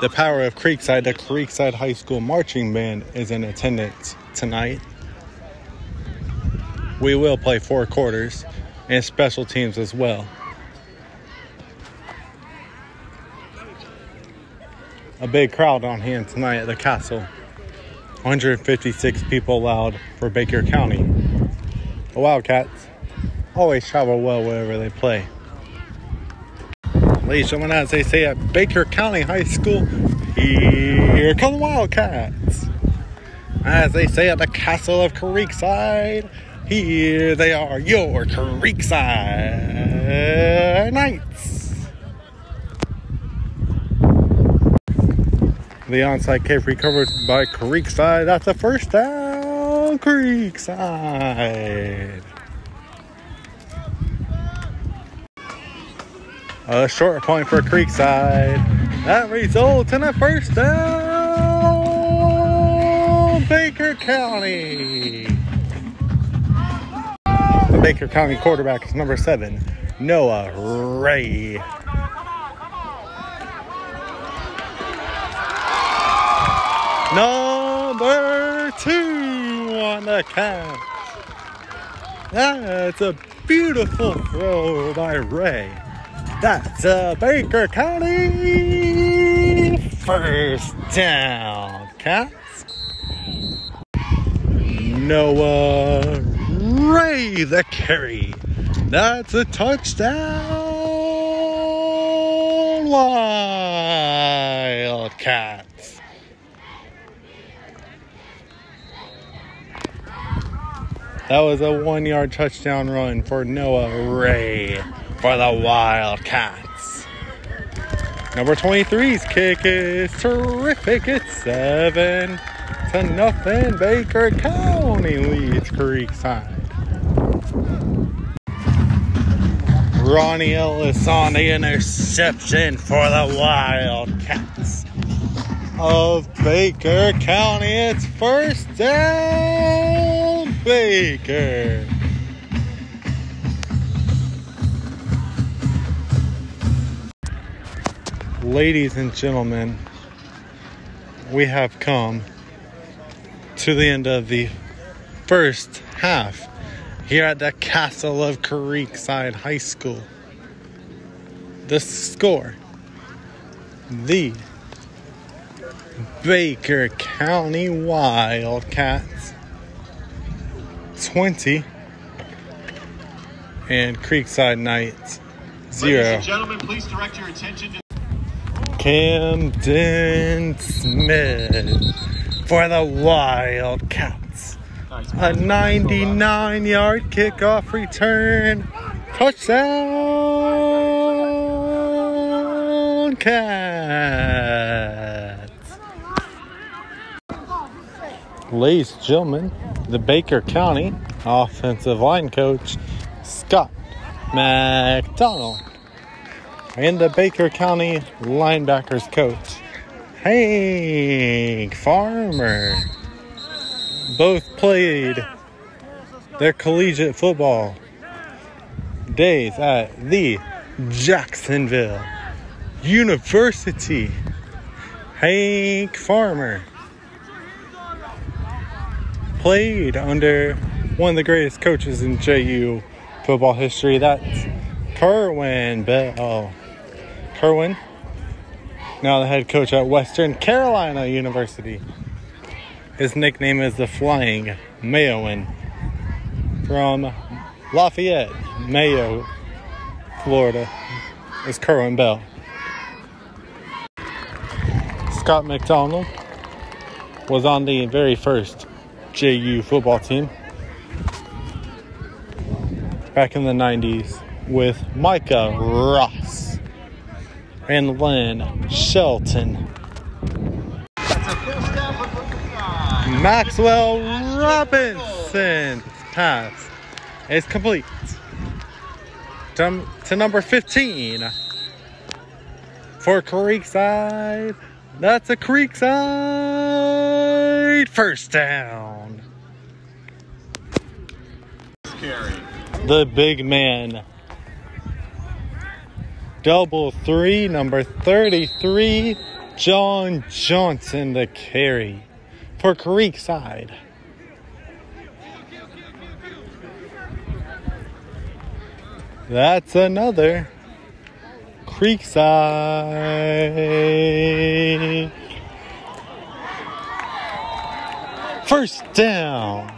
the power of Creekside, the Creekside High School Marching Band is in attendance tonight. We will play four quarters and special teams as well. A big crowd on hand tonight at the castle. 156 people allowed for Baker County. The Wildcats always travel well wherever they play. Ladies and gentlemen, as they say at Baker County High School, here come the Wildcats. As they say at the Castle of Creekside, here they are, your Creekside Knights. The onside kick recovered by Creekside. That's a first down, Creekside. A short point for Creekside. That results in a first down, Baker County. Baker County quarterback is number seven, Noah Ray. Number two on the catch. That's a beautiful throw by Ray. That's a Baker County first down. Cats. Noah Ray the carry. That's a touchdown. Wildcats. That was a one yard touchdown run for Noah Ray for the Wildcats. Number 23's kick is terrific. It's seven to nothing. Baker County leads Creekside. Ronnie Ellis on the interception for the Wildcats of Baker County. It's first down, Baker. Ladies and gentlemen, we have come to the end of the first half here at the Castle of Creekside High School. The score the Baker County Wildcats 20 and Creekside Knights Ladies 0. and gentlemen, please direct your attention to Camden Smith for the Wildcats. A 99 yard kickoff return. Touchdown, Cats. Ladies and gentlemen, the Baker County offensive line coach, Scott McDonald and the Baker County linebackers coach, Hank Farmer. Both played their collegiate football days at the Jacksonville University. Hank Farmer played under one of the greatest coaches in JU football history. That's Kerwin Bell. Kerwin, now the head coach at Western Carolina University. His nickname is the Flying Mayoan from Lafayette, Mayo, Florida. Is Kerwin Bell. Scott McDonald was on the very first JU football team back in the 90s with Micah Ross and Lynn Shelton. Maxwell Robinson's pass is complete to, to number 15 for Creekside. That's a Creekside first down. The big man. Double three, number 33, John Johnson the carry for Creekside. That's another Creekside. First down.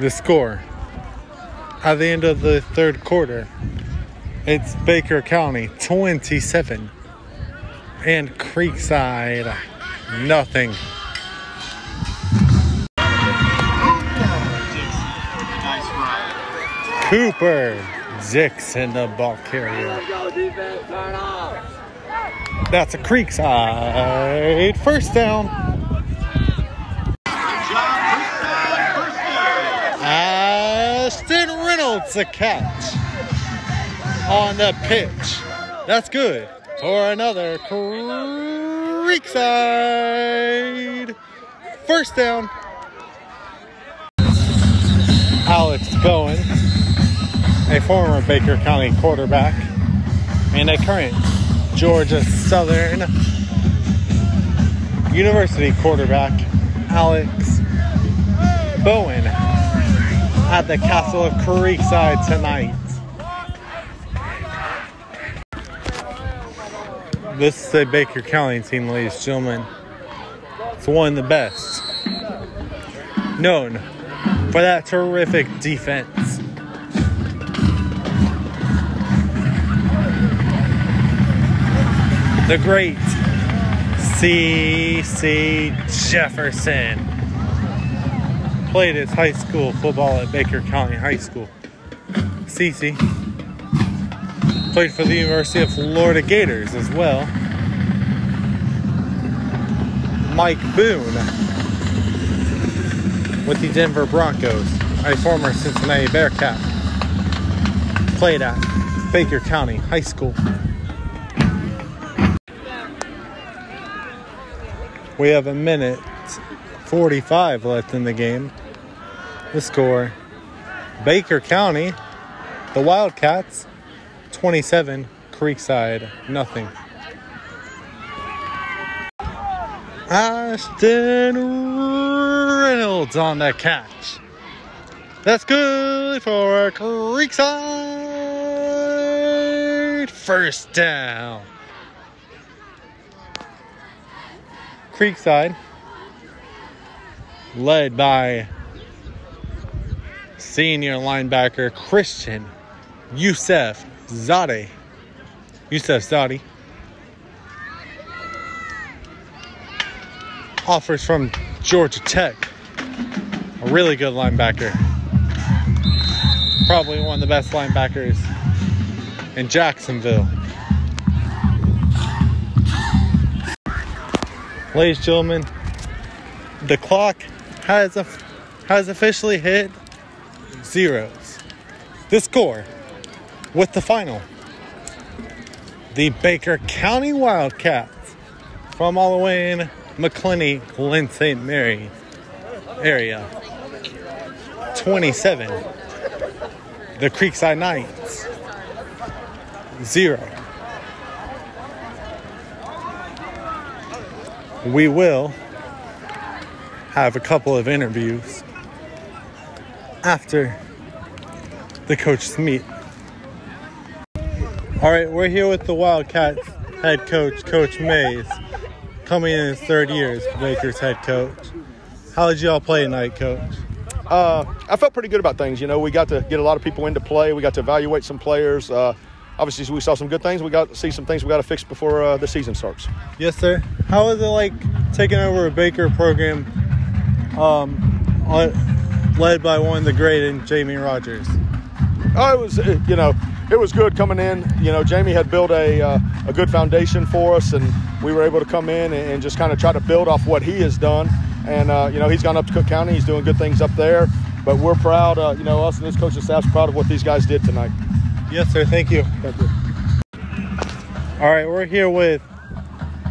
The score at the end of the third quarter, it's Baker County 27 and Creekside nothing. Cooper Dixon, the ball carrier. That's a Creekside first down. Ashton Reynolds a catch on the pitch. That's good for another Creekside first down. Alex Bowen, a former Baker County quarterback and a current Georgia Southern University quarterback, Alex Bowen, at the Castle of Creekside tonight. This is a Baker County team, ladies and gentlemen. It's one of the best. Known for that terrific defense. The great C.C. Jefferson played his high school football at Baker County High School. CC played for the University of Florida Gators as well. Mike Boone with the Denver Broncos, a former Cincinnati Bearcat, played at Baker County High School. We have a minute 45 left in the game. The score Baker County, the Wildcats, 27, Creekside, nothing. Ashton Reynolds on the catch. That's good for Creekside. First down. Creekside, led by senior linebacker Christian Youssef Zade. Youssef Zade. Offers from Georgia Tech. A really good linebacker. Probably one of the best linebackers in Jacksonville. Ladies and gentlemen, the clock has has officially hit zeros. The score with the final. The Baker County Wildcats from all the way in Macclenny, Glen St. Mary area. 27. The Creekside Knights. Zero. We will have a couple of interviews after the coaches meet. All right, we're here with the Wildcats head coach, Coach Mays, coming in his third year as Baker's head coach. How did y'all play tonight, Coach? Uh, I felt pretty good about things. You know, we got to get a lot of people into play. We got to evaluate some players. Uh, obviously, we saw some good things. We got to see some things we got to fix before uh, the season starts. Yes, sir. How is it like taking over a Baker program um, led by one of the great and Jamie Rogers? Oh, it was, you know, it was good coming in. You know, Jamie had built a, uh, a good foundation for us, and we were able to come in and, and just kind of try to build off what he has done. And, uh, you know, he's gone up to Cook County. He's doing good things up there. But we're proud, uh, you know, us and this coaching staff's proud of what these guys did tonight. Yes, sir. Thank you. Thank you. All right, we're here with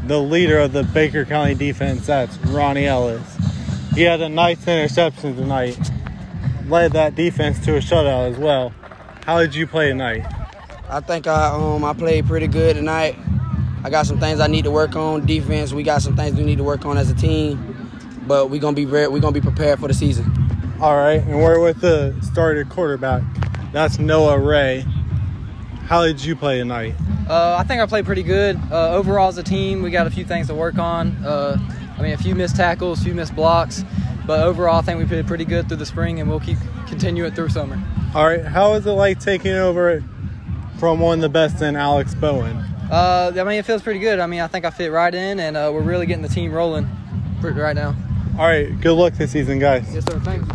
the leader of the Baker County defense. That's Ronnie Ellis. He had a nice interception tonight. Led that defense to a shutout as well. How did you play tonight? I think I um I played pretty good tonight. I got some things I need to work on. Defense, we got some things we need to work on as a team, but we're gonna be very we're gonna be prepared for the season. All right, and we're with the starter quarterback. That's Noah Ray. How did you play tonight? Uh, I think I played pretty good. Uh, overall, as a team, we got a few things to work on. Uh, I mean, a few missed tackles, a few missed blocks, but overall, I think we did pretty good through the spring, and we'll keep continue it through summer. All right, how is it like taking over from one of the best in Alex Bowen? Uh, I mean, it feels pretty good. I mean, I think I fit right in, and uh, we're really getting the team rolling right now. All right, good luck this season, guys. Yes, sir. Thanks.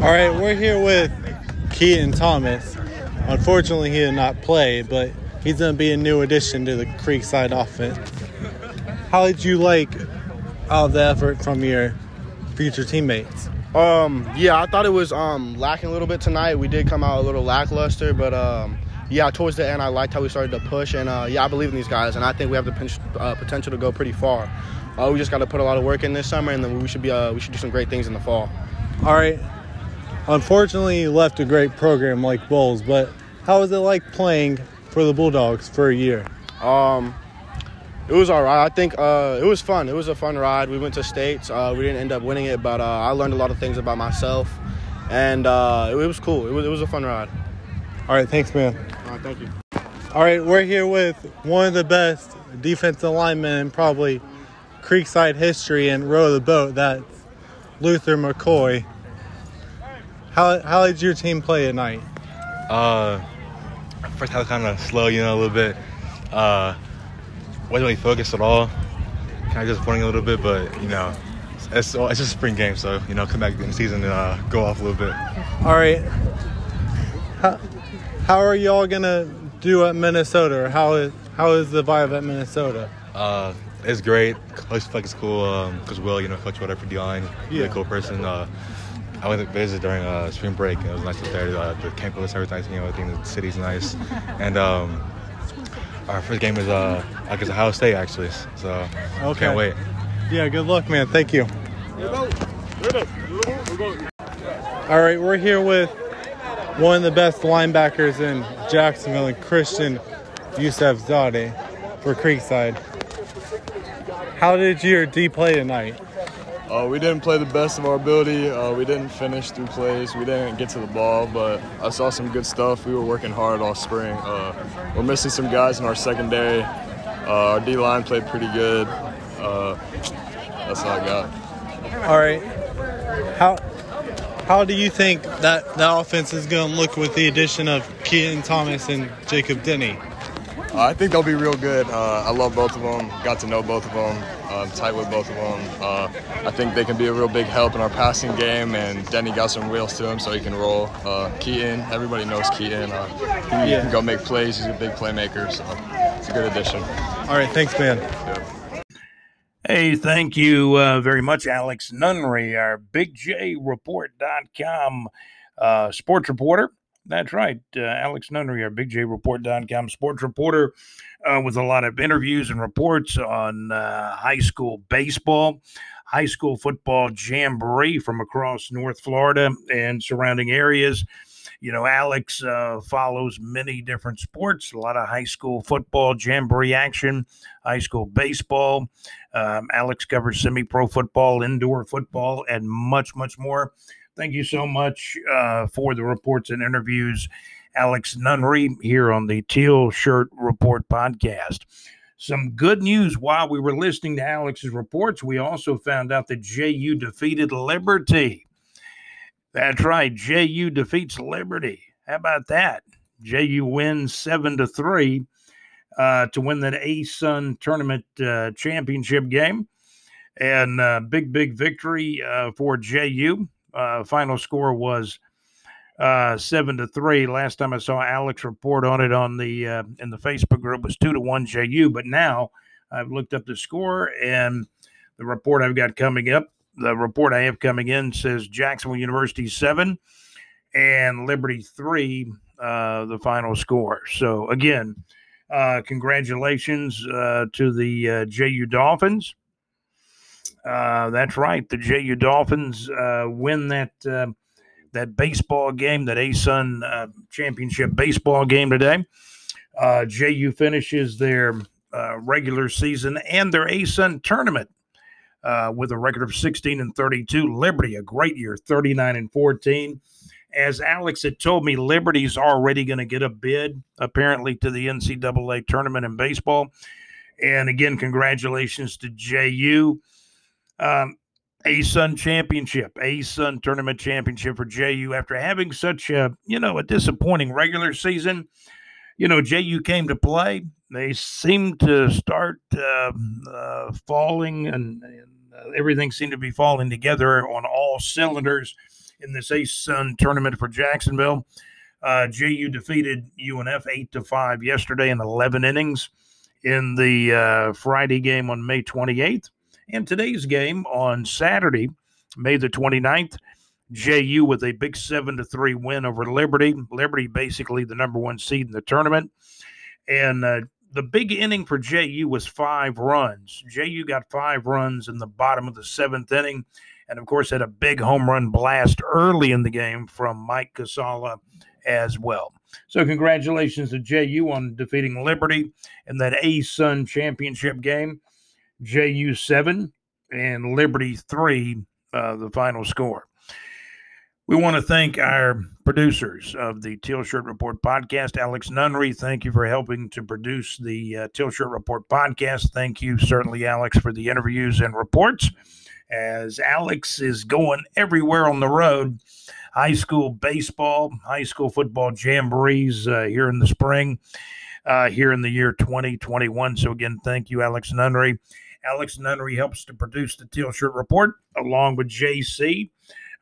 All right, we're here with Keaton Thomas. Unfortunately, he did not play, but he's going to be a new addition to the Creekside offense. How did you like all the effort from your future teammates? Um, yeah, I thought it was um, lacking a little bit tonight. We did come out a little lackluster, but um, yeah, towards the end, I liked how we started to push, and uh, yeah, I believe in these guys, and I think we have the uh, potential to go pretty far. Uh, we just got to put a lot of work in this summer, and then we should be uh, we should do some great things in the fall. All right. Unfortunately, you left a great program like Bolles, but how was it like playing for the Bulldogs for a year? Um, it was all right. I think uh, it was fun. It was a fun ride. We went to states. Uh, we didn't end up winning it, but uh, I learned a lot of things about myself, and uh, it, it, was cool. It was, it was a fun ride. All right, thanks, man. All right, thank you. All right, we're here with one of the best defensive linemen in probably Creekside history and row the boat. That's Luther McCoy. How, how did your team play tonight? Uh, first half kind of slow, you know, a little bit. Uh, wasn't really focused at all. Kind of disappointing a little bit, but you know, it's, it's just a spring game, so you know, come back in the season and uh, go off a little bit. All right. How, how are y'all gonna do at Minnesota? Or how is how is the vibe at Minnesota? Uh, it's great. Coach Fleck is cool. Um, Coach Will, you know, Coach whatever for D-line. Really cool person. Uh, I went to visit during uh, spring break. and It was nice up there. Uh, the campus, everything, you know, I think the city's nice. And um, our first game is uh, against Ohio State, actually. So Okay. can't wait. Yeah, good luck, man. Thank you. All right, we're here with one of the best linebackers in Jacksonville, and Christian Youssef Zade for Creekside. How did your D play tonight? Uh, we didn't play the best of our ability. Uh, we didn't finish through plays. We didn't get to the ball, but I saw some good stuff. We were working hard all spring. Uh, we're missing some guys in our secondary. Uh, our D line played pretty good. Uh, that's all I got. All right. How how do you think that the offense is going to look with the addition of Keaton Thomas and Jacob Denny? Uh, I think they'll be real good. Uh, I love both of them. Got to know both of them. I'm tight with both of them. Uh, I think they can be a real big help in our passing game. And Denny got some wheels to him, so he can roll. Uh, Keaton, everybody knows Keaton. Uh, he Yeah. can go make plays. He's a big playmaker, so it's a good addition. All right, thanks, man. Hey, thank you uh, very much, Alex Nunnery, our BigJReport.com uh, sports reporter. That's right, uh, Alex Nunnery, our BigJReport.com sports reporter, uh, with a lot of interviews and reports on uh, high school baseball, high school football jamboree from across North Florida and surrounding areas. You know, Alex uh, follows many different sports, a lot of high school football, jamboree action, high school baseball. Um, Alex covers semi pro football, indoor football, and much, much more. Thank you so much uh, for the reports and interviews, Alex Nunnery, here on the Teal Shirt Report podcast. Some good news while we were listening to Alex's reports, we also found out that JU defeated Liberty. That's right, JU defeats Liberty. How about that? JU wins seven to three uh, to win that ASUN tournament uh, championship game, and uh, big big victory uh, for JU. Uh, final score was uh, seven to three. Last time I saw Alex report on it on the uh, in the Facebook group was two to one JU. But now I've looked up the score and the report I've got coming up. The report I have coming in says Jacksonville University seven and Liberty three. Uh, the final score. So again, uh, congratulations uh, to the uh, JU Dolphins. Uh, that's right. The JU Dolphins uh, win that uh, that baseball game, that ASUN uh, championship baseball game today. Uh, JU finishes their uh, regular season and their ASUN tournament uh, with a record of 16 and 32. Liberty, a great year, 39 and 14. As Alex had told me, Liberty's already going to get a bid, apparently, to the NCAA tournament in baseball. And again, congratulations to JU. Um, ASUN championship, ASUN tournament championship for JU after having such a, you know, a disappointing regular season. You know, JU came to play. They seemed to start uh, uh, falling, and, and uh, everything seemed to be falling together on all cylinders in this ASUN tournament for Jacksonville. Uh, JU defeated UNF eight to five yesterday in 11 innings in the uh, Friday game on May 28th. And today's game on Saturday, May the 29th, JU with a big 7 to 3 win over Liberty. Liberty basically the number 1 seed in the tournament. And uh, the big inning for JU was 5 runs. JU got 5 runs in the bottom of the 7th inning and of course had a big home run blast early in the game from Mike Casala as well. So congratulations to JU on defeating Liberty in that ASUN championship game. JU seven and Liberty three, uh, the final score. We want to thank our producers of the Teal Shirt Report podcast. Alex Nunnery, thank you for helping to produce the uh, Teal Shirt Report podcast. Thank you, certainly, Alex, for the interviews and reports. As Alex is going everywhere on the road, high school baseball, high school football jamborees uh, here in the spring, uh, here in the year 2021. So, again, thank you, Alex Nunnery. Alex Nunnery helps to produce the Teal Shirt Report along with JC,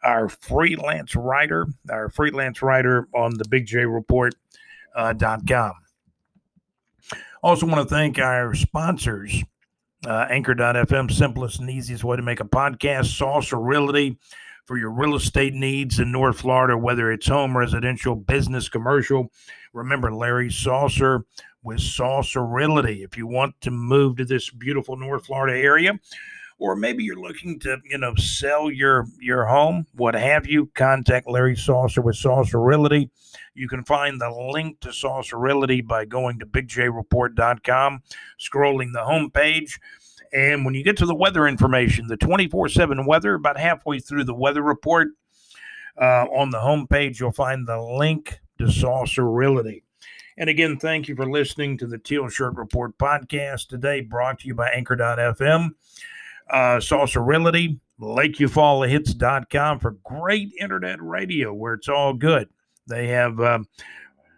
our freelance writer, our freelance writer on the Big J Report.com. Uh, also, want to thank our sponsors. Uh, Anchor.fm, simplest and easiest way to make a podcast. Saucer Realty for your real estate needs in North Florida, whether it's home, residential, business, commercial. Remember Larry Saucer with Saucer Realty. If you want to move to this beautiful North Florida area, or maybe you're looking to, you know, sell your your home, what have you, contact Larry Saucer with Saucer Realty. You can find the link to Saucer Realty by going to bigjreport.com, scrolling the homepage. And when you get to the weather information, the 24 7 weather, about halfway through the weather report, uh, on the homepage, you'll find the link to Saucer Realty. And again, thank you for listening to the Teal Shirt Report podcast today, brought to you by Anchor.fm, uh, Saucer Realty, LakeUfallahits.com for great internet radio where it's all good. They have uh,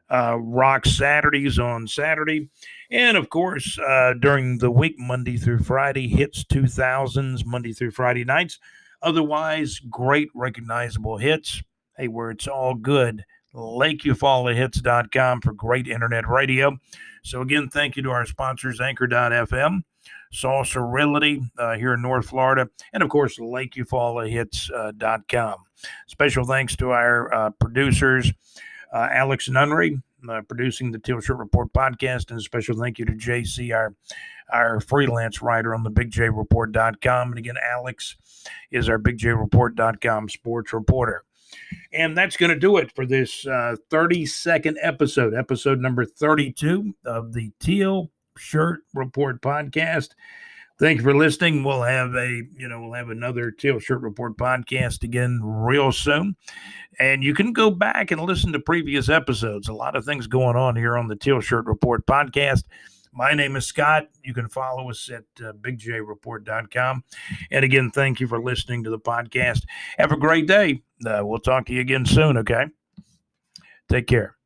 uh, Rock Saturdays on Saturday. And of course, uh, during the week, Monday through Friday, hits 2000s, Monday through Friday nights. Otherwise, great recognizable hits. Hey, where it's all good LakeUfallahits.com for great internet radio. So, again, thank you to our sponsors, Anchor.fm, Saucer Realty uh, here in North Florida, and of course, LakeUfallahits.com. Special thanks to our uh, producers, uh, Alex Nunnery, uh, producing the Teal Shirt Report podcast, and a special thank you to JC, our our freelance writer on the BigJReport.com. And again, Alex is our BigJReport.com sports reporter. And that's going to do it for this uh, 32nd episode, episode number 32 of the Teal Shirt Report podcast. Thank you for listening. We'll have a, you know, we'll have another Teal Shirt Report podcast again real soon. And you can go back and listen to previous episodes. A lot of things going on here on the Teal Shirt Report podcast. My name is Scott. You can follow us at uh, bigjreport.com. And again, thank you for listening to the podcast. Have a great day. Uh, we'll talk to you again soon, okay? Take care.